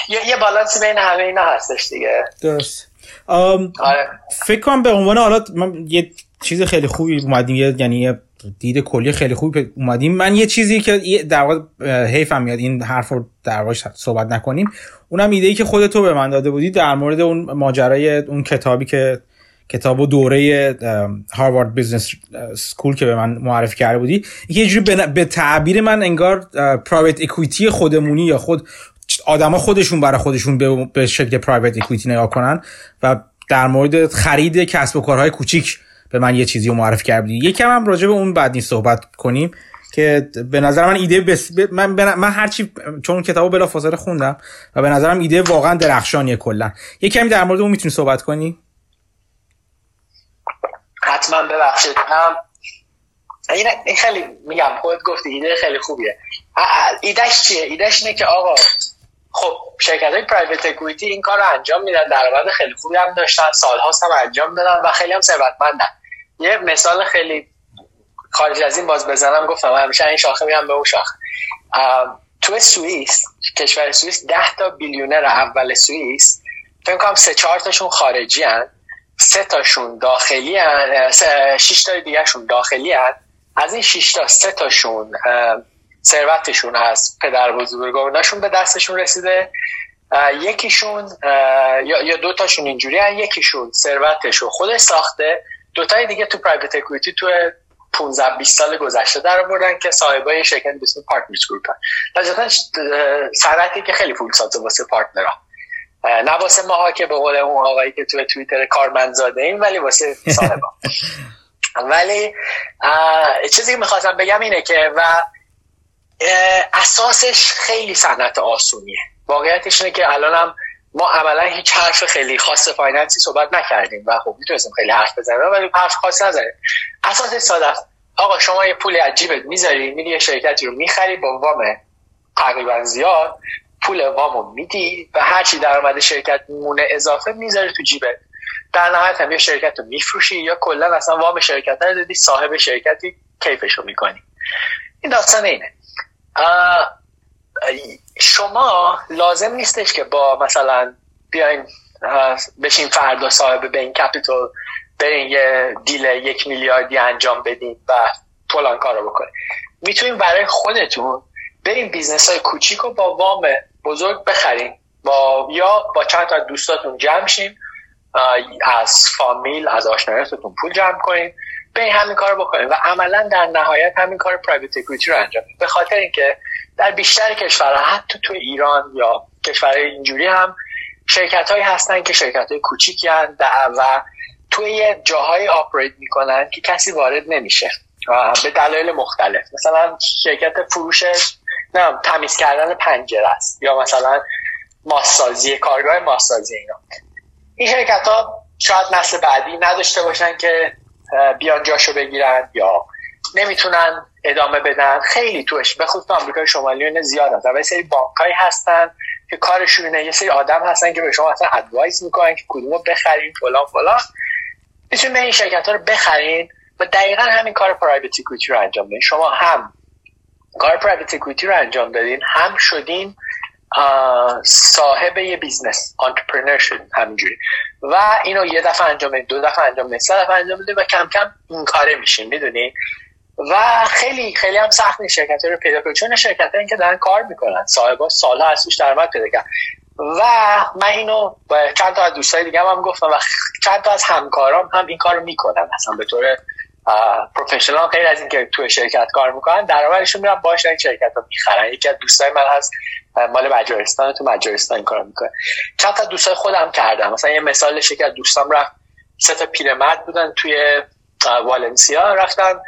یه, یه بالانس بین همه اینا هستش دیگه. درست. آره. فکر کنم به عنوان حالا من یه چیز خیلی خوبی اومدیم یعنی یه دید کلی خیلی خوبی اومدیم. من یه چیزی که در واقع حیفم میاد این حرف رو در واقع صحبت نکنیم. اونم ایده ای که خودتو به من داده بودی در مورد اون ماجرای اون کتابی که کتاب و دوره Harvard Business سکول که به من معرفی کرده بودی. یه جوری به تعبیر من انگار پرایوت اکویتی خودمونی یا خود آدما خودشون برای خودشون به شکل پرایوت اکویتی نگاه کنن و در مورد خرید کسب و کارهای کوچیک به من یه چیزی رو معرفی کردی. یکم هم راجع به اون بعد نیست صحبت کنیم که به نظر من ایده بس... من, بن... من هرچی چون کتابو بلا فاصله خوندم و به نظرم ایده واقعا درخشانیه کلا. یه کمی در مورد اون می‌تونی صحبت کنی؟ حتما ببخشید. هم این خیلی میگم خودت گفتی ایده خیلی خوبیه. ایدهش چیه؟ ایدهش اینه که آقا خب شرکت های پرایوت اکویتی این کار رو انجام میدن درآمد خیلی خوبی هم داشتن سالهاست هم انجام دادن و خیلی هم ثروتمندن. یه مثال خیلی خارج از این باز بزنم گفتم همیشه این شاخه میام به اون شاخه تو سوئیس کشور سوئیس 10 تا بیلیونر اول سوئیس فکر کنم سه چهار تاشون خارجی هن. سه تاشون داخلی هن. شش تا دیگهشون داخلی هن. از این شش تا سه تاشون ثروتشون از پدر بزرگانشون به دستشون رسیده یکیشون یا دو تاشون اینجوری هن. یکیشون ثروتشو خودش ساخته دوتای دیگه تو private equity تو 15 20 سال گذشته در آوردن که صاحبای شرکت به اسم Partners Group هستن صنعتی که خیلی پول سازه واسه partner ها نه واسه ماها که به قول اون آقایی که تو توییتر کارمند زاده ایم ولی واسه صاحبا ولی چیزی که می‌خواستم بگم اینه که و اساسش خیلی صنعت آسونیه. واقعیتش اینه که الانم ما عملا هیچ حرف خیلی خاص finance ی صحبت نکردیم و خب می‌تونستیم خیلی حرف بزنیم ولی حرف خاص نزنیم. اساس ساده است. آقا شما یه پول عجیبت می‌ذاری میری یه شرکتی رو می‌خری با وام تقریبا زیاد پول وامو میدی و هرچی درآمد شرکت مونه اضافه می‌ذاری تو جیبت. در نهایت هم یه شرکت رو میفروشی یا کلا اصلا وام شرکت رو دادی صاحب شرکتی کیفش رو می‌کنی. این داستان اینه. شما لازم نیستش که با مثلا بیاین بشین فردا صاحب بین کپیتال برین یه deal یک میلیاردی انجام بدین و فلان کار رو بکنین. می‌تونین برای خودتون برین business های کوچیک رو با وام بزرگ بخرین. با یا با چند تا دوستاتون جمع شین از فامیل از آشنایاتتون پول جمع کنین. به همین کار بکنین و عملا در نهایت همین کار private equity رو انجام به خاطر اینکه در بیشتر کشورها حتی تو ایران یا کشورهای اینجوری هم شرکت هایی هستن که شرکت های کوچیکی و توی جاهای آپریت می‌کنن که کسی وارد نمیشه به دلایل مختلف. مثلا شرکت فروش نه تمیز کردن پنجره است یا مثلا ماسازی کارگاه ماسازی اینا. این شرکت ها شاید نسل بعدی نداشته باشن که بیان جاشو بگیرن یا نمی‌تونن ادامه بدن. خیلی توش به خصوص آمریکای شمالی زیاد هستن. و سری بانکایی هستن که کارشونه یه سری آدم هستن که به شما اصلا advice می‌کنن که کدومو بخرین فلان فلان. می‌تونید به این شرکت ها رو بخرین و دقیقا همین کار private equity رو انجام بدین. شما هم کار private equity رو انجام دادین هم شدین صاحب یه business entrepreneur همینجوری. و اینو یه دفعه انجام دو دفعه انجام بدین سه دفعه انجام بدین و کم کم این کاره میشین می‌دونین و خیلی خیلی هم سخت شرکت رو پیدا کنید چون شرکت این که دارن کار می‌کنن صاحبا سالها از توش درآمد پیدا کردن و من اینو چند تا از دوستای دیگه هم, گفتم و چند تا از همکارام هم این کارو می‌کنن مثلا به طور پروفشنال غیر از اینکه توی شرکت کار می‌کنن درآمدشون میرن باش این شرکت رو می‌خرن. یکی از دوستای من هست مال مجارستان تو مجارستان کار می‌کنه. چند تا دوستای خودم کردم. مثلا یه مثال شرکت دوستام رفت سه تا پیرمرد بودن توی والنسیا رفتن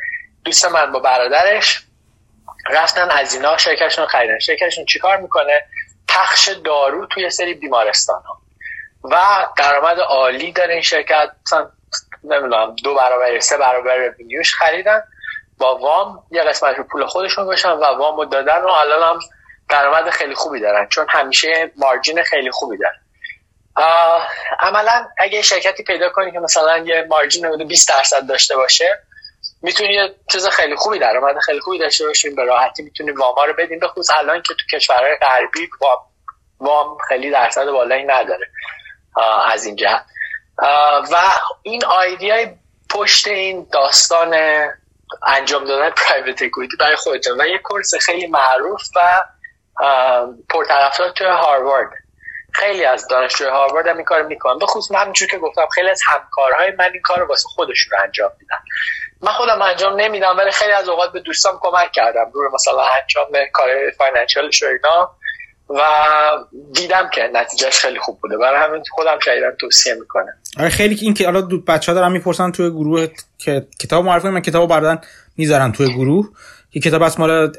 دوست من با برادرش رفتن از اینا شرکتشون خریدن. شرکتشون چیکار می‌کنه؟ پخش دارو توی سری بیمارستان ها و درآمد عالی داره این شرکت. مثلا نمی‌دونم دو برابر سه برابر رونیوش خریدن. با وام یه قسمت رو پول خودشون باشن و وام دادن و الان هم درآمد خیلی خوبی دارن چون همیشه مارجین خیلی خوبی دارن. عملا اگه شرکتی پیدا کنی که مثلا یه مارجین 20 درصد داشته باشه می‌تونی یه چیز خیلی خوبی درآمد خیلی خوبی داشته باشیم به راحتی می‌تونی واما رو بدیم. به خصوص الان که تو کشورهای غربی وام خیلی درصد بالایی نداره از این جهت. و این آیدیای پشت این داستان انجام دادن پرایوت اکویتی برای خودتون و یه کورس خیلی معروف و پرطرفدار توی هاروارد. خیلی از دانشجوی هاروارد هم این کار می‌کنن. به خصوص من که گفتم خیلی از همکارهای من این کار واسه خودشون انجام میدن. من خودم انجام نمیدم ولی خیلی از اوقات به دوستام کمک کردم. روی مثلا انجام کار financial اینا. و دیدم که نتیجهش خیلی خوب بوده. برای همین خودم شدیدا توصیه می‌کنم آره خیلی این که حالا بچه ها دارن می‌پرسن توی گروه که کتاب معرفی من کتاب بردن می‌ذارن توی گروه. که کتاب از مال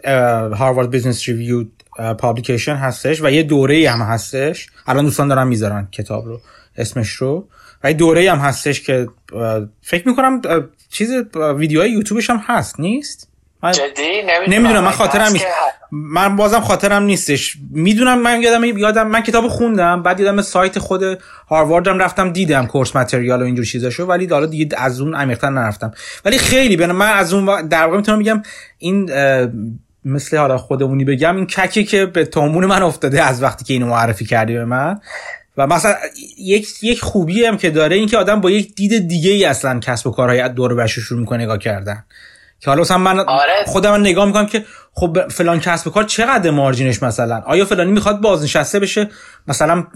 Harvard Business Review publication هستش و یه دوره هم هستش. الان دوستان دارن می‌ذارن کتاب رو اسمش رو. و یه دوره هم هستش که فکر می‌کنم چیز ویدیوهای یوتیوبش هم هست نیست؟ من جدی؟ نمی‌دونم. من خاطرم نیست. من بازم خاطرم نیستش. می‌دونم من یادم یادم من کتاب خوندم بعد یادم سایت خود هارواردم رفتم دیدم کورس متریال و اینجور چیزاشو ولی حالا دیگه از اون عمیق‌تر نرفتم. ولی خیلی بنم من از اون در واقع می‌تونم بگم این مثل حالا خودمونی بگم این ککی که به تومون من افتاده از وقتی که اینو معرفی کردی به من. و مثلا یک یک خوبی هم که داره این که آدم با یک دید دیگه ای اصلا کسب و کارهای دور و شروع می‌کنه نگاه کردن. که حالا مثلا من آره. خودم نگاه می‌کنم که خب فلان کسب و کار چقدر مارجینش مثلا؟ آیا فلانی می‌خواد بازنشسته بشه؟ مثلا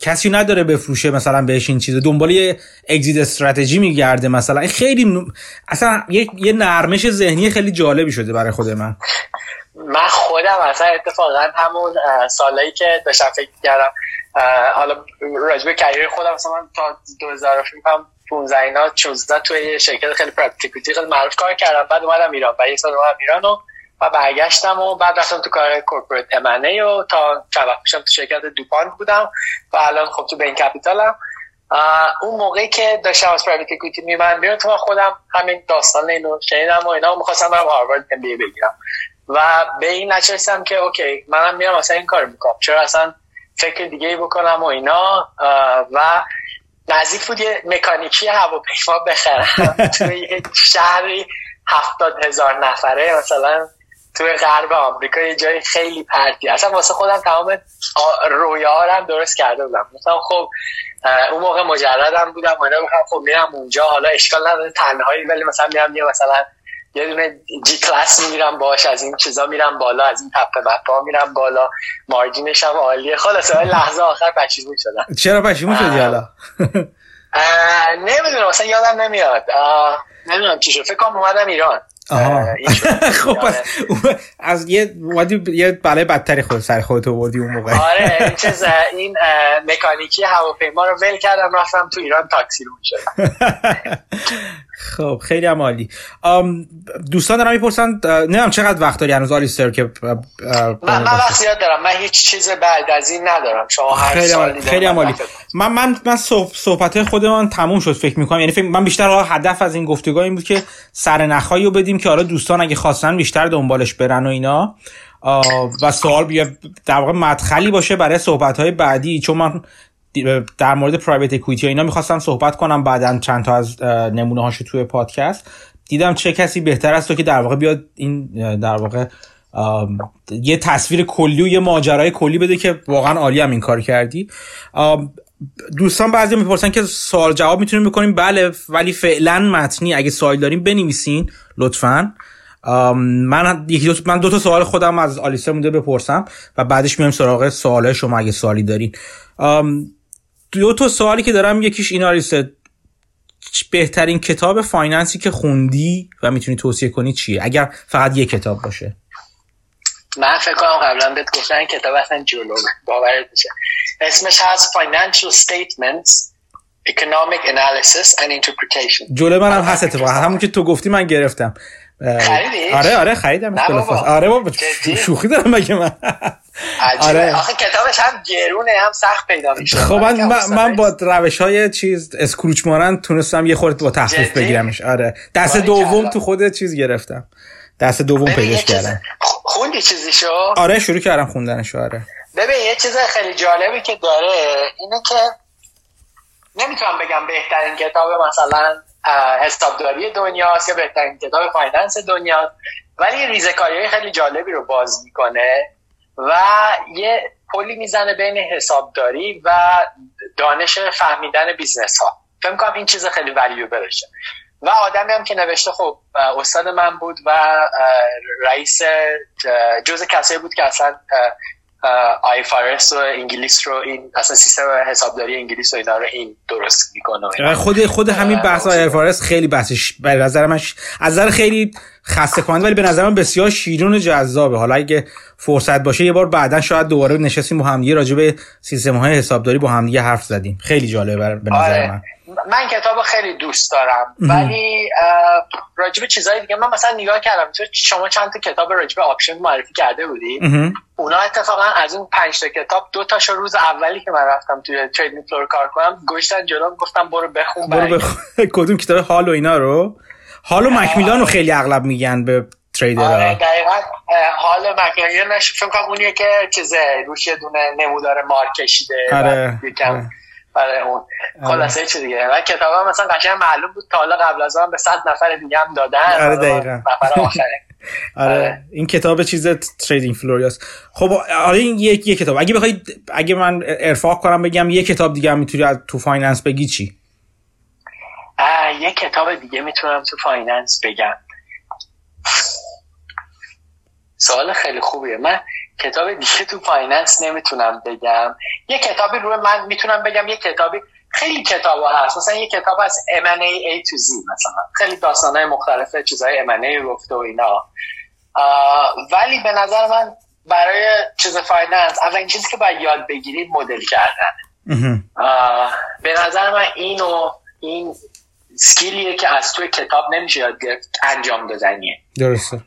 کسی نداره بفروشه مثلا بهش این چیز دنبال یه اگزیت استراتژی میگرده مثلا. خیلی اصلا یه, یه نرمش ذهنی خیلی جالبی شده برای خود من. من خودم اصلا اتفاقا همون سالایی که داشتم فکر کردم حالا راجبه کریر خودم مثلا من تا 2000 فکر 15 اینا 16 توی شرکت خیلی پرکتیکوتی خیلی معروف کار کردم. بعد اومدم ایران و یک سال اومدم ایران و و برگشتم و بعد رفتم تو کار کورپوریت امنه و تا چند وقت تو شرکت دوپان بودم و الان خب تو بین کپیتالم. اون موقعی که داشتم از پرایوت اکویتی میمن بیرون تو خودم همین داستان اینو شنیدم و اینا می‌خواستم برم هاروارد ام بگیرم. و به این نچستم که اوکی منم میرم مثلا این کار می‌کنم. چرا اصلا فکر دیگه ای بکنم و اینا؟ و نزدیک بود یه مکانیکی هواپیما بخرم. توی یه شهری هفتاد هزار نفره مثلا توی غرب آمریکا یه جای خیلی پرتی. اصلا واسه خودم تمام رویارم درست کرده بودم. مثلا خب اون موقع مجردم بودم و خب میرم اونجا حالا اشکال نداره تنهایی ولی مثلا میرم یه مثلا یه دونه جی کلاس میرم باش از این چیزا میرم بالا از این تپه بپا میرم بالا. مارجینش هم عالیه. خلاص لحظه آخر پشیمون شدم. چرا پشیمون شدی حالا؟ نمی‌دونم مثلا یادم نمیاد. نمی‌دونم چی شد. فکر کنم اومدم ایران. خب از یه یه بله بدتری خود سر خودت آوردی اون موقع. آره این چیز این مکانیکی هواپیما رو ول کردم رفتم تو ایران تاکسی رو شدم خب خیلی هم عالی. دوستان دارم می‌پرسن نمی‌دونم چقدر وقت داری هنوز آلیستر که من, من وقت زیاد دارم. من هیچ چیز بعد از این ندارم. شما هر خیلی هم عالی. من من من صحبت خودمان تموم شد فکر می‌کنم. یعنی من بیشتر هدف از این گفتگاه این بود که سر نخایی رو بدیم که حالا دوستان اگه خواستن بیشتر دنبالش برن و اینا و سوال بیا در واقع مدخلی باشه برای صحبت های بعدی چون من در مورد پرایوت اکویتی اینا می‌خواستم صحبت کنم بعدا چند تا از نمونه هاشو توی پادکست. دیدم چه کسی بهتر است تو که در واقع بیاد این در واقع یه تصویر کلی و یه ماجرای کلی بده که واقعا عالی هم این کار کردی. دوستان بعضی می‌پرسن که سوال جواب می‌تونیم بکنیم. بله ولی فعلا متنی. اگه سوال داریم بنویسین لطفا. من من دو تا سوال خودم از آلیسه مونده بپرسم و بعدش میام سراغ سوال شما اگه سوالی دارین. دو تا سوالی که دارم یکیش این آلیسه بهترین کتاب فایننسی که خوندی و می‌تونی توصیه کنی چیه؟ اگر فقط یه کتاب باشه. من فکر کنم قبلا بهت گفتن کتاب اصلا جلو باورت میشه. اسمش هست Financial Statements Economic Analysis and Interpretation. جلو من هم هست اتفاقا. همون که تو گفتی من گرفتم. خریدی؟ آره آره خریدم. آره بابا شوخی دارم مگه من؟ آره. آخه کتابش هم گرونه هم سخت پیدا میشه. خب من من با روش های چیز اسکروچ مانند تونستم یه خورده با تخفیف بگیرمش. آره. دست دوم تو خود چیز گرفتم. دست دوم پیداش کردم. خوندی چیزیشو آره شروع کردم خوندنشو آره. ببین یه چیز خیلی جالبی که داره اینه که نمی‌تونم بگم بهترین کتاب مثلا حسابداری دنیاست یا بهترین کتاب finance دنیا ولی ریزکاری خیلی جالبی رو باز می‌کنه و یه پلی می‌زنه بین حسابداری و دانش فهمیدن business ها فکر کنم این چیز خیلی value بشه و آدمی هم که نوشته خب استاد من بود و رئیس جز کسایی بود که اصلا IFRS و انگلیس رو این اصلا سیستم حسابداری انگلیس و اینا رو این درست می‌کنه خود خود همین بحث IFRS خیلی بحثش به نظر من از نظر خیلی خسته کننده ولی به نظر من بسیار شیرین و جذابه. حالا اگه فرصت باشه یه بار بعدا شاید دوباره نشستیم با همدیگه راجع به سیستم های حسابداری با همدیگه حرف زدیم. خیلی جالبه به نظر آره. من. من کتاب خیلی دوست دارم ولی راجب چیزهای دیگه من مثلا نگاه کردم تو شما چند تا کتاب راجب option معرفی کرده بودی؟ اونا اتفاقا از اون پنج تا کتاب دو تاشو روز اولی که من رفتم توی trading floor کار کنم گذاشتن جلو گفتم برو بخون برو بخون. کدوم کتاب حال و اینا رو؟ حال و مکمیلان رو خیلی اغلب میگن به تریدر آره دقیقا حال مکمیلان فکر کنم اونیه که چیزه روش دونه نمودار مارک کشیده آره. برای اون. خلاصه چی دیگه؟ و کتاب هم مثلا قشنگ معلوم بود تا حالا قبل از آن به صد نفر دیگه هم دادن. آره دقیقا. نفر آخره. آره. آره. این کتاب چیز تریدینگ فلوریاس خب آره این یک یک کتاب. اگه بخوای اگه من ارفاق کنم بگم یه کتاب دیگه هم می‌تونی از تو فایننس بگی چی؟ یه کتاب دیگه می‌تونم تو finance بگم. سوال خیلی خوبیه. من کتاب دیگه تو finance نمی‌تونم بگم. یه کتابی روی من می‌تونم بگم یه کتابی خیلی کتاب هست. مثلا یه کتاب از M&A A to Z مثلا. خیلی داستانهای مختلفه چیزهای M&A گفته و اینا. ولی به نظر من برای چیز finance اولین چیزی که باید یاد بگیرید مدل کردن. به نظر من اینو این skill یه که از توی کتاب نمیشه یاد گرفت انجام دادنیه. درسته.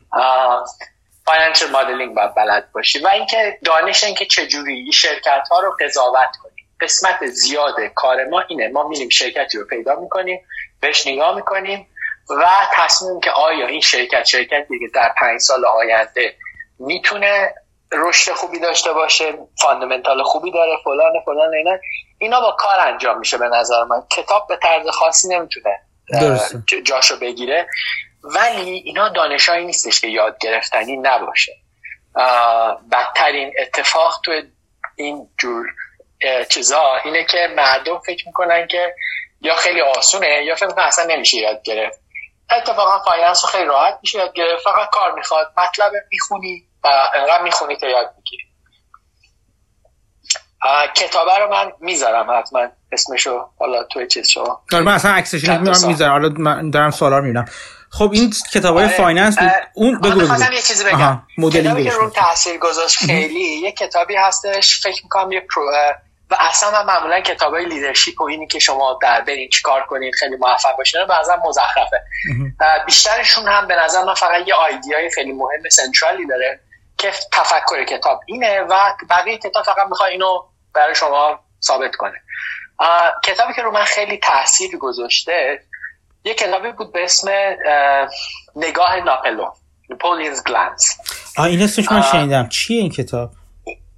financial modeling باید بلد باشی و اینکه دانش اینکه چجوری شرکت ها رو قضاوت کنیم قسمت زیاد کار ما اینه. ما میریم شرکتی رو پیدا می‌کنیم بهش نگاه می‌کنیم و تصمیم که آیا این شرکت شرکتی که در پنج سال آینده می‌تونه رشد خوبی داشته باشه fundamental خوبی داره فلان فلان اینا اینا با کار انجام میشه به نظر من. کتاب به طرز خاصی نمی‌تونه جاشو بگیره. ولی اینا دانشهایی نیستش که یاد گرفتنی نباشه. بدترین اتفاق تو این جور چیزا اینه که مردم فکر می‌کنن که یا خیلی آسونه یا فکر می‌کنن اصلا نمیشه یاد گرفت. اتفاقا finance رو خیلی راحت میشه یاد گرفت. فقط کار می‌خواد مطلب می‌خونی و انقدر می‌خونی تا یاد می‌گیری. کتابه رو من می‌ذارم حتما اسمشو. حالا توی چیز شو آره، من اصلا عکسش می‌ذارم. حالا من دارم سوالا رو می‌بینم. خب این کتاب های آره. finance بود اون بگو بگو. یه چیزی بگم. کتابی که رو تاثیر گذاشت خیلی یه کتابی هستش. فکر می‌کنم یه پرو و اصلا من معمولا کتاب های leadership و اینی که شما در برین کار کنید خیلی موفق باشین بعضا مزخرفه. بیشترشون هم به نظر من فقط یه idea ی خیلی مهم central ی داره که تفکر کتاب اینه و بقیه کتاب فقط می‌خواد اینو برای شما ثابت کنه. کتابی که رو من خیلی تاثیر گذاشته یه کتابی بود به اسم نگاه ناپلون ناپولینز گلانس آه این اسمش من شنیدم. چیه این کتاب؟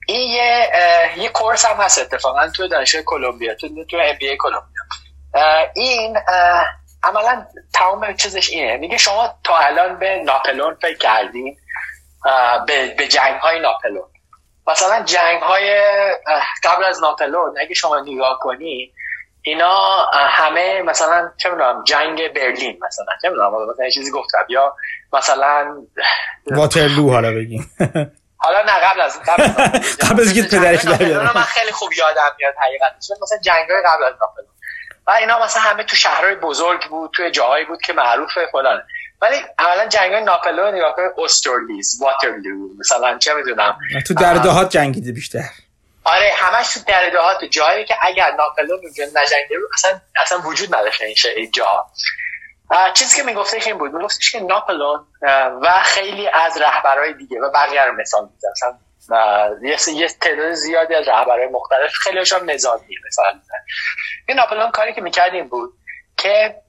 این یه یه کورس هم هست اتفاقا تو دانشگاه کلمبیا تو تو ام بی کلمبیا. این عملا تمام چیزش اینه. میگه شما تا الان به ناپلون فکر کردین به, به جنگ های ناپلون. مثلا جنگ های قبل از ناپلون اگه شما نگاه کنی اینا همه مثلا چه می‌دونم جنگ برلین مثلا چه می‌دونم مثلا چیزی گفتم. یا مثلا واترلو حالا بگیم. حالا نه قبل از قبل قبل از اینکه پدرش من خیلی خوب یادم میاد حقیقتش مثلا جنگای قبل از ناپلون و اینا مثلا همه تو شهرهای بزرگ بود تو جاهایی بود که معروفه فلان. ولی اولا جنگ ناپلون نگاه کنید استرلیز واترلو مثلا چه می‌دونم. تو در دهات جنگیده بیشتر. آره همش تو در دهات جایی که اگر ناپلون اونجا نجنگیده بود اصلا اصلا وجود نداشت این جا چیزی که میگفتش این بود. میگفتش که ناپلون و خیلی از رهبرهای دیگه و بقیه رو مثال میزن مثلا یه تعداد زیادی از رهبرهای مختلف خیلی هم نظامی مثال میزن این ناپلون کاری که می‌کرد این بود که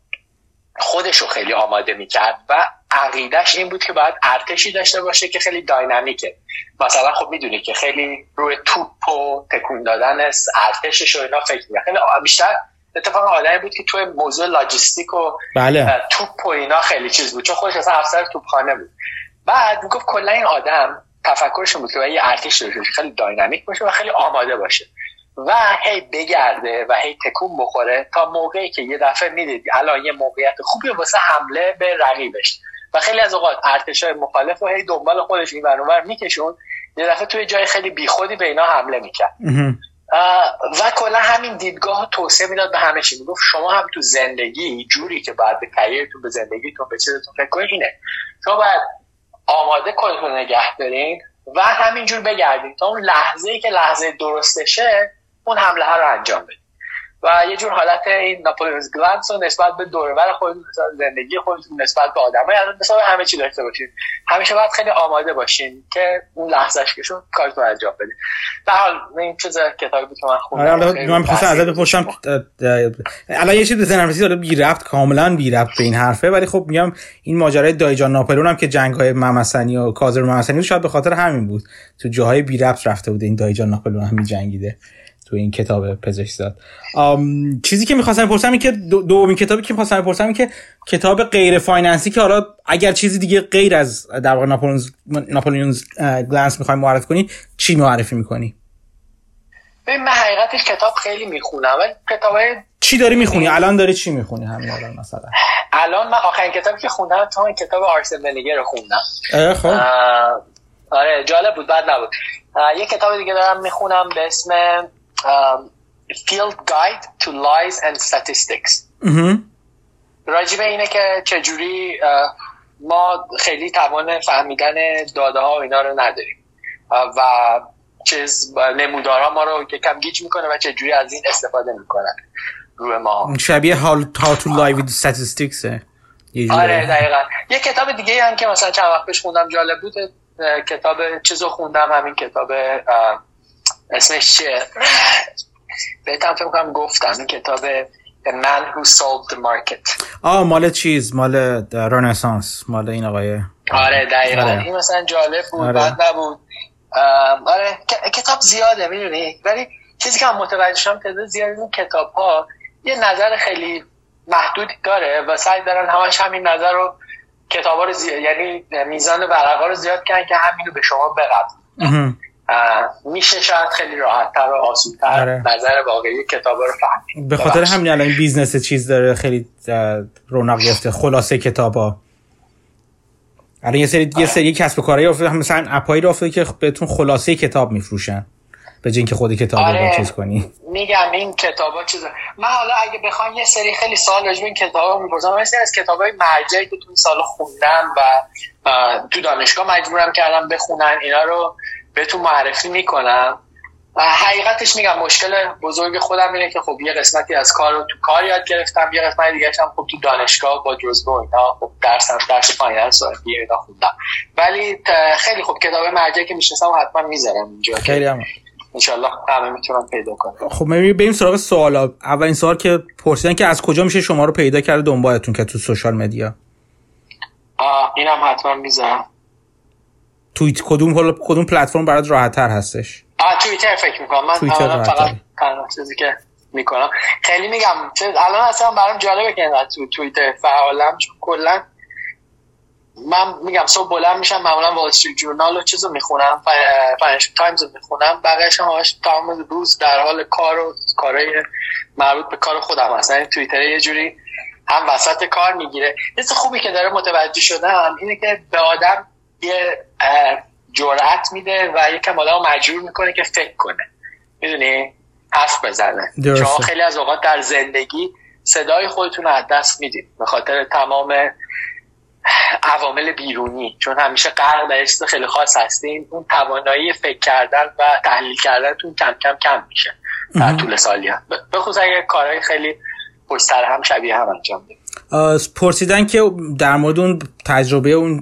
خودش رو خیلی آماده می‌کرد و عقیدش این بود که باید ارتشی داشته باشه که خیلی داینامیکه. مثلا خب می‌دونی که خیلی روی توپ و تکون دادن ارتشش و اینا فکر می‌کنه خیلی بیشتر اتفاقا آدمی بود که توی موضوع لاجستیک و بله. توپ و اینا خیلی چیز بود. چون خودش اصلا افسر توپخانه بود. بعد می‌گفت کلا این آدم تفکرش بود که یه ارتش داشته خیلی داینامیک باشه و خیلی آماده باشه. و هی بگرده و هی تکون بخوره تا موقعی که یه دفعه می‌دید الان یه موقعیت خوبی واسه حمله به رقیبش. و خیلی از اوقات ارتش های مخالف و هی دنبال خودش این برنامه میکشون. یه دفعه توی جای خیلی بیخودی به اینا حمله می‌کرد. و کلا همین دیدگاه توسعه می‌داد به همه چی. می‌گفت شما هم تو زندگی جوری که باید به کریرتون به زندگیتون به چیزتون فکر کنید اینه. شما باید آماده کنید نگه دارین و همینجور بگردید تا اون لحظه ای که لحظه درستشه اون حمله ها رو انجام بدید و یه جور حالت این ناپولونز گلانس رو نسبت به دوربر خودتون زندگی خودتون نسبت به آدمای نسبت همه چی داشته باشین. همیشه باید خیلی آماده باشین که اون لحظهش که شد کارتون انجام بدید به حال این چیز کتابی بود که من خوندم آره من می‌خواستم ازت بپرسم الان یه چیز بزنم رسید بی ربط کاملا بی ربط به این حرفه ولی خب میگم این ماجرای دایجان ناپلون هم که جنگ‌های ممسنی و کاظم ممسنی شاید به خاطر همین بود. تو جاهای بی ربط رفته بود این دایجان ناپلون هم جنگیده. تو این کتاب پزشکزاد چیزی که می‌خواستم بپرسم این که دومین کتابی که می‌خواستم بپرسم این که کتاب غیر فایننسی که حالا اگر چیزی دیگه غیر از در واقع ناپولونز گلانس می‌خوایم معرفی کنی چی معرفی می‌کنی؟ ببین من حقیقتش کتاب خیلی می‌خونم کتاب چی داری می‌خونی؟ الان داری چی می‌خونی همین الان مثلا؟ الان من آخرین کتابی که خوندم تو کتاب آرسن ونیگر رو خوندم. خب. آره جالب بود بعد نبود. یه کتاب دیگه دارم می‌خونم به اسم um, field guide to lies and statistics. راجبه اینه که چجوری ما خیلی توان فهمیدن داده ها و اینا رو نداریم. و چیز نمودارها ما رو که کم گیج می‌کنه و چجوری از این استفاده می‌کنن روی ما. شبیه how to lie with statistics. آره دقیقا. یه کتاب دیگه هم که مثلا چند وقت پیش خوندم جالب بود کتاب چیزو خوندم همین کتاب اسمش چیه؟ بهتم فکر کنم گفتم این کتاب The Man Who Solved the Market. آه مال چیز؟ مال رنسانس مال این آقای. آره دقیقا. آره. این مثلا جالب بود آره. بد نبود. آره کتاب زیاده می‌دونی؟ ولی چیزی که من متوجه شدم تعداد زیاد این کتاب ها یه نظر خیلی محدود داره و سعی دارن همش همین نظر رو کتاب رو زیاد یعنی میزان ورقا رو زیاد کردن که همینو به شما بقدر میشه شاید خیلی راحتتر و آسونتر آره. نظر واقعی کتاب رو فهمید. به خاطر همین الان business چیز داره خیلی رونق گرفته خلاصه کتاب ها الان یه سری آره. یه سری کسب و کارهایی افتاده مثلا اپایی رو افتاده که بهتون خلاصه کتاب میفروشن به اینکه خود کتاب آره. چیز کنی. میگم این کتابا چیز. من حالا اگه بخوام یه سری خیلی سوال راجع این کتابا می‌پرسم مثل از کتابای مرجعی که تو این سال خوندم و تو دانشگاه مجبورم کردم بخونن اینا رو بهتون معرفی می‌کنم. حقیقتش میگم مشکل بزرگ خودم اینه که خب یه قسمتی از کار رو تو کار یاد گرفتم یه قسمت دیگه هم خب تو دانشگاه با جزبه اینا خب درسم درس finance و اینا خوندم. ولی خیلی خب کتاب مرجعی که می‌شناسم حتما می‌ذارم اینجا خیلی هم. انشالله همه می‌تونم پیدا کنم خب بریم سراغ سوالا اولین سوال که پرسیدن که از کجا میشه شما رو پیدا کرده دنبالتون که تو social media؟ اینم حتما می‌ذارم. توییتر کدوم کدوم پلتفرم برات راحت تر هستش؟ آه توییتر فکر می‌کنم. من توییتر فقط چیزی که می‌کنم. خیلی میگم الان اصلا برام جالبه که تو توییتر فعالم چون کلا من میگم صبح بلند میشم معمولا وال استریت جورنال و چیزو می‌خونم فاینانشال تایمز رو می‌خونم. بقیه‌اش هم تمام روز در حال کار و کارهای مربوط به کار خودم هست یعنی توییتر یه جوری هم وسط کار می‌گیره. چیز خوبی که داره متوجه شدم اینه که به آدم یه جرأت میده و یکم آدم مجبور می‌کنه که فکر کنه. می‌دونی؟ حرف بزنه. شما خیلی از اوقات در زندگی صدای خودتون رو از دست می‌دید. به خاطر تمام عوامل بیرونی. چون همیشه غرق در چیز خیلی خاص هستین. اون توانایی فکر کردن و تحلیل کردنتون کم کم کم میشه. در طول سالیان به خصوص اگه کارهای خیلی پشت هم شبیه هم انجام بدید. پرسیدن که در مورد اون تجربه اون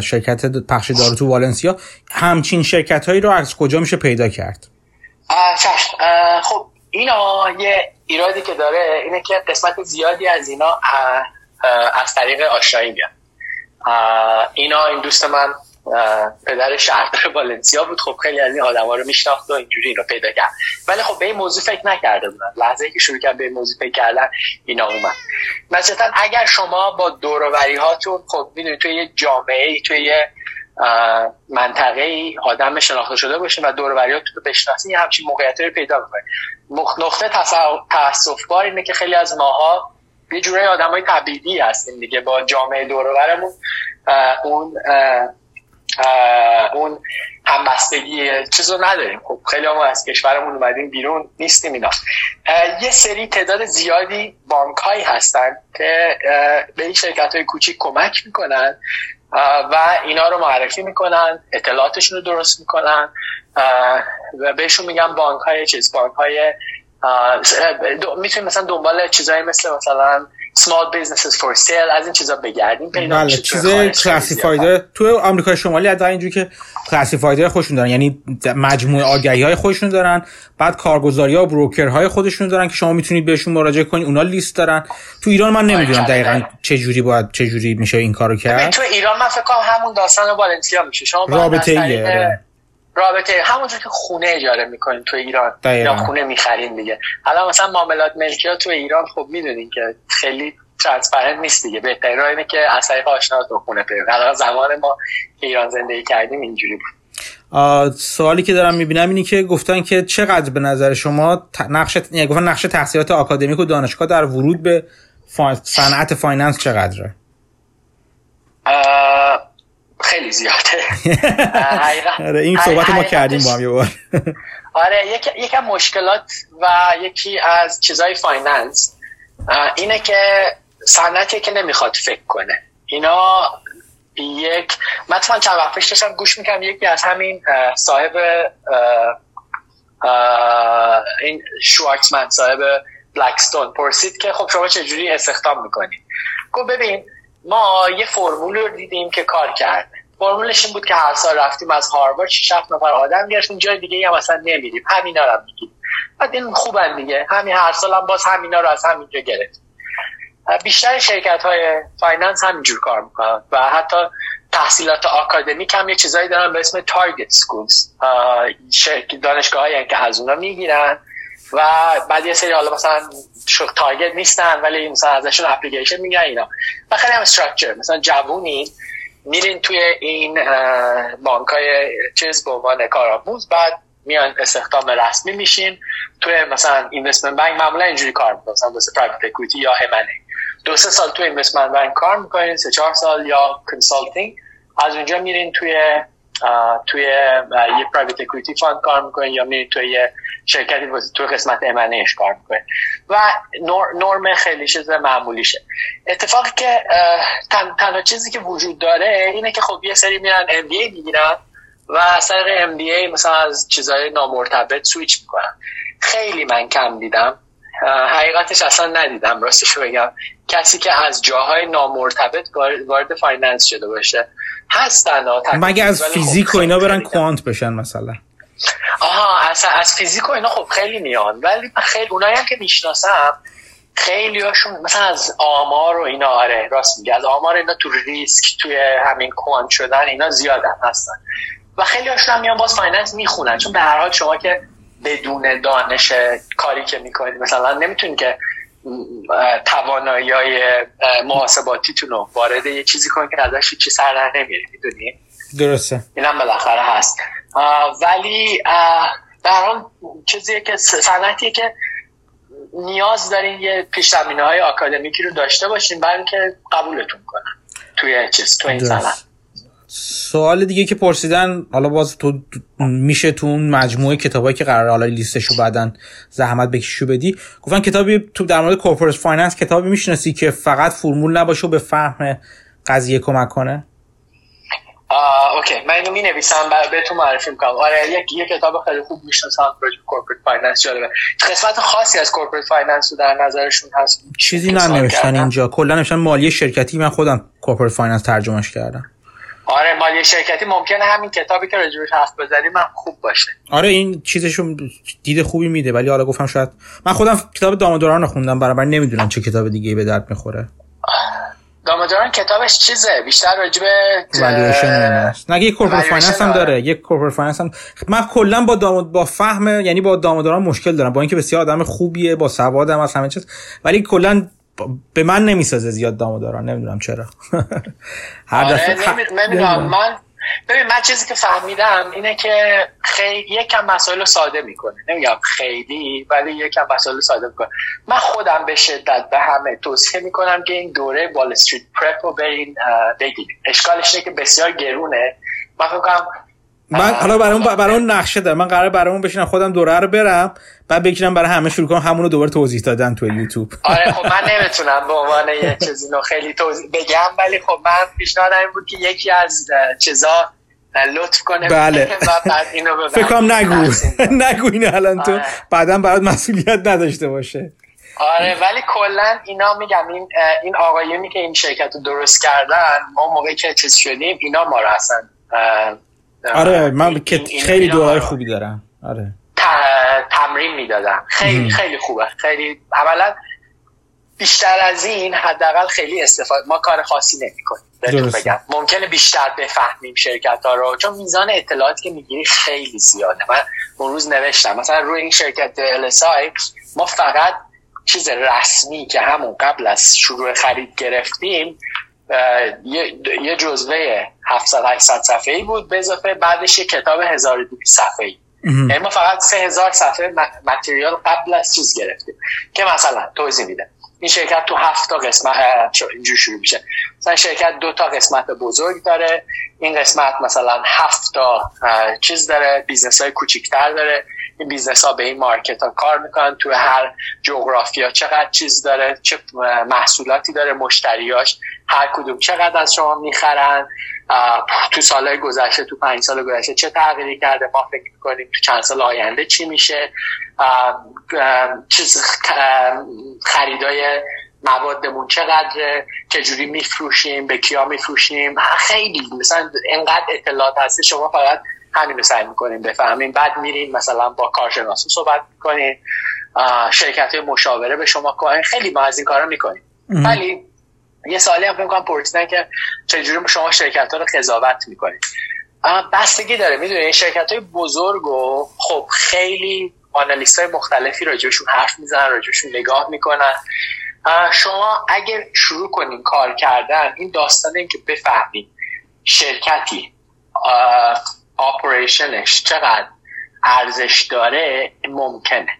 شرکت پخش دارو تو والنسیا همچین شرکت هایی رو از کجا میشه پیدا کرد؟ خب اینا یه ایرادی که داره اینه که قسمت زیادی از اینا از طریق آشنایی میاد اینا این دوست من پدر شهردار والنسیا بود. خب خیلی از این آدما رو میشناخت و اینجوری اینو پیدا کرد. ولی خب به این موضوع فکر نکرده بودن. لحظه که شروع کرد به این موضوع فکر کردن اینا اومد. مثلا اگر شما با دوروری هاتون خب می‌دونید توی یه جامعه ای توی یه منطقه ای آدم شناخته شده باشین و دوروریاتون رو بشناسین همچین موقعیت رو پیدا می‌کنید نقطه تاسف بار اینه که خیلی از ماها یه جورای آدمای طبیعی هستیم دیگه. با جامعه دورورمون اون اون همبستگی چیز رو نداریم. خب خیلی ما از کشورمون اومدیم بیرون نیستیم اینا. یه سری تعداد زیادی بانک هایی هستن که به این شرکت های کوچیک کمک می‌کنن و اینا رو معرفی می‌کنن اطلاعاتشون رو درست می‌کنن. و بهشون میگن بانک های چیز بانک های می‌تونیم مثلا دنبال چیزایی مثل مثلا small businesses for sale از این چیزا بگردیم بله چیز کلاسیفایده تو آمریکا شمالی از اینجوری که کلاسیفایده خودشون دارن یعنی مجموعه آگهی های خودشون دارن بعد کارگزاری ها و بروکر های خودشون دارن که شما می‌تونید بهشون مراجعه کنید اونا لیست دارن. تو ایران من نمی‌دونم دقیقا چه جوری باید چه جوری میشه این کارو کرد. تو ایران من فکر کنم همون داستان والنسیا میشه. شما رابطه ایه رابطه همونجور که خونه اجاره می‌کنین تو ایران. یا خونه می‌خرین دیگه. حالا مثلا معاملات ملکی ها تو ایران خب می‌دونین که خیلی ترانسپرنت نیست دیگه. بهترین راه اینه که از طریق آشنا تو خونه پیدا حالا زمان ما که ایران زندگی کردیم اینجوری بود. سوالی که دارم می‌بینم اینی که گفتن که چقدر به نظر شما نقش یعنی گفتن نقش تحصیلات آکادمیک و دانشگاه در ورود به صنعت finance چقدره؟ خیلی زیاده. آره این صحبت ما کردیم با هم یه بار. آره یکم مشکلات و یکی از چیزای finance. اینه که صنعتی که نمی‌خواد فکر کنه. اینا یک مثلا چند وقت پیش داشتم گوش می‌کنم یکی از همین صاحب این شوارتزمن صاحب بلکستون پرسید که خب شما چجوری استخدام می‌کنید گفت ببین ما یه فرمول رو دیدیم که کار کرده فرمولش این بود که هر سال رفتیم از هاروارد 6 7 نفر آدم گرفتیم. جای دیگه هم اصلا نمیریم. همینا رو میگیم بعد این خوبن دیگه. همین هر سال هم باز همینا رو از همینجا گرفت بیشتر شرکت های finance همینجور کار می‌کنن. و حتی تحصیلات آکادمیک هم یه چیزایی دارن به اسم target schools دانشگاه هایی که از اونا می‌گیرن. و بعد یه سری حالا مثلا target نیستن ولی مثلا ازشون اپلیکیشن میگن اینا. و خیلی هم structure مثلا جوونی میرین توی این بانک های چیز به عنوان کارآموز بعد میان استخدام رسمی میشین. توی مثلا investment bank معمولا اینجوری کار می‌کنن. مثلا واسه private equity یا M&A دو سه سال توی investment bank کار می‌کنین سه چهار سال یا consulting از اونجا میرین توی توی یه private equity fund کار می‌کنین یا میرین توی یه شرکتی توی قسمت M&A ش کار می‌کنین و نرم خیلی چیز معمولیشه. اتفاقی که تنها چیزی که وجود داره اینه که خب یه سری میرن MBA می‌گیرن و از طریق ام بی مثلا از چیزهای نامرتبط سویچ می‌کنن. خیلی من کم دیدم. حقیقتش اصلا ندیدم راستش بگم. کسی که از جاهای نامرتبط وارد finance شده باشه. هستن مگه از فیزیک خب و اینا برن quant بشن مثلا؟ آها از, از فیزیک و اینا خب خیلی میان ولی خیلی اونایی هم که می‌شناسم خیلی هاشون مثلا از آمار و اینا آره راست میگه از آمار اینا تو ریسک توی همین quant شدن اینا زیادن هستن. و خیلی هاشون هم میان باز finance می‌خونن. چون به هر حال شما که بدون دانش کاری که می‌کنید مثلا نمی‌تونید که توانایی های محاسباتیتون رو وارد یه چیزی کنید که ازش چی سر در نمیره می‌دونی؟ درسته. اینم بالاخره هست. ولی در حال چیزیه که صنعتیه که نیاز دارین یه پیش های آکادمیکی رو داشته باشین برای اینکه قبولتون کنن توی چیز تو این صنعت. سوال دیگه که پرسیدن حالا باز تو میشه تو اون مجموعه کتابایی که قرار حالا لیستشو بعدن زحمت بکشو بدی گفتن کتابی تو در مورد corporate finance کتابی می‌شناسی که فقط فرمول نباشه و به فهم قضیه کمک کنه؟ آه، اوکی. من اینو می نویسم بهتون معرفی می‌کنم. آره یک یه کتاب خیلی خوب می‌شناسم راجع corporate finance جالبه. قسمت خاصی از corporate finance رو در نظرشون هست. چیزی ننوشتن اینجا. کلا نوشتن مالی شرکتی من خودم corporate finance ترجمهش کردم. آره مالی شرکتی ممکنه همین کتابی که راجبش حرف بزنیم هم خوب باشه. آره این چیزشون دید خوبی میده ولی حالا گفتم شاید من خودم کتاب دامودران خوندم برابر نمی‌دونم چه کتاب دیگه به درد می‌خوره. دامودران کتابش چیزه بیشتر راجب والویشن نه یک corporate finance هم داره. یک corporate finance هم من کلا با داماد با فهم یعنی با دامودران مشکل دارم با اینکه بسیار آدم خوبیه با سوادم از همه چیز ولی کلا به من نمی‌سازه زیاد دارن نمی‌دونم چرا. هر آره، دفعه نمی‌دونم. من ببین من چیزی که فهمیدم اینه که خیلی یکم مسائل رو ساده می‌کنه. نمیگم خیلی ولی یکم مسائل رو ساده می‌کنه. من خودم به شدت به همه توصیه می‌کنم که این دوره وال استریت پرپ رو برین بگیرید اشکالش اینه که بسیار گرونه. من فکر کنم من حالا برای اون برای اون نقشه دارم. من قرار برای اون بشینم خودم دوره رو برم بعد بگیرم برای همه شروع کنم همون رو دوباره توضیح دادن تو یوتیوب. آره خب من نمی‌تونم به عنوان یه چیزی رو خیلی توضیح بگم ولی خب من پیشنهادم این بود که یکی از چیزا لطف کنه بله. بعد اینو فکر کنم نگو. نگو اینو الان تو. آره. بعدا برات مسئولیت نداشته باشه. آره ولی کلا اینا میگم این این آقایونی که این شرکت رو درست کردن ما موقعی که چیز شدیم اینا ما رو هستن آره من خیلی دعای خوبی دارم. آره. تمرین می‌دادم. خیلی خیلی خوبه. خیلی اولا بیشتر از این حداقل خیلی استفاده ما کار خاصی نمی‌کنیم بگم. ممکنه بیشتر بفهمیم شرکت ها رو. چون میزان اطلاعاتی که می‌گیری خیلی زیاده. من اون روز نوشتم. مثلا روی این شرکت LSI ما فقط چیز رسمی که همون قبل از شروع خرید گرفتیم یه جزوه 700 800 صفحه ای بود به اضافه بعدش یه کتاب 1200 صفحه ای یعنی ما فقط 3000 صفحه متریال قبل از چیز گرفتیم که مثلا توضیح میده. این شرکت تو هفت تا قسمت اینجور شروع میشه. مثلا شرکت دو تا قسمت بزرگ داره. این قسمت مثلا هفت تا چیز داره. business های کوچیکتر داره. این business ها به این market ها کار می‌کنن. تو هر جغرافیا چقدر چیز داره چه محصولاتی داره مشتریاش. هر کدوم چقدر از شما می‌خرن؟ تو سالهای گذشته تو پنج سال گذشته چه تغییری کرده؟ ما فکر می‌کنیم تو چند سال آینده چی میشه؟ چیز خریدای موادمون چقدر چجوری میفروشیم؟ به کیا میفروشیم؟ خیلی مثلا انقدر اطلاعات هستی شما فقط همین رو سعی می‌کنیم بفهمیم بعد میریم مثلا با کارشناسو صحبت می‌کنیم شرکت مشاوره به شما کنیم خیلی ما از این کارا می‌کنیم. ولی یه سالی هم فکر پرسیدن که چجوری شما شرکت ها رو قضاوت می‌کنید؟ بستگی داره. می‌دونید شرکت های بزرگ و خب خیلی آنالیست های مختلفی راجبشون حرف می‌زنن راجبشون نگاه می‌کنن. شما اگر شروع کنین کار کردن این داستان این که بفهمید شرکتی operation ش چقدر ارزش داره ممکنه.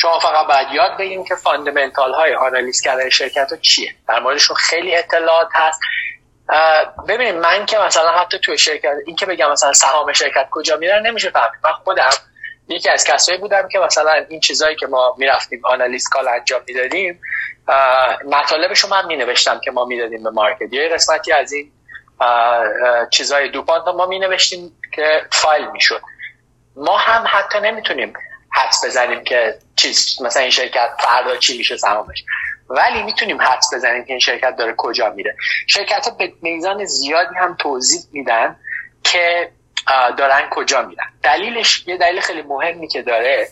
شما فقط باید یاد بگیم که fundamental های آنالیز کردن شرکت ها چیه. در موردشون خیلی اطلاعات هست. ببینید من که مثلا حتی تو شرکت این که بگم مثلا سهام شرکت کجا میرن نمیشه فهمید. من خودم یکی از کسایی بودم که مثلا این چیزایی که ما می‌رفتیم analyst call انجام می‌دادیم مطالبش رو من می نوشتم که ما می‌دادیم به مارکت. یه قسمتی از این چیزای دوپانت ما می نوشتیم که فایل می‌شد. ما هم حتی نمی‌تونیم حدس بزنیم که چیز مثلا این شرکت فردا چی میشه سهامش ولی می‌تونیم حدس بزنیم که این شرکت داره کجا میره. شرکت ها به میزان زیادی هم توضیح میدن که دارن کجا میرن. دلیلش یه دلیل خیلی مهمی که داره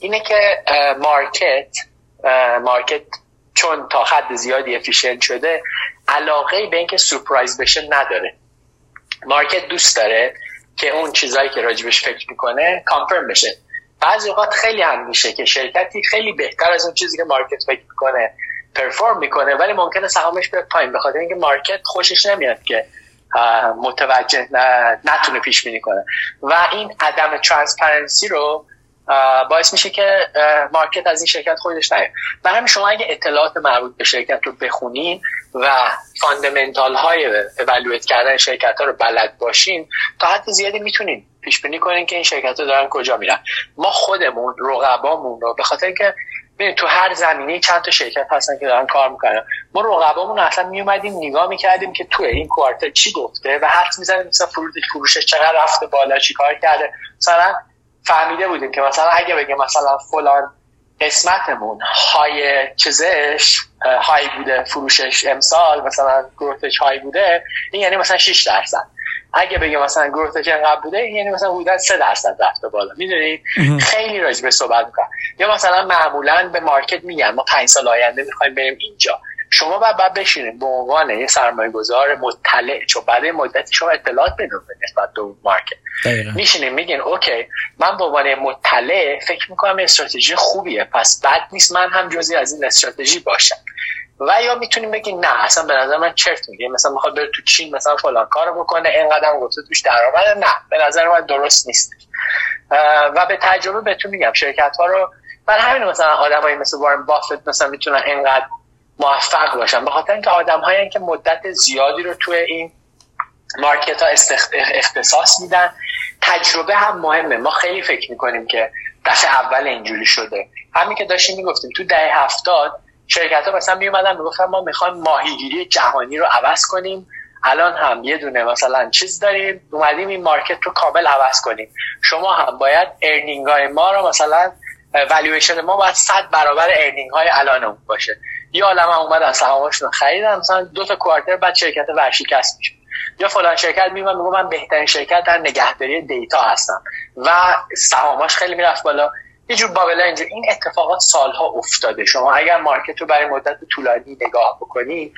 اینه که market market چون تا حد زیادی efficient شده علاقه به اینکه سورپرایز بشه نداره. market دوست داره که اون چیزهایی که راجبش فکر می‌کنه confirm بشه. بعضی اوقات خیلی هم میشه که شرکتی خیلی بهتر از اون چیزی که market فکر می‌کنه perform می‌کنه ولی ممکنه سهامش بیاد پایین بخاطر اینکه market خوشش نمیاد که متوجه نتونه پیش بینی کنه. و این عدم transparency رو باعث میشه که market از این شرکت خوشش نیاد. و همین شما اگه اطلاعات مربوط به شرکت رو بخونین و fundamental های evaluate کردن شرکت ها رو بلد باشین تا حد زیادی می‌تونین پیش بینی کنین که این شرکت ها دارن کجا میرن. ما خودمون رقبامون رو به خاطر اینکه ببین تو هر زمینه چند تا شرکت هستن که دارن کار می‌کنن. ما رقبامون اصلا میومدیم نگاه می‌کردیم که تو این quarter چی گفته و حرف می‌زنیم مثلا فروشش چقدر رفته بالا چی کار کرده. مثلا فهمیده بودیم که مثلا اگه بگه مثلا فلان قسمتمون های چیزش های بوده فروشش امسال مثلا گروتش های بوده این یعنی مثلا 6 درصد. اگه بگه مثلا گروتش انقدر بوده این یعنی مثلا حدودا 3 درصد رفته بالا. می‌دونید خیلی راجع به صحبت می‌کنم. یا مثلا معمولا به مارکت میگن ما 5 سال آینده می‌خوایم بریم اینجا. شما باید, باید بشینید به عنوان یه سرمایه گذار مطلع چون بعد مدتی شما اطلاعات بدون نسبت به مارکت. میشینید میگین اوکی من به عنوان مطلع فکر می‌کنم استراتژی خوبیه پس بد نیست من هم جزی از این استراتژی باشم. و یا می‌تونیم بگیم نه اصلا به نظر من چرت میگه مثلا می‌خواد بره تو چین مثلا فلان کارو بکنه اینقدر گفته توش درآمد نه به نظر من درست نیست. و به تجربه بهتون میگم شرکت ها رو برای همین مثلا آدمایی مثل وارن بافت مثلا می‌تونن اینقدر موفق باشن. به خاطر اینکه آدم هایی که مدت زیادی رو توی این market ها اختصاص میدن تجربه هم مهمه. ما خیلی فکر می‌کنیم که دفعه اول اینجوری شده. همین که داشتیم می‌گفتیم تو دهه هفتاد شرکت ها مثلا میومدن می‌گفتن ما می‌خوایم ماهیگیری جهانی رو عوض کنیم. الان هم یه دونه مثلا چیز داریم. اومدیم این market رو کامل عوض کنیم. شما هم باید earning های ما رو مثلا والویشن ما باید صد برابر earning های الان باشه. یه عالم هم اومدن سهاماشون خریدن مثلا دو تا quarter بعد شرکت ورشکست میشه یا فلان شرکت میگم میگم من بهترین شرکت در نگهداری data هستم. و سهاماش خیلی می‌رفت بالا. یه جور bubble ا اینجا. این اتفاقات سالها افتاده. شما اگر market رو برای مدت طولانی نگاه بکنید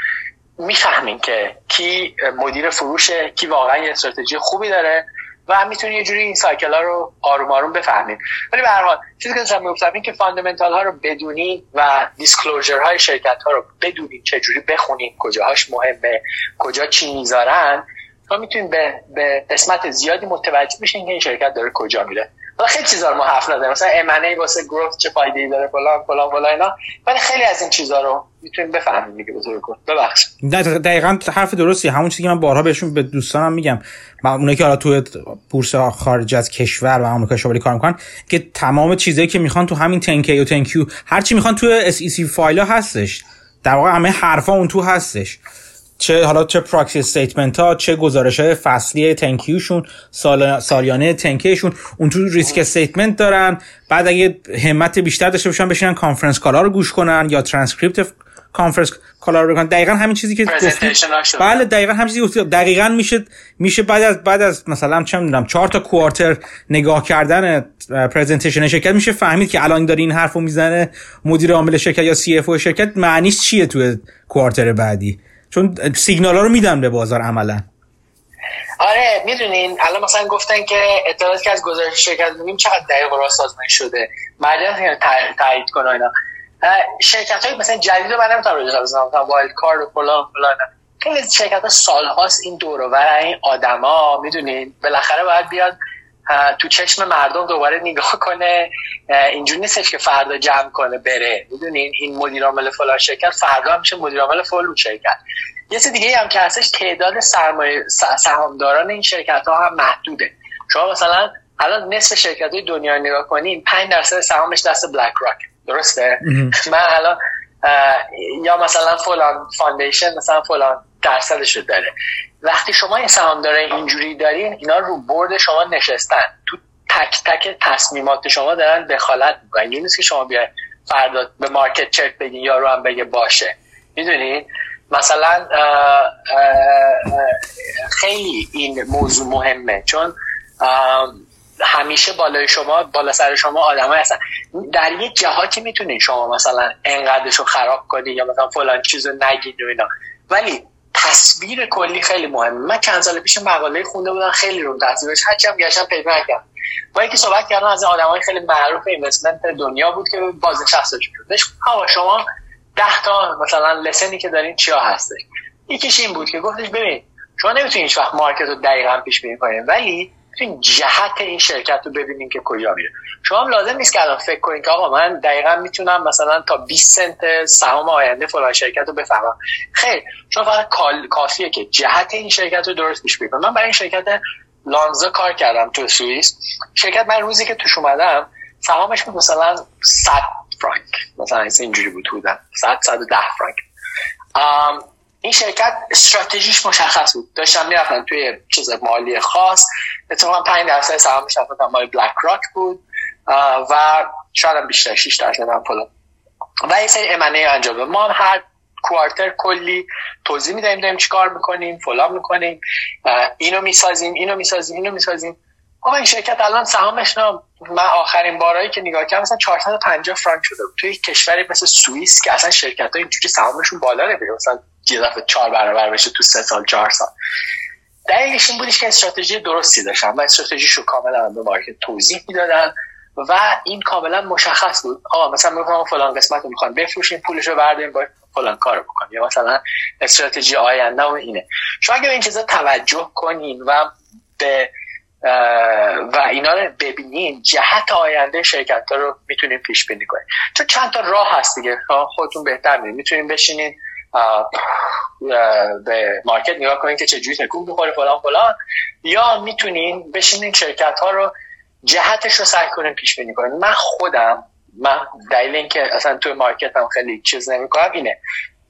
می‌فهمین که کی مدیر فروشه کی واقعا یه استراتژی خوبی داره. و می‌تونی یه جوری این cycle ها رو آروم آروم بفهمیم ولی به هر حال چیزی که داشتم می‌گفتم این که fundamental ها رو بدونی و disclosure های شرکت ها رو بدونین چه جوری بخونین کجاهاش مهمه کجا چی می‌ذارن تا می‌تونین به, به قسمت زیادی متوجه بشین که این شرکت داره کجا میره. حالا خیلی چیزا رو ما حرف نزدیم مثلا ام واسه گروث چه فایده ای داره فلان فلان فلان اینا. ولی خیلی از این چیزا رو می‌تونیم بفهمیم دیگه بزرگ ببخش دقیقاً حرف درستی. همون چیزی که من بارها بهشون به دوستانم میگم. اونایی که حالا تو بورس خارج از کشور و آمریکا شمالی کار می‌کنن که تمام چیزایی که می‌خوان تو همین 10K و 10Q هر چی می‌خوان تو SEC فایل ها هستش. در واقع همه حرفا اون تو هستش. چه حالا چه proxy statement ها چه گزارش های فصلی تنکیوشون سال سالیانه تنکیشون اون تو risk statement دارن. بعد اگه همت بیشتر داشته باشن بشینن conference call ا رو گوش کنن یا ترانسکریپت کانفرنس کالا رو بکنن دقیقا همین چیزی که گفتی. بله دقیقا همین چیزی گفتی. دقیقا میشه میشه بعد از بعد از مثلا چه می‌دونم چهار تا quarter نگاه کردن presentation شرکت میشه فهمید که الان داره این حرفو می‌زنه. مدیر عامل شرکت یا CFO شرکت معنیش چیه تو quarter بعدی؟ چون سیگنال ها رو میدن به بازار عملا. آره می‌دونین الان مثلا گفتن که اطلاعاتی که از گزارش شرکت میگیم چقدر دقیق و سازمان شده مردم تایید کنه اینا. شرکت های مثلا جدید رو من نمی‌تونم روی بزنم. Wirecard و فلان فلان. خیلی شرکت ها سال هاست این دور و این آدما می‌دونین بالاخره باید بیاد تو چشم مردم دوباره نگاه کنه. اینجوری نیستش که فردا جمع کنه بره. می‌دونین این مدیر عامل فلان شرکت فردا میشه مدیر عامل فلان شرکت. یه چیز دیگه هم که هستش تعداد سرمایه سهامداران این شرکت ها هم محدوده. شما مثلا الان نصف شرکت های دنیا نگاه کنین 5 درصد سهامش دست BlackRock درسته؟ من الان یا مثلا فلان foundation مثلا فلان درصدش رو داره. وقتی شما این سهامدار اینجوری دارین اینا رو برد شما نشستن. تو تک تک تصمیمات شما دارن دخالت می‌کنن. نیست که شما بیاین فردا به مارکت چک بگین یا رو هم بگه باشه. می‌دونین؟ مثلا خیلی این موضوع مهمه. چون همیشه بالای شما بالا سر شما آدم هستن. در یه جهاتی می‌تونین شما مثلا انقدرش رو خراب کنین یا مثلا فلان چیز رو نگین و اینا. ولی تصویر کلی خیلی مهمه. من چند سال پیش مقاله خونده بودم خیلی رو تصویرش هرچی هم گشتم پیدا نکردم با یکی صحبت کردم از های خیلی معروف اینوستمنت دنیا بود که بازنشسته شد بهش شما ده تا مثلا لسنی که دارین چیا هستش یکیش این بود که گفتش ببین شما نمی‌تونید هیچ وقت مارکت رو دقیقا پیش بینی کنید ولی این جهت این شرکت رو ببینیم که کجا میره. شما لازم نیست که الان فکر کنید که آقا من دقیقا می‌تونم مثلا تا 20 سنت سهام آینده فلان شرکت رو بفهمم. خیر شما فقط کافیه که جهت این شرکت رو درست پیش بینید من برای این شرکت لانزا کار کردم تو سوئیس. شرکت من روزی که توش اومدم سهامش بود مثلا 100 فرانک. مثلا اینجوری بود بودن 100 110 فرانک. این شرکت استراتژیش مشخص بود. داشتم می‌رفتن توی چیز مالی خاص. اتفاقا 5 درصد سهامش رفتن مال بلک راک بود. و شاید هم بیشتر 6 درصد هم فلان و یه سری امنه انجام ما هم هر کوارتر کلی توضیح می‌دهیم داریم چیکار می‌کنیم فلان می‌کنیم. اینو می‌سازیم اینو می‌سازیم اینو می‌سازیم. آقا این شرکت الان سهامش نام من آخرین بارایی که نگاه کردم مثلا 450 فرانک شده بود. توی کشوری مثل سوئیس که اصلا شرکت ها اینجوری سهامشون بالا نمیره. مثلا دفعه چهار برابر بشه تو سه سال چهار سال. دلیلش این بودش که استراتژی درستی داشتن و استراتژیشو کاملا به مارکت توضیح می‌دادن و این کاملا مشخص بود. آقا مثلا میگم فلان قسمت رو می‌خوان بفروشین پولش رو بردارین با فلان کار بکنین یا مثلا استراتژی آینده و اینه. شما اگه این چیزا توجه کنین و به و اینا رو ببینین جهت آینده شرکت رو می‌تونین پیش بینی کنین. چون چند تا راه هست دیگه. خودتون بهتر میدین می‌تونین بشینین به مارکت نگاه کنین که چجوری تکون بخوره فلان فلان. یا می‌تونین بشینین شرکت ها رو جهتش رو سعی کنین پیش بینی کنین. من خودم من دلیل اینکه اصلا توی مارکت هم خیلی چیز نمی‌کنم اینه.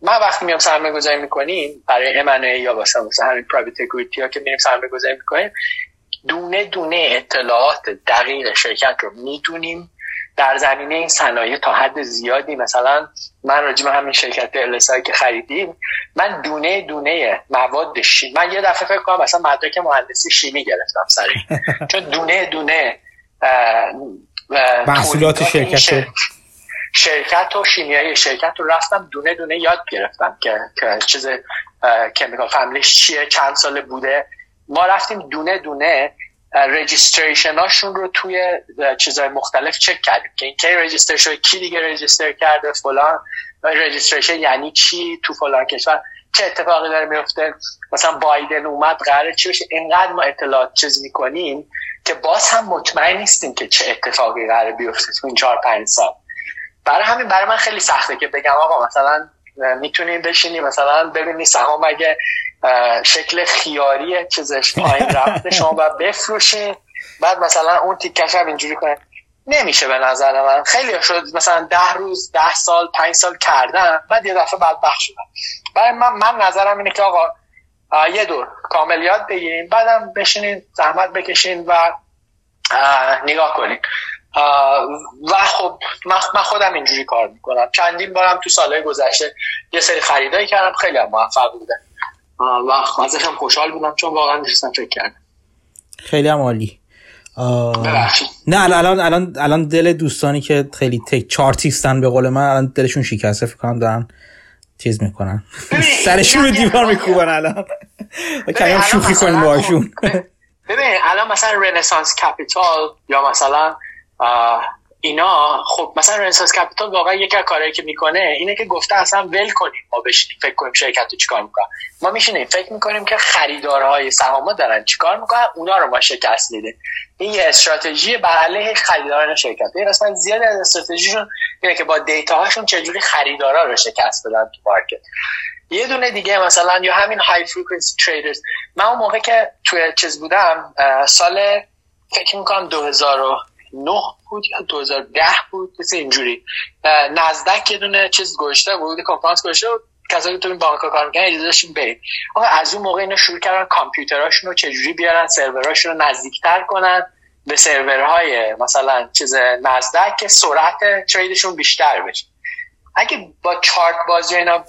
من وقتی میام سرمایه گذاری می‌کنیم برای امنه یا مثلا مثلا همین پرایوت اکویتی ها که میریم سرمایه گذاری می‌کنیم دونه دونه اطلاعات دقیق شرکت رو می‌دونیم. در زمینه این صنایع تا حد زیادی مثلا من راجع همین شرکت السای که خریدیم من دونه دونه مواد شیمی من یه دفعه فکر کنم مثلا مدرک مهندسی شیمی گرفتم سری چون دونه دونه محصولات شرکت شرکت و شیمیایی شرکت رو رفتم دونه دونه یاد گرفتم که, که چیز کمیکال فامیلیش چیه چند ساله بوده. ما رفتیم دونه دونه رجیستریشن هاشون رو توی چیزهای مختلف چک کردیم. که این کی رجیستر شده کی دیگه رجیستر کرده فلان. رجیستریشن یعنی چی تو فلان کشور؟ چه اتفاقی داره میفته؟ مثلا بایدن اومد قراره چی بشه؟ اینقدر ما اطلاعات چیز می‌کنیم که باز هم مطمئن نیستیم که چه اتفاقی قراره بیفته تو این چهار پنج سال. برای همین برای من خیلی سخته که بگم آقا مثلا می‌تونیم بشینیم مثلا ببینی سهام اگه شکل خیاری چیزش پایین رفته شما باید بفروشین. بعد مثلا اون تیکش هم اینجوری کنه. نمیشه به نظر من. خیلی شد مثلا ده روز ده سال پنج سال کردن. بعد یه دفعه بعد بخش شدن. برای من, من نظرم اینه که آقا یه دور کامل یاد بگیریم بعدم بشینین زحمت بکشین و نگاه کنین. و خب من خودم اینجوری کار می‌کنم. چندین بارم تو سالهای گذشته یه سری خریدایی کردم. خیلی هم موفق بودن و ازش هم خوشحال بودم چون واقعا نشستم فکر کردم خیلی هم عالی. نه الان الان الان دل دوستانی که خیلی تک چارتیستن به قول من الان دلشون شکسته فکر کنم دارن چیز می‌کنن. سرشون رو دیوار میکوبن الان. کمی شوخی کنیم باهاشون. ببین الان مثلا رنسانس کپیتال یا مثلا اینا خب مثلا رنسانس کپیتال واقعا یکی از کارهایی که می‌کنه اینه که گفته اصلا ول کنیم ما بشینیم فکر کنیم شرکت رو چیکار می‌کنن ما میشینیم فکر می‌کنیم که خریدارهای سهام دارن چیکار می‌کنن اونا رو ما شکست میده. این یه استراتژی بر علیه خریداران شرکت. این اصلا زیاد از استراتژیشون اینه که با دیتا هاشون چجوری خریدارا رو شکست بدن تو مارکت. یه دونه دیگه مثلا یا همین های فریکونسی تریدرز من اون موقع که توی چیز بودم سال فکر می‌کنم 2009 بود یا 2010 بود مثل اینجوری. نزدک یه دونه چیز گوشته بود کنفرانس گوشته بود کسایی تو این بانک کار می‌کنن اجازه داشتیم بریم. آقا از اون موقع اینا شروع کردن کامپیوتراشون رو چجوری بیارن سروراشون رو نزدیکتر کنن به سرورهای مثلا چیز نزدک که سرعت تریدشون بیشتر بشه. اگه با چارت بازی اینا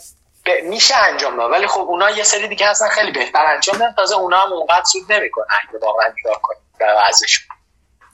میشه انجام داد ولی خب اونا یه سری دیگه هستن خیلی بهتر انجام دادن تازه اونا هم اونقدر سود نمی‌کنن اگه واقعا نگاه کنید به آره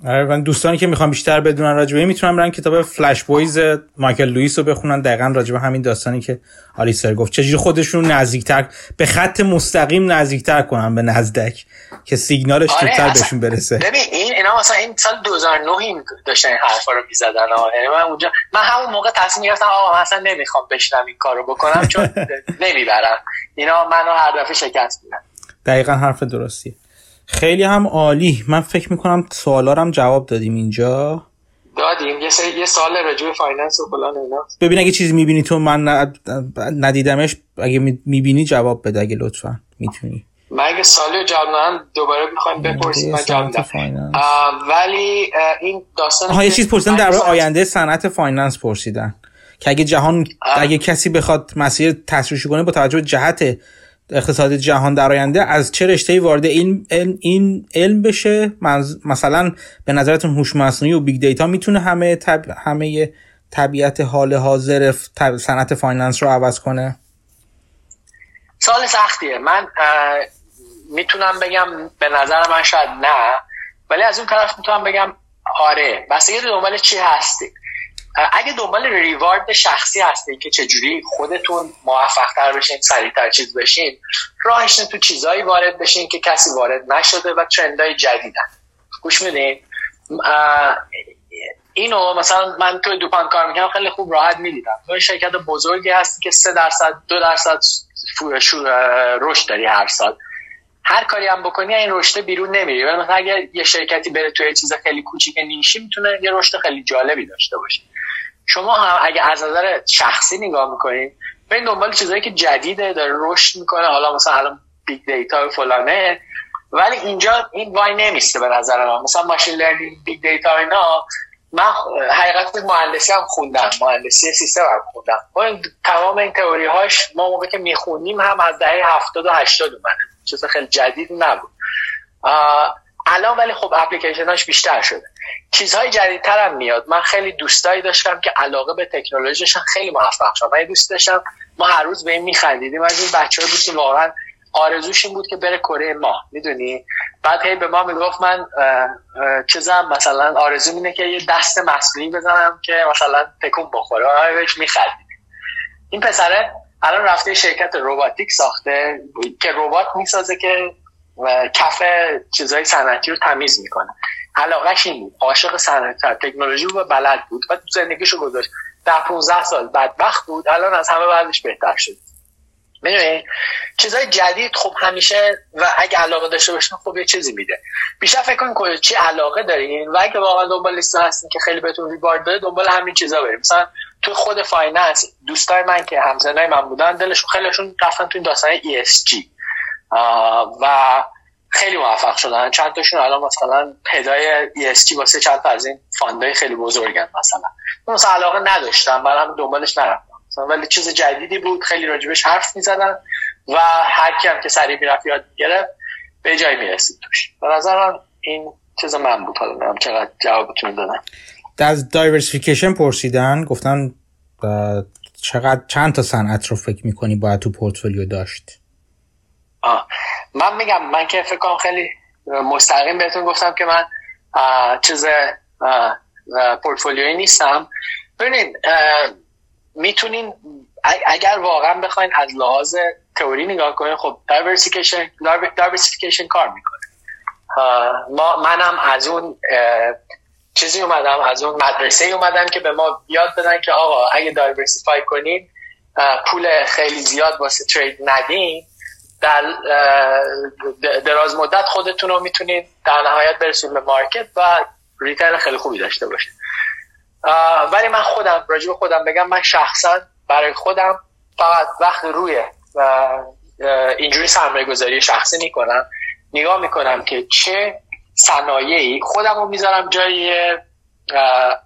من دوستانی که می‌خوام بیشتر بدونن راجبه می‌تونم برن کتاب فلش بویز مایکل لوئیس رو بخونن. دقیقا راجبه همین داستانی که آلیسر گفت. چجوری خودشون نزدیکتر به خط مستقیم نزدیکتر کنن به نزدک که سیگنالش آره زودتر بهشون برسه. ببین این اینا مثلا این سال 2009 این داشتن این حرفا رو می‌زدن. یعنی من اونجا من همون موقع تصمیم گرفتم آقا من اصلا نمی‌خوام بشنم این کارو بکنم چون نمی‌برم. اینا منو هر دفعه شکست میدن. دقیقا حرف درستیه. خیلی هم عالی. من فکر می‌کنم سوالارم جواب دادیم اینجا. دادیم. یه, یه سوال راجع finance و فلان اینا. ببین اگه چیزی می‌بینی تو من ندیدمش اگه می‌بینی جواب بده اگه لطفا. می‌تونی. من اگه سوالی جواب دوباره می‌خوایم بپرسیم من جواب ولی این داستان ها یه چیز پرسیدن در آینده صنعت finance پرسیدن. که اگه جهان اگه کسی بخواد مسیر تحصیلی کنه با توجه به جهت اقتصاد جهان در آینده از چه رشته وارد این این علم بشه؟ مثلا به نظرتون هوش مصنوعی و big data می‌تونه همه طب... همه طبیعت حال حاضر صنعت finance رو عوض کنه؟ سوال سختیه. من می‌تونم بگم به نظر من شاید نه ولی از اون طرف می‌تونم بگم آره. بس یه دنبال چی هستی اگه دنبال reward شخصی هستین که چجوری خودتون موفق تر بشین سریعتر چیز بشین راهش تو چیزایی وارد بشین که کسی وارد نشده و ترندهای جدیدن. گوش میدین؟ اینو مثلا من توی دوپان کار می‌کنم خیلی خوب راحت می‌دیدم. تو شرکت بزرگی هستی که سه درصد دو درصد رشد داری هر سال. هر کاری هم بکنی این رشد بیرون نمیری. ولی مثلا اگر یه شرکتی بره توی چیز خیلی کوچیک نیشی می‌تونه یه رشد خیلی جالبی داشته باشه. شما هم اگه از نظر شخصی نگاه می‌کنید به دنبال چیزایی که جدیده داره رشد می‌کنه حالا مثلا الان big data و فلانه ولی اینجا این وای نمیسته به نظر من. مثلا machine learning big data اینا من حقیقت مهندسی هم خوندم مهندسی سیستم هم خوندم. این تمام این تئوری هاش ما موقع که می‌خونیم هم از دهه 70 و 80 اومده. چیز خیلی جدید نبود. الان ولی خب اپلیکیشناش بیشتر شده. چیزهای جدیدتر هم میاد. من خیلی دوستایی داشتم که علاقه به تکنولوژیشان خیلی موفق شدن من دوست داشتم ما هر روز به این میخندیدیم. از این بچه بود که واقعا آرزوش این بود که بره کره ماه می‌دونی؟ بعد هی به ما می‌گفت من چیزم مثلا آرزو اینه که یه دست مصنوعی بزنم که مثلا تکون بخوره. بهش میخندید این پسره الان رفته شرکت روباتیک ساخته که ربات می‌سازه که کف چیزهای صنعتی رو تمیز می‌کنه. علاقهش این بود. عاشق صنعت تکنولوژی و بلد بود. و زندگیشو گذاشت. در 15 سال بدبخت بود. الان از همه بعدش بهتر شد. می‌دونی؟ چیزای جدید خب همیشه و اگه علاقه داشته باشین خب یه چیزی میده. بیشتر فکر کن چی علاقه دارین و اگه واقعا دنبال لیست هستین که خیلی بهتون reward داره دنبال همین چیزا بریم. مثلا تو خود finance دوستای من که همسنای من بودن دلشون خیلیشون رفتن تو این داستان ESG و خیلی موفق شدن. چند تاشون الان مثلا head ای ESG واسه چند تا از این fund ای خیلی بزرگن مثلا. مثلا علاقه نداشتم برام دنبالش نرفتم. ولی چیز جدیدی بود خیلی راجبش حرف می‌زدن و هر کی هم که سریع می‌رفت یاد می‌گرفت به جای می‌رسید توش. به نظرم این چیز من بود. حالا نمی‌دونم چقدر جوابتون دادم از diversification پرسیدن گفتن چقدر چند تا صنعت رو فکر می‌کنی باید تو پورتفولیو داشت؟ آه. من میگم من که فکر کنم خیلی مستقیم بهتون گفتم که من چیز پورتفولیوی نیستم. ببینید می‌تونین اگر واقعا بخواین از لحاظ تئوری نگاه کنین خب diversification diversification کار می‌کنه. ما منم از اون چیزی اومدم از اون مدرسه اومدم که به ما یاد بدن که آقا اگه diversify کنین پول خیلی زیاد واسه trade ندین. در دراز مدت خودتون رو می‌تونید در نهایت برسید به مارکت و ریترن خیلی خوبی داشته باشید. ولی من خودم راجع خودم بگم من شخصا برای خودم فقط وقت روی و اینجوری سرمایه گذاری شخصی می‌کنم. نگاه می‌کنم که چه صنایعی خودم رو می‌ذارم جای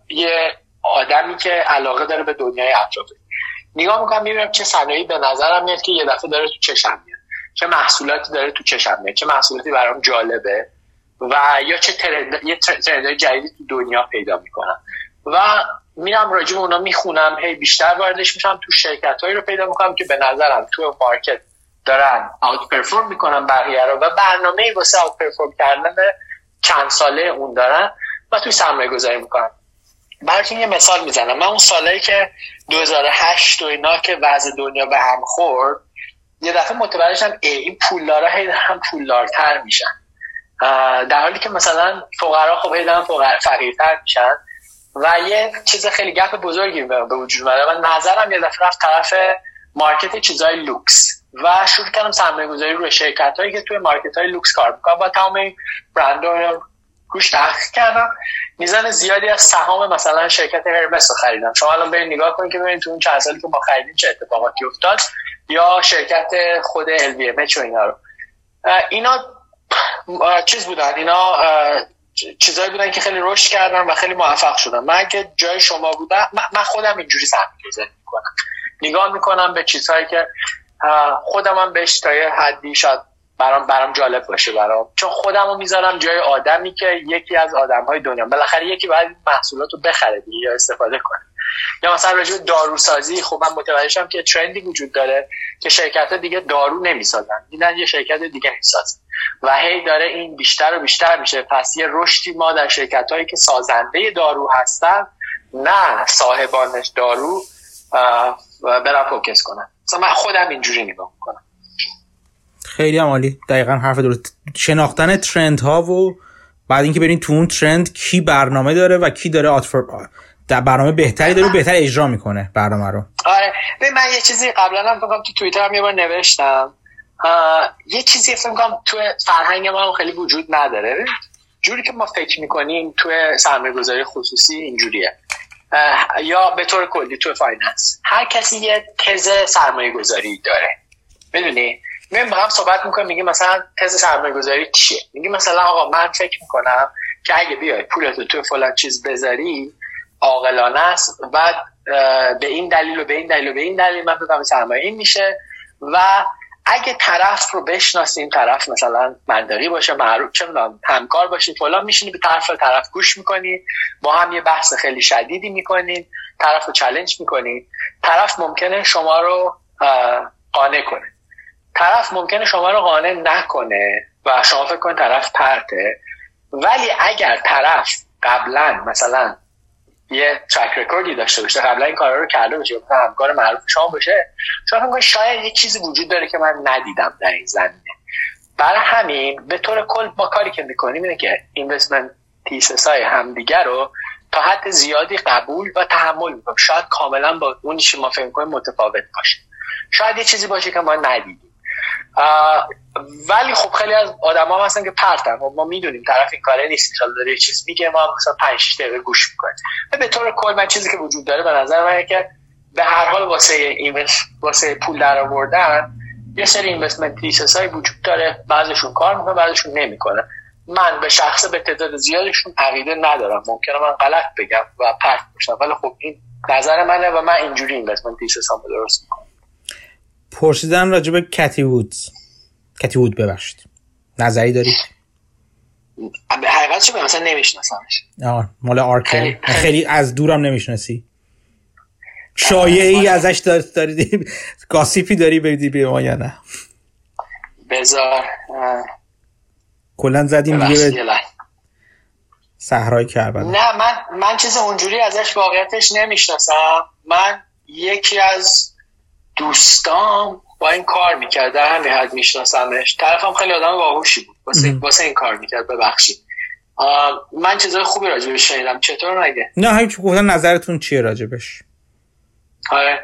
یه آدمی که علاقه داره به دنیای اطرافه. نگاه می‌کنم می‌بینم چه صنایعی به نظرم میاد که یه دفعه داره تو چشم میاد. چه محصولاتی داره تو چشم میاد چه محصولاتی برام جالبه و یا چه ترند یه ترند جدیدی تو دنیا پیدا می‌کنم. و میرم راجع به اونا می‌خونم هی بیشتر واردش میشم تو شرکت هایی رو پیدا می‌کنم که به نظرم تو مارکت دارن آوت پرفورم می‌کنن بقیه رو و برنامه واسه آوت پرفورم کردن چند ساله اون دارن و توی سرمایه گذاری می‌کنم براتون یه مثال می‌زنم. من اون سالهایی که 2008 و اینا که وضع دنیا به هم خورد یه دفعه متوجه شدم این پولدارا هی هم پولدارتر میشن. در حالی که مثلا فقرا خب هی فقیرتر میشن. و یه چیز خیلی gap بزرگی به وجود اومده و نظرم یه دفعه رفت طرف market چیزای لوکس و شروع کردم سرمایه گذاری روی شرکت هایی که توی market های لوکس کار می‌کنم و تمام برند روش تحقیق کردم. میزان زیادی از سهام مثلا شرکت هرمس رو خریدم. شما الان برید نگاه کنید که ببینید تو اون چند سالی که ما خریدیم چه اتفاقاتی افتاد. یا شرکت خود LVMH و اینا رو. اینا چیز بودن. اینا چیزایی بودن که خیلی رشد کردن و خیلی موفق شدن. من اگه جای شما بودم من خودم اینجوری سرمایه‌گذاری می‌کنم. نگاه می‌کنم به چیزهایی که خودم هم بهش تا یه حدی شاید برام برام جالب باشه برام. چون خودم رو می‌ذارم جای آدمی که یکی از آدم های دنیا. بالاخره یکی باید محصولات رو بخره یا استفاده کنه. یا مثلا راجع داروسازی خب من متوجه که ترندی وجود داره که شرکت دیگه دارو نمی‌سازن. دیدن یه شرکت دیگه می‌سازن و هی داره این بیشتر و بیشتر میشه. پس یه رشدی ما در شرکت هایی که سازنده دارو هستن نه صاحبانش دارو برم فوکس کنن. مثلا من خودم اینجوری نگاه می‌کنم. خیلی عالی. دقیقا حرف درست. شناختن ترند ها و بعد اینکه برین تو اون ترند کی برنامه داره و کی داره آتفر در برنامه بهتری داره بهتر اجرا می‌کنه برنامه رو. آره. من یه چیزی قبلا هم فکرم تو توییتر هم یه بار نوشتم. یه چیزی فکر کنم تو فرهنگ ما خیلی وجود نداره. جوری که ما فکر می‌کنیم تو سرمایه گذاری خصوصی اینجوریه. یا به طور کلی تو finance. هر کسی یه تز سرمایه گذاری داره. می‌دونی؟ میگم با هم صحبت می‌کنیم میگه مثلا تز سرمایه گذاری چیه؟ میگه مثلا آقا من فکر می‌کنم که اگه بیای پولتو تو فلان چیز بذاری عاقلانه است بعد به این دلیل و به این دلیل و به این دلیل من فکر سرمایه این میشه و اگه طرف رو بشناسیم طرف مثلا منداری باشه معروف چه همکار باشین فلان میشینی به طرف طرف گوش می‌کنی با هم یه بحث خیلی شدیدی می‌کنین طرف رو چلنج می‌کنین طرف ممکنه شما رو قانع کنه. طرف ممکنه شما رو قانع نکنه و شما فکر کنید طرف پرته. ولی اگر طرف قبلا مثلا یه track record ی داشته باشه. قبلا این کارا رو کرده باشه همکار معروف شما باشه. شما شاید یه چیزی وجود داره که من ندیدم در این زمینه. برای همین به طور کل با کاری که می‌کنیم اینه که investment thesis های همدیگر رو تا حد زیادی قبول و تحمل می‌کنیم. شاید کاملا با اون ما فکر کنیم متفاوت باشه. شاید یه چیزی باشه که ما ندیدیم. ولی خب خیلی از آدما هستن که پرتن. خب ما می‌دونیم طرف این کاره نیست. ان داره یه چیز میگه ما مثلا 5 6 دقیقه گوش می‌کنیم. به طور کل من چیزی که وجود داره به نظر من که به هر حال واسه invest واسه پول در آوردن یه سری investment thesis های وجود داره. بعضشون کار می‌کنه بعضشون نمی‌کنه من به شخصه به تعداد زیادشون عقیده ندارم. ممکنه من غلط بگم و پرت باشم ولی خب این نظر منه و من اینجوری investment thesis هم درست می‌کنم. پرسیدن راجع به کتی وودز. کتی وود ببخشید. نظری دارید؟ حقیقت چه مثلا نمیشناسمش. آه مال آرکل. خیلی از دورم نمی‌شناسی. شایعه ای ازش داری گاسیپی داری بدی به ما یا نه؟ بذار کلا زدیم دیگه به صحرای کربلا. نه من من چیز اونجوری ازش واقعیتش نمی‌شناسم. من یکی از دوستام با این کار می‌کرد در همین حد میشناسمش. طرفم خیلی آدم باهوشی بود. واسه واسه این کار می‌کرد ببخشید. من چیزای خوبی راجبش شنیدم. چطور نگه نه همین گفتن نظرتون چیه راجبش آره.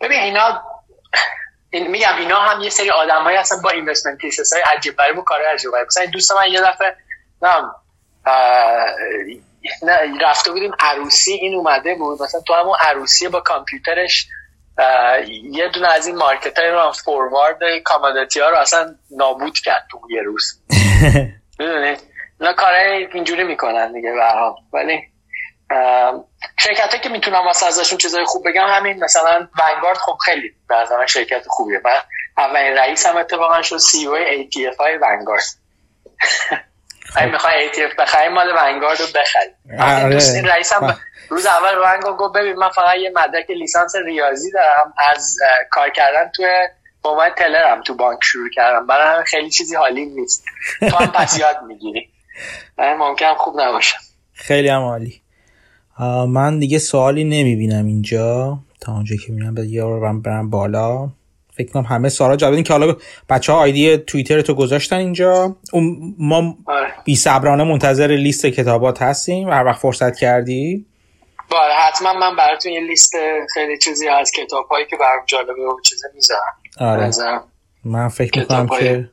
ببین اینا این میگم اینا هم یه سری آدم های هستن با اینوستمنت تیسس های عجیب برای کار عجیب مثلا دوست من یه دفعه نم نه رفته بودیم عروسی این اومده بود. مثلا تو همون عروسی با کامپیوترش یه دونه از این مارکت های رو فوروارد کامادتی ها رو اصلا نابود کرد تو یه روز. می‌دونید اینا کارهای اینجوری می‌کنن دیگه برها ولی شرکت که می‌تونم واسه ازشون چیزای خوب بگم همین مثلا ونگارد خب خیلی به شرکت خوبیه. من اولین رئیس هم اتفاقا شد سی او ATF های ونگارد اگه می‌خوای ATF بخری مال ونگارد رو بخری. آره. رئیس هم روز اول ونگارد گفت ببین من فقط یه مدرک لیسانس ریاضی دارم. از کار کردن توی با من تلرم تو بانک شروع کردم. برای همه خیلی چیزی حالی نیست. تو هم پس یاد می‌گیری. ممکن خوب نباشه خیلی هم عالی. من دیگه سوالی نمی‌بینم اینجا. تا اونجا که می‌بینم به یه رو برم بالا. فکر کنم همه سوالا جواب که حالا بچه ها آیدی توییتر تو گذاشتن اینجا. ما آره. بی صبرانه منتظر لیست کتابات هستیم. هر وقت فرصت کردی. بله حتما من براتون یه لیست خیلی چیزی از کتاب هایی که برام جالبه و چیزی می‌ذارم. آره. من فکر می‌کنم که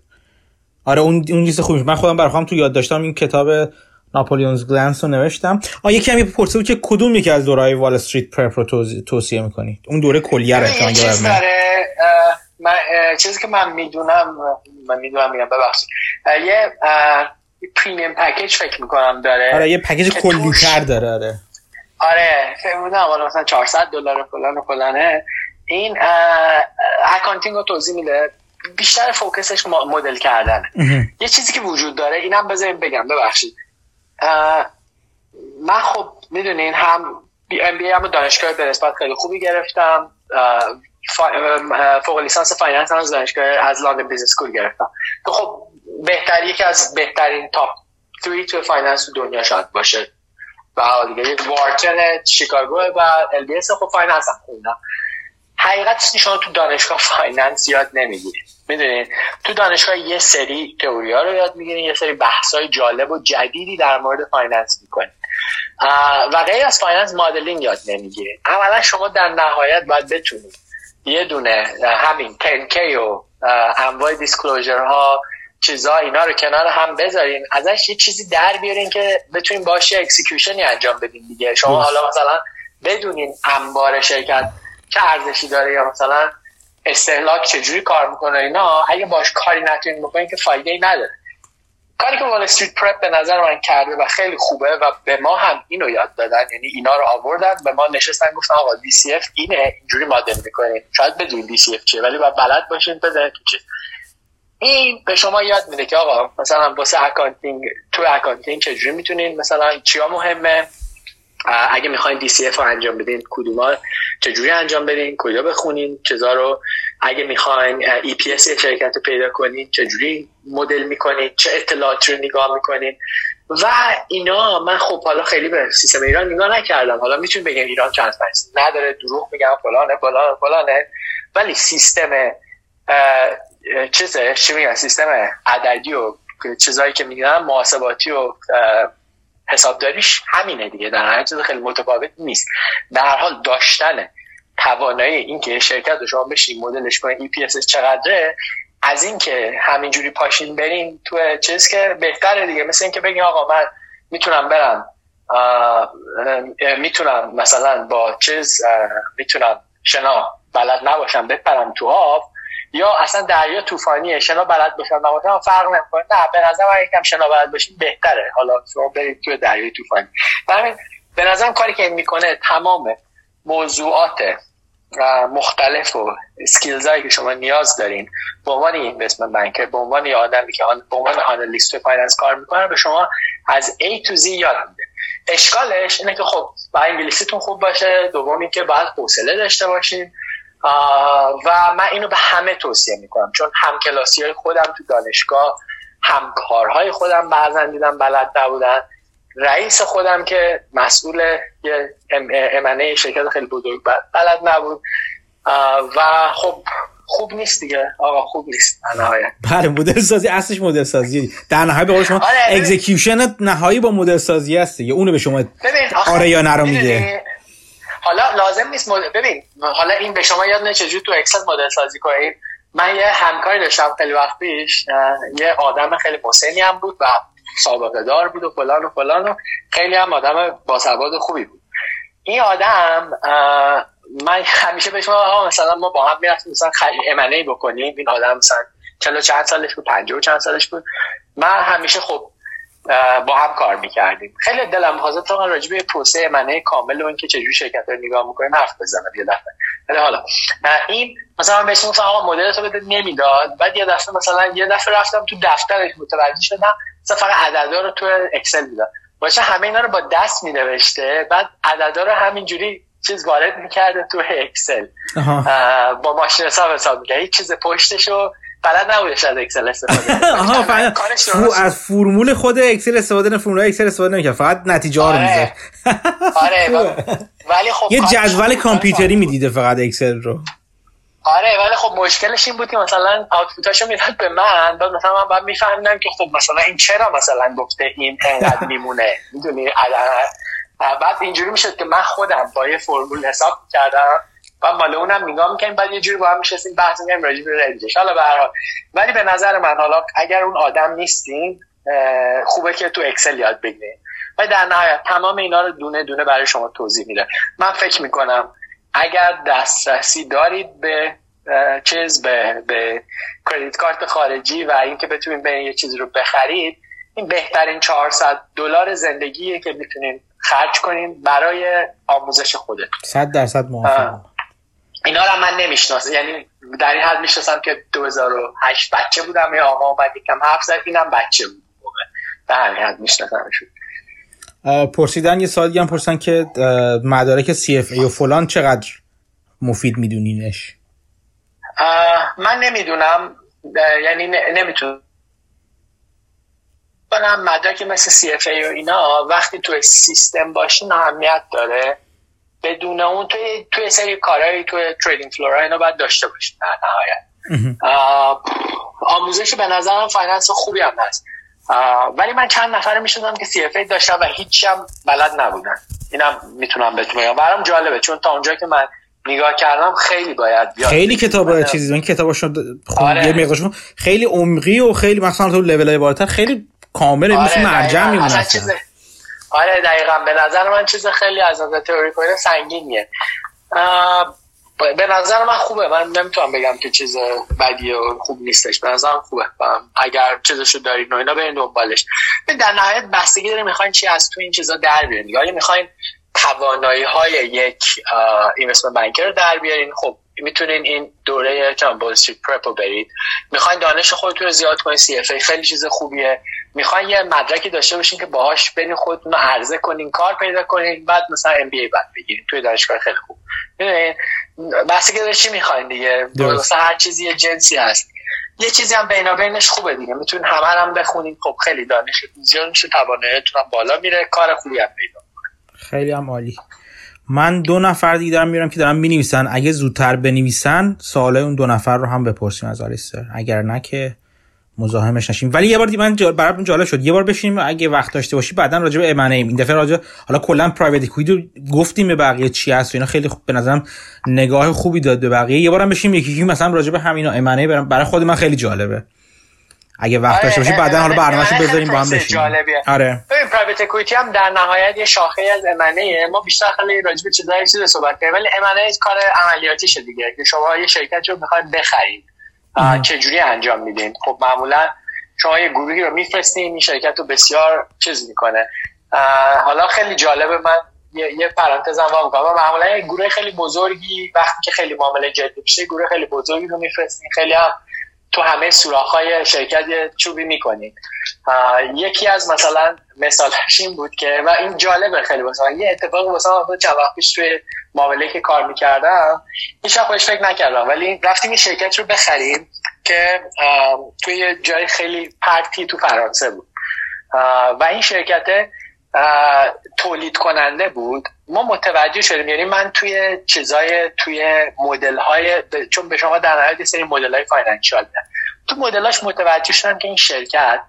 آره اون اون لیست خوبی من خودم برام تو یاد داشتم این کتاب Napoleon's Glance رو نوشتم. آ یکی هم پرسه که کدوم یکی از دورهای Wall Street Prep رو توصیه می‌کنید اون دوره کلیه رو من چیزی که من می‌دونم من می‌دونم میگم ببخشید. یه premium package فکر می‌کنم داره آره یه package کلی تر داره آره. آره فکر می‌کنم مثلا 400 دلار فلان و فلانه. این accounting رو توضیح میده. بیشتر focus ش مدل کردن. یه چیزی که وجود داره اینم بذاریم بگم ببخشید. من خب می‌دونین هم هم MBA هم دانشگاه به نسبت خیلی خوبی گرفتم. فوق لیسانس finance هم از دانشگاه از London Business School گرفتم. که خب بهتر یکی از بهترین top 3 تو finance دنیا شاید باشه. و دیگه. Wharton شیکاگو و LBS خب finance هم خوندم حقیقت شما تو دانشگاه finance یاد نمی‌گیرید. می‌دونید تو دانشگاه یه سری تئوری ها رو یاد می‌گیرید یه سری بحث های جالب و جدیدی در مورد finance می‌کنید و غیر از finance modeling یاد نمی‌گیرید اولا شما در نهایت باید بتونید یه دونه همین 10K و انواع disclosure ها چیزا اینا رو کنار هم بذارین. ازش یه چیزی در بیارین که بتونین باشه execution ی انجام بدین دیگه. شما حالا مثلا بدونین انبار شرکت چه ارزشی داره یا مثلا استهلاک چجوری کار می‌کنه اینا اگه باش کاری نتونین بکنین که فایده ای نداره. کاری که Wall Street Prep به نظر من کرده و خیلی خوبه و به ما هم اینو یاد دادن یعنی اینا رو آوردن به ما نشستن گفتن آقا DCF اینه اینجوری مدل می‌کنین شاید بدون DCF چیه ولی باید بلد باشین بزنید تو چیز این به شما یاد میده که آقا مثلا واسه accounting تو accounting چجوری می‌تونین؟ مثلا چیا مهمه؟ اگه می‌خواین DCF رو انجام بدین کدوما چجوری انجام بدین؟ کجا بخونین؟ چیزا رو اگه می‌خواین EPS شرکت رو پیدا کنین چجوری مدل می‌کنین؟ چه اطلاعات رو نگاه می‌کنین؟ و اینا من خب حالا خیلی به سیستم ایران نگاه نکردم. حالا می‌تونیم بگم ایران transparency نداره دروغ میگم فلانه فلانه فلانه. ولی سیستم چیزه؟ چی میگن؟ سیستم عددی و چیزایی که میگن محاسباتی و حسابداریش همینه دیگه. در هر چیز خیلی متفاوت نیست. در حال داشتن توانایی اینکه شرکت رو شما بشین مدلش کنین ای پی چقدره از اینکه همینجوری پاشین برین تو چیز که بهتره دیگه. مثل اینکه بگین آقا من می‌تونم برم می‌تونم مثلا با چیز می‌تونم شنا بلد نباشم بپرم تو آب. یا اصلا دریا طوفانیه شنا بلد باشم نباشم فرق نمی‌کنه. نه به نظر من یکم شنا بلد باشین بهتره. حالا شما برید تو دریای طوفانی. همین به نظرم کاری که می‌کنه تمام موضوعات مختلف و skills هایی که شما نیاز دارین به عنوان investment banker به عنوان آدمی که به عنوان analyst finance کار می‌کنه به شما از A to Z یاد میده. اشکالش اینه که خب با انگلیسیتون خوب باشه دوم اینکه باید حوصله داشته باشین. و من اینو به همه توصیه می‌کنم. چون هم کلاسی های خودم تو دانشگاه همکارهای خودم بعضا دیدم بلد نبودن. رئیس خودم که مسئول یه امنه شرکت خیلی بزرگ بلد نبود. و خب خوب نیست دیگه. آقا خوب نیست نهایت. بله مدل سازی اصلش مدل سازی در نهایت به شما execution نهایی با مدل سازی هست دیگه. اونو به شما آره یا نه میگه. حالا لازم نیست مد... ببین حالا این به شما یاد نه چجوری تو Excel مدل سازی کنید من یه همکاری داشتم خیلی وقت پیش یه آدم خیلی مسنی هم بود و سابقه دار بود و فلان و فلان و خیلی هم آدم باسواد خوبی بود. این آدم من همیشه بهش مثلا ما با هم می‌رفتیم مثلا امنه بکنیم. این آدم مثلا چند سالش بود پنجه و چند سالش بود. من همیشه خب با هم کار می‌کردیم. خیلی دلم حاضر تا راجع به پروسه منه کامل و اینکه چجوری شرکت رو نگاه می‌کنیم حرف بزنم یه دفعه. ولی حالا این مثلا من بهش گفتم آقا مدل تو بده نمی‌داد. بعد یه دفعه مثلا یه دفعه رفتم تو دفترش متوجه شدم مثلا فقط عددا رو تو اکسل می‌داد باشه همه اینا رو با دست مینوشته بعد عددا رو همینجوری چیز وارد می‌کرده تو اکسل با ماشین حساب حساب می‌کرد. هیچ چیز پشتشو بلد نبودش از اکسل استفاده آها فو از فرمول خود Excel استفاده نه فرمول Excel استفاده نمی‌کرد فقط نتیجه ها رو آره. آره ولی خب یه جدول کامپیوتری می‌دیده فقط Excel رو. آره ولی خب مشکلش این بود که مثلا output اشو می‌داد به من بعد مثلا من باید میفهمیدم که خب مثلا این چرا مثلا گفته این انقدر میمونه؟ می‌دونی؟ بعد اینجوری می‌شد که من خودم با یه فرمول حساب کردم. و مال اونم نگاه می‌کنیم بعد یه جوری با هم میشستیم بحث می‌کنیم راجع به حالا به هر حال. ولی به نظر من حالا اگر اون آدم نیستین خوبه که تو اکسل یاد بگیرین و در نهایت تمام اینا رو دونه دونه برای شما توضیح میده من فکر می‌کنم اگر دسترسی دارید به چیز به به کردیت کارت خارجی و اینکه بتونید به یه چیزی رو بخرید این بهترین 400 دلار زندگیه که می‌تونین خرج کنین برای آموزش خودتون. 100 درصد موافقم. اینا رو من نمی‌شناسم. یعنی در این حد می‌شناسم که 2008 بچه بودم. یا آقا اومد یکم حرف زد اینم بچه بود. در همین حد میشناسمشون. پرسیدن یه سال دیگه هم پرسیدن که مدارک CFA و فلان چقدر مفید میدونینش؟ من نمی‌دونم. یعنی نمی‌تونم. کنم مدرک مثل CFA و اینا وقتی تو سیستم باشین اهمیت داره. بدون اون توی توی سری کارهایی توی trading floor ا اینا باید داشته باشین در نهایت. آموزش به نظرم finance خوبی هم هست. ولی من چند نفر می‌شناسم که CFA داشتن و هیچ هم بلد نبودن. اینم می‌تونم بهتون بگم. برام جالبه چون تا اونجا که من نگاه کردم خیلی باید خیلی کتاب. چیزی این کتاباشون آره. خیلی عمقی و خیلی مثلا تو لول های بالاتر خیلی کامل آره مثل مرجع میمونه آره دقیقا. به نظر من چیز خیلی از نظر تئوری کنه سنگینیه. به نظر من خوبه. من نمی‌تونم بگم که چیز بدی و خوب نیستش. به نظرم خوبه. اگر چیزشو دارید و اینا برین دنبالش. در نهایت بستگی داره می‌خواین چی از تو این چیزا در بیارین. یا می‌خواین توانایی های یک اینوستمنت بانکر رو در بیارین. خب می‌تونین این دوره Street Prep رو برید. می‌خواین دانش خودتون رو زیاد کنین CFA خیلی چیز خوبیه. می‌خواین یه مدرکی داشته باشین که باهاش برین خودتون رو عرضه کنین کار پیدا کنین بعد مثلا MBA بعد بگیرین. توی دانشگاه خیلی خوب. بحثی که چی می‌خواین دیگه؟ مثلا هر چیزی یه جنسی هست. یه چیزی هم بینابینش خوبه دیگه. می‌تونین همه هم بخونین. خب خیلی دانش زیاد میشه تواناییتون بالا میره. کار خوبی هم پیدا خیلی هم عالی. من دو نفر دیگه دارم میرم که دارم می‌نویسن. اگه زودتر بنویسن سوالای اون دو نفر رو هم بپرسیم از آلیستر. اگر نه که مزاحمش نشیم. ولی یه بار دیگه من برام جالب شد. یه بار بشینیم اگه وقت داشته باشی بعدا راجع به امنه این دفعه راجع حالا کلا پرایوت اکویتی گفتیم به بقیه چی هست و اینا. خیلی خوب به نظرم نگاه خوبی داد به بقیه. یه بارم بشیم یکی یکی مثلا راجع به همینا امنه برای خود من خیلی جالبه. اگه وقت داشته باشی بعدا حالا برنامه‌شو بذاریم با هم بشیم آره. ببین پرایوت اکوئیتی هم در نهایت یه شاخه از امنه ما بیشتر خیلی راجع به چیزای چیز صحبت کردیم ولی امنه کار عملیاتی شده دیگه. که شما یه شرکت رو می‌خواید بخرید چه جوری انجام میدین؟ خب معمولا شما یه گروهی رو میفرستین این شرکت رو بسیار چیز می‌کنه. حالا خیلی جالبه من یه, یه پرانتز هم می‌کنم. معمولا یه گروه خیلی بزرگی وقتی که خیلی معامله جدی میشه گروه خیلی بزرگی رو میفرستین. خیلی هم تو همه های شرکت چوبی می‌کنید یکی از مثلا مثالش این بود که و این جالبه خیلی مثلا یه اتفاق مثلا چند وقت پیش توی معامله که کار می‌کردم هیچ خودش فکر نکردم ولی رفتیم این شرکت رو بخریم که توی جای خیلی پرتی تو فرانسه بود. و این شرکت تولید کننده بود. ما متوجه شدیم یعنی من توی چیزای توی مدل های چون به شما در نهایت سری مدل های فاینانشال تو مدلاش متوجه شدم که این شرکت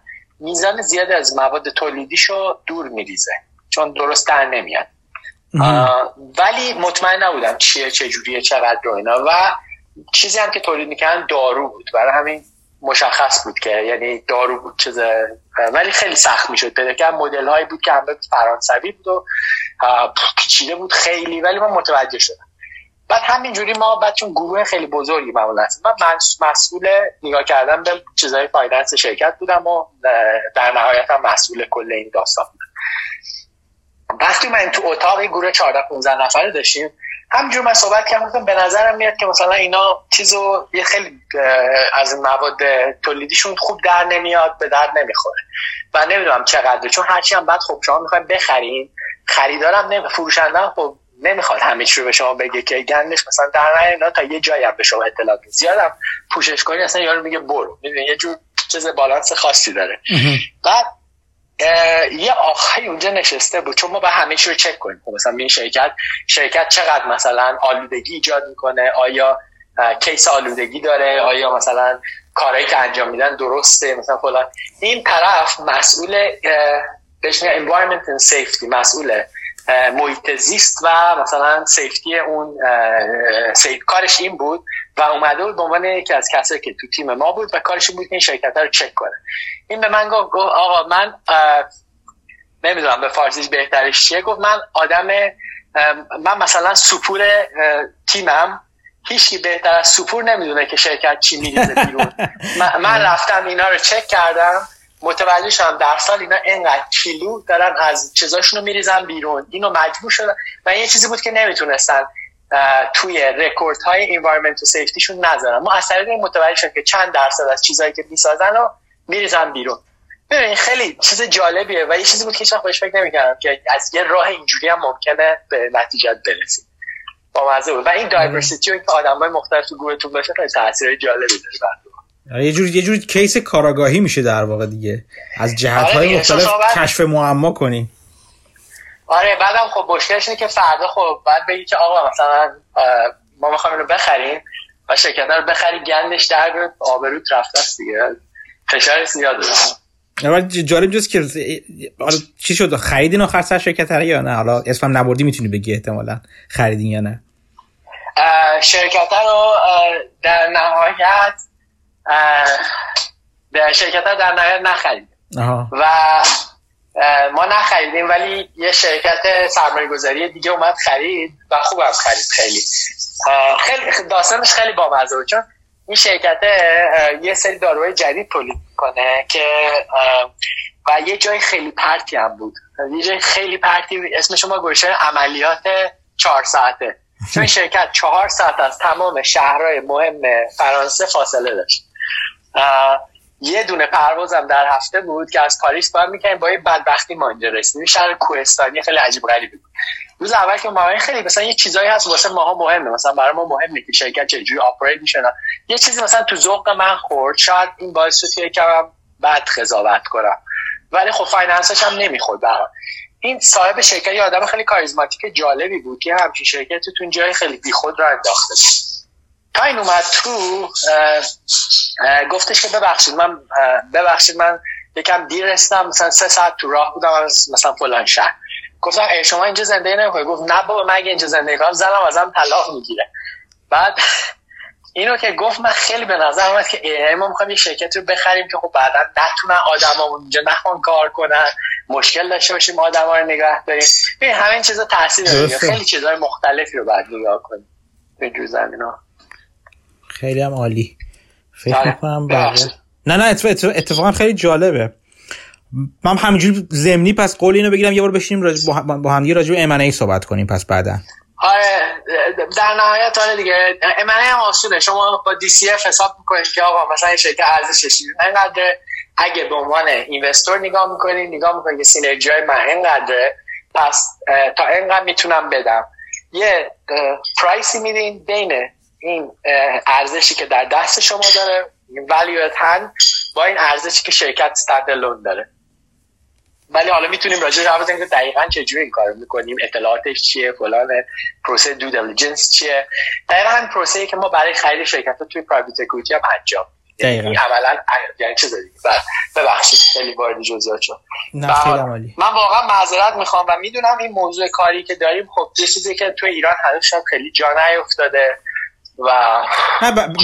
میزان زیاد از مواد تولیدیشو دور میریزه چون درست در نمیاد. ولی مطمئن نبودم چیه چجوریه چقدر رو اینا. و چیزی هم که تولید می‌کنن دارو بود. برای همین مشخص بود که یعنی دارو بود چیز ولی خیلی سخت می‌شد پیدا که مدل هایی بود که همه فرانسوی بود و پیچیده بود خیلی ولی من متوجه شدم. بعد همینجوری ما بعد چون گروه خیلی بزرگی معمولا هست من مسئول نگاه کردم به چیزای فایننس شرکت بودم و در نهایت هم مسئول کل این داستان بودم. وقتی من تو اتاق گروه 14 15 نفره داشتیم همجور من صحبت کردم به نظرم میاد که مثلا اینا چیزو یه خیلی از مواد تولیدیشون خوب در نمیاد به درد نمی‌خوره. و نمی‌دونم چقدر چون هرچی هم بعد خب شما می‌خوایم بخرین خریدارم نمی فروشنده خب نمی‌خواد همه چی رو به شما بگه که گندش مثلا در اینا تا یه جایی هم به شما اطلاع زیادم پوشش کنی اصلا یارو میگه برو. می‌دونی یه جور چیز بالانس خاصی داره. بعد یه آقای اونجا نشسته بود چون ما با همه چی رو چک کنیم. خب مثلا این شرکت شرکت چقدر مثلا آلودگی ایجاد می‌کنه؟ آیا کیس آلودگی داره؟ آیا مثلا کارهایی که انجام میدن درسته؟ مثلا فلان. این طرف مسئول بهش environment and safety مسئول محیط زیست و مثلا سیفتی اون سیف کارش این بود و اومده بود به عنوان یکی از کسایی که تو تیم ما بود و کارش بود که این شرکت رو چک کنه. این به من گفت آقا من نمی‌دونم به فارسیش بهترش چیه گفت من آدم من مثلا سپور تیمم هیچی بهتر از سپور نمی‌دونه که شرکت چی میریزه بیرون. من رفتم اینا رو چک کردم متوجه شدم در سال اینا اینقدر کیلو دارن از چیزاشونو میریزن بیرون. اینو مجبور شدن و این یه چیزی بود که نمی‌تونستن. توی رکورد های environment و safety شون نذارن. ما از طریق این متوجه شدیم که چند درصد از چیزهایی که می‌سازن رو میریزن بیرون. ببین خیلی چیز جالبیه و یه چیزی بود که هیچ بهش فکر نمی‌کردم که از یه راه اینجوری هم ممکنه به نتیجه برسیم با بود. و این دایورسیتی و اینکه آدمای مختلف تو گروهتون باشه خیلی تاثیر جالبی داره آره، یه جور یه جور کیس کاراگاهی میشه در واقع دیگه. از جهت های آره مختلف کشف معما کنی. آره بعدم خب مشکلش اینه که فردا خب بعد بگی که آقا مثلا ما می‌خوایم اینو بخریم و شرکت رو بخری گندش در آبروت رفته است دیگه. فشار زیاد اول جالب جز که چی شد؟ خریدین آخر سر شرکت یا نه؟ حالا اسمم نبردی می‌تونی بگی احتمالا خریدین یا نه؟ شرکت رو در نهایت به شرکت در نهایت نخریدیم. و ما نخریدیم ولی یه شرکت سرمایه گذاری دیگه اومد خرید و خوبم خرید خیلی. خیلی داستانش خیلی بامزه بود چون این شرکت یه سری داروهای جدید تولید کنه که و یه جای خیلی پرتی هم بود. یه جای خیلی پرتی اسم شما گوشه عملیات چهار ساعته. چون شرکت چهار ساعت از تمام شهرهای مهم فرانسه فاصله داشت. یه دونه پروازم در هفته بود که از پاریس باید می‌کنیم با یه بدبختی ما اینجا رسیدیم. شهر کوهستانی خیلی عجیب غریبی بود. روز اول که ما خیلی مثلا یه چیزایی هست واسه ماها مهمه. مثلا برای ما مهمه که شرکت چجوری آپریت میشه یه چیزی مثلا تو ذوق من خورد. شاید این باعث شد که کم بد قضاوت کنم. ولی خب finance ش هم نمی‌خورد این صاحب شرکت یه آدم خیلی کاریزماتیک جالبی بود که همچین شرکتتون جای خیلی بیخود را انداخته تا این اومد تو گفتش که ببخشید من ببخشید من یکم دیر رسیدم مثلا سه ساعت تو راه بودم از مثلا فلان شهر. گفتم ای شما اینجا زندگی نمی‌کنی؟ گفت نه بابا من اگه اینجا زندگی کنم زنم ازم طلاق می‌گیره. بعد اینو که گفت من خیلی به نظر اومد که ما می‌خوایم یه شرکت رو بخریم که خب بعدا نتونن آدما اونجا نخوان کار کنن. مشکل داشته باشیم آدما رو نگه داریم. این همین چیزا تاثیر داره. خیلی چیزهای مختلفی رو بعد نگاه کنیم. به جور زمینا خیلی هم عالی. فکر آره. کنم نه نه اتفاقا خیلی جالبه. من همینجوری زمینی پس قول اینو بگیرم یه بار بشینیم راج... با هم دیگه راجع به ای صحبت کنیم پس بعدا. آره در نهایت آره دیگه. امنه هم آسونه. شما با دی سی اف حساب می‌کنید که آقا مثلا این شرکت ارزشش اینقدر اگه به عنوان اینوستور نگاه می‌کنید نگاه می‌کنید که سینرژی من اینقدره. پس تا اینقدر می‌تونم بدم. یه پرایسی میدین بین این ارزشی که در دست شما داره ولیو با این ارزشی که شرکت استندالون داره. ولی حالا می‌تونیم راجع به حرف که دقیقا چجوری این کارو می‌کنیم اطلاعاتش چیه فلان پروسه دو دیلیجنس چیه. دقیقا همین پروسه که ما برای خرید شرکت توی پرایوت اکوئیتی هم انجام دقیقا. عملا یعنی چه داریم؟ ببخشید خیلی وارد جزئیات شد. من واقعا معذرت می‌خوام و می‌دونم این موضوع کاری که داریم خب یه چیزی که توی ایران هنوز خیلی جا نیفتاده. و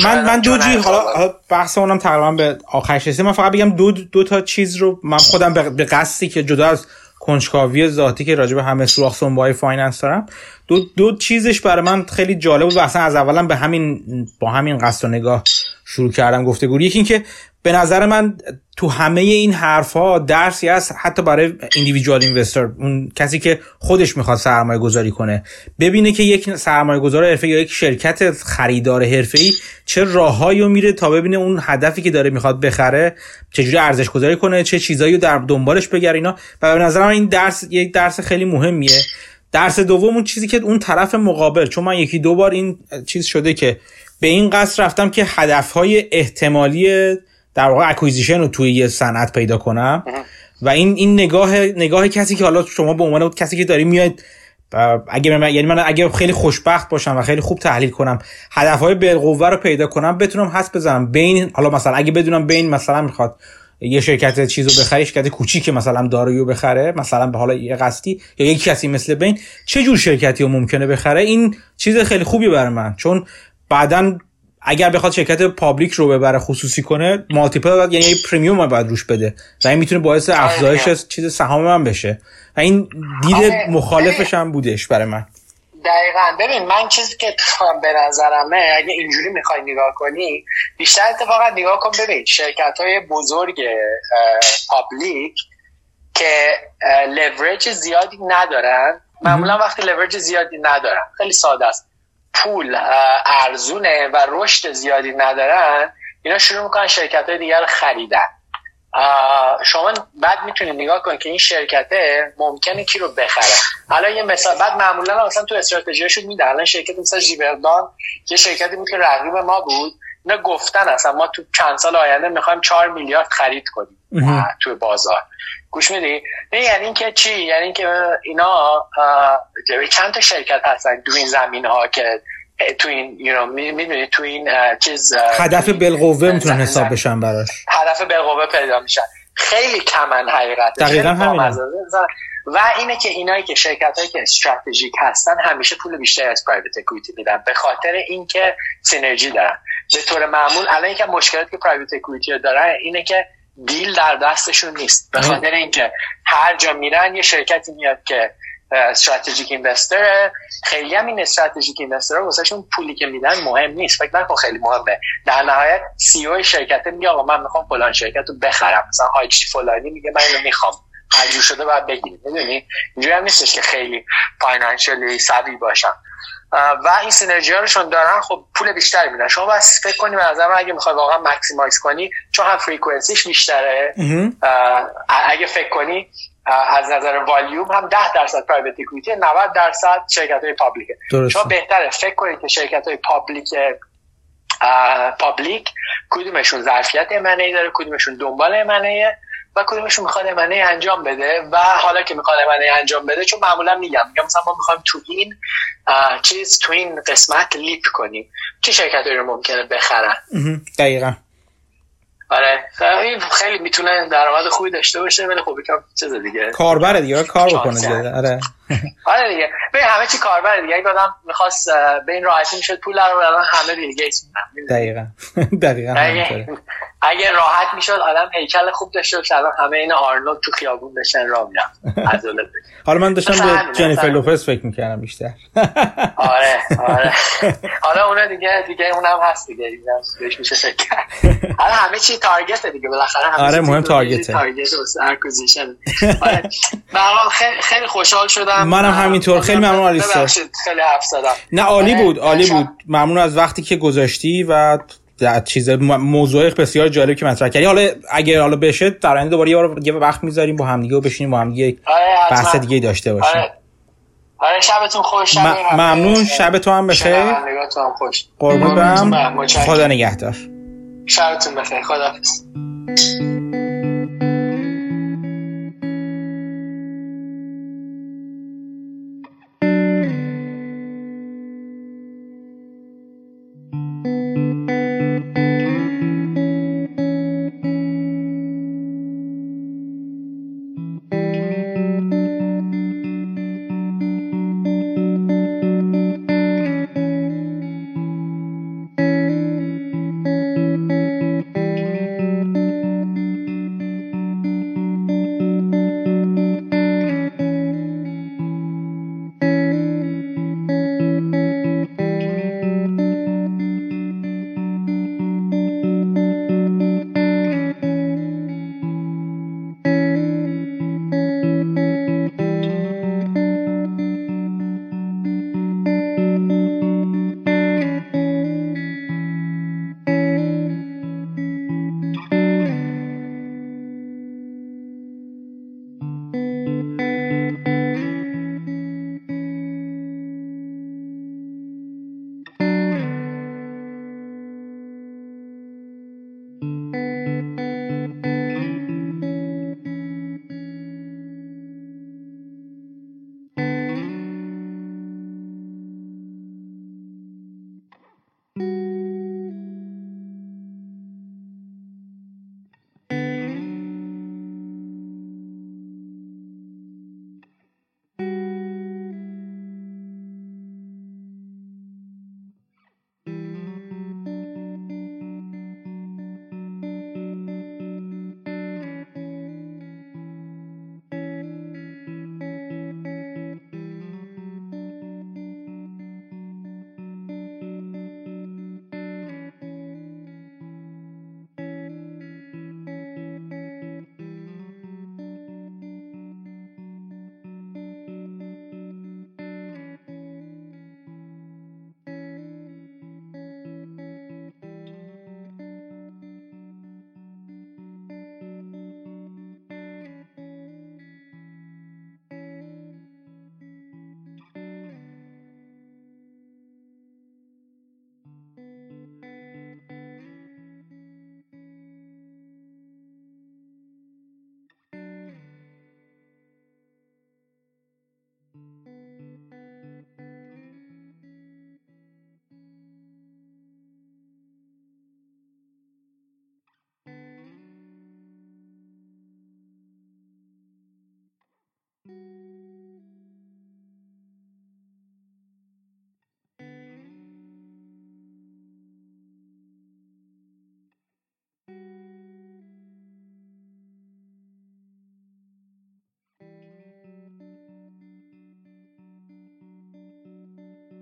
من من دو جی حالا بحث اونم تقریبا به آخرش رسید من فقط بگم دو دو تا چیز رو من خودم به قصدی که جدا از کنجکاوی ذاتی که راجع به همه سوراخ سنبای finance دارم. دو, دو چیزش برای من خیلی جالب بود و اصلا از اولا به همین با همین قصد و نگاه شروع کردم گفتگو یکی اینکه به نظر من تو همه این حرف ها درسی هست حتی برای individual investor اون کسی که خودش می‌خواد سرمایه گذاری کنه. ببینه که یک سرمایه گذار حرفه‌ای یا یک شرکت خریدار حرفه ای چه راههایی رو میره تا ببینه اون هدفی که داره می‌خواد بخره چجوری ارزش گذاری کنه چه چیزایی رو در دنبالش بگره اینا. و به نظر من این درس یک درس خیلی مهمیه. درس دوم اون چیزی که اون طرف مقابل چون من یکی دو بار این چیز شده که به این قصد رفتم که هدفهای احتمالی در واقع اکویزیشن رو توی یه صنعت پیدا کنم. و این این نگاه نگاه کسی که حالا شما به عنوان کسی که داری میاد اگه من یعنی من اگه خیلی خوشبخت باشم و خیلی خوب تحلیل کنم هدفهای بالقوه رو پیدا کنم بتونم حس بزنم بین حالا مثلا اگه بدونم بین مثلا می‌خواد یه شرکت چیزو بخره شرکت کوچیک مثلا دارویو بخره مثلا به حالا یه قصدی یا یک کسی مثل Bain چه جور شرکتی رو ممکنه بخره این چیز خیلی خوبی برای من. چون بعدا اگر بخواد شرکت public رو ببره خصوصی کنه multiple یعنی premium باید روش بده. و این می‌تونه باعث آره، افزایش چیز سهام من بشه. و این دید آره. مخالفش هم بودش برای من. دقیقا. ببین من چیزی که به نظرمه اگه اینجوری می‌خوای نگاه کنی بیشتر اتفاقا نگاه کن ببین شرکت های بزرگ public که لورج زیادی ندارن. معمولا وقتی لورج زیادی ندارن خیلی ساده است. پول ارزونه و رشد زیادی ندارن اینا شروع می‌کنن شرکت های دیگر خریدن. شما بعد می‌تونید نگاه کنید که این شرکته ممکنه کی رو بخره. حالا یه مثال بعد معمولا مثلا تو استراتژیشون میدن. الان شرکت مثل جیبردان یه شرکتی بود که رقیب ما بود. اینا گفتن اصلا ما تو چند سال آینده می‌خوایم 4 میلیارد خرید کنیم. تو بازار. گوش میدی؟ یعنی اینکه چی؟ یعنی اینکه اینا چند تا شرکت هستن تو این زمین ها که تو این you می‌دونی تو این چیز هدف بالقوه می‌تونن حساب بشن براش. هدف بالقوه پیدا میشن. خیلی کمن حقیقت دقیقا همین و اینه که اینایی که شرکت هایی که استراتژیک هستن همیشه پول بیشتری از پرایوت اکویتی میدن. به خاطر اینکه سینرژی دارن. به طور معمول الان اینکه مشکلاتی که پرایوت اکویتی دارن اینه که دیل در دستشون نیست. به خاطر اینکه هر جا میرن یه شرکتی میاد که استراتژیک اینوستر خیلی هم این استراتژیک اینوستر واسهشون پولی که میدن مهم نیست. فکر نکن خیلی مهمه. در نهایت سی او شرکت میگه آقا من می‌خوام فلان شرکت رو بخرم. مثلا حاجی فلانی میگه من اینو می‌خوام. جور شده باید بگیریم. می‌دونی؟ اینجوری هم نیستش که خیلی financially savvy باشن. و این synergy هاشون دارن خب پول بیشتری میدن. شما بس فکر کنی به نظر اگه می‌خوای واقعا maximize کنی چون هم frequency ش بیشتره. اگه فکر کنی از نظر والیوم هم 10 درصد private equity 90 درصد شرکت های publicه شما بهتره فکر کنید که شرکت های public public کدومشون ظرفیت M&A داره کدومشون دنبال M&A و کدومشون می‌خواد امنه انجام بده و حالا که می‌خواد امنه انجام بده چون معمولا میگم میگم مثلا ما می‌خوایم تو این چیز تو این قسمت لیپ کنیم. چه شرکت رو ممکنه بخرن؟ دقیقا. آره. خیلی می‌تونه درآمد خوبی داشته باشه ولی خب یکم چیز دیگه. کاربر دیگه کار بکنه آره. آره دیگه. به همه چی کاربر دیگه. اگه آدم می‌خواست به این راحتی می‌شد پول رو الان همه بیل گیتس دقیقاً. دقیقاً اگه راحت می‌شد آدم هیکل خوب داشته باشه. الان همه این آرنولد تو خیابون داشتن راه می‌رفت حالا من داشتم به جنیفر لوپز فکر می‌کردم بیشتر. آره آره. حالا اونا دیگه دیگه اونم هست دیگه. بهش میشه فکر حالا همه چی target دیگه. بالاخره همه آره مهم targetه. target acquisition آره. خیلی خوشحال شدم. منم همینطور. خیلی ممنون آلیستر. خیلی حرف زدم. نه عالی بود عالی بود. ممنون از وقتی که گذاشتی و چیز موضوع بسیار جالب که مطرح کردی. حالا اگر حالا بشه در آینده دوباره یه وقت می‌ذاریم با همدیگه و بشینیم با همدیگه آره بحث دیگه داشته باشیم. آره. آره شبتون خوش شب ممنون شب تو هم بخیر. خوش. قربون برم. خدا نگهدار. شبتون بخیر خدا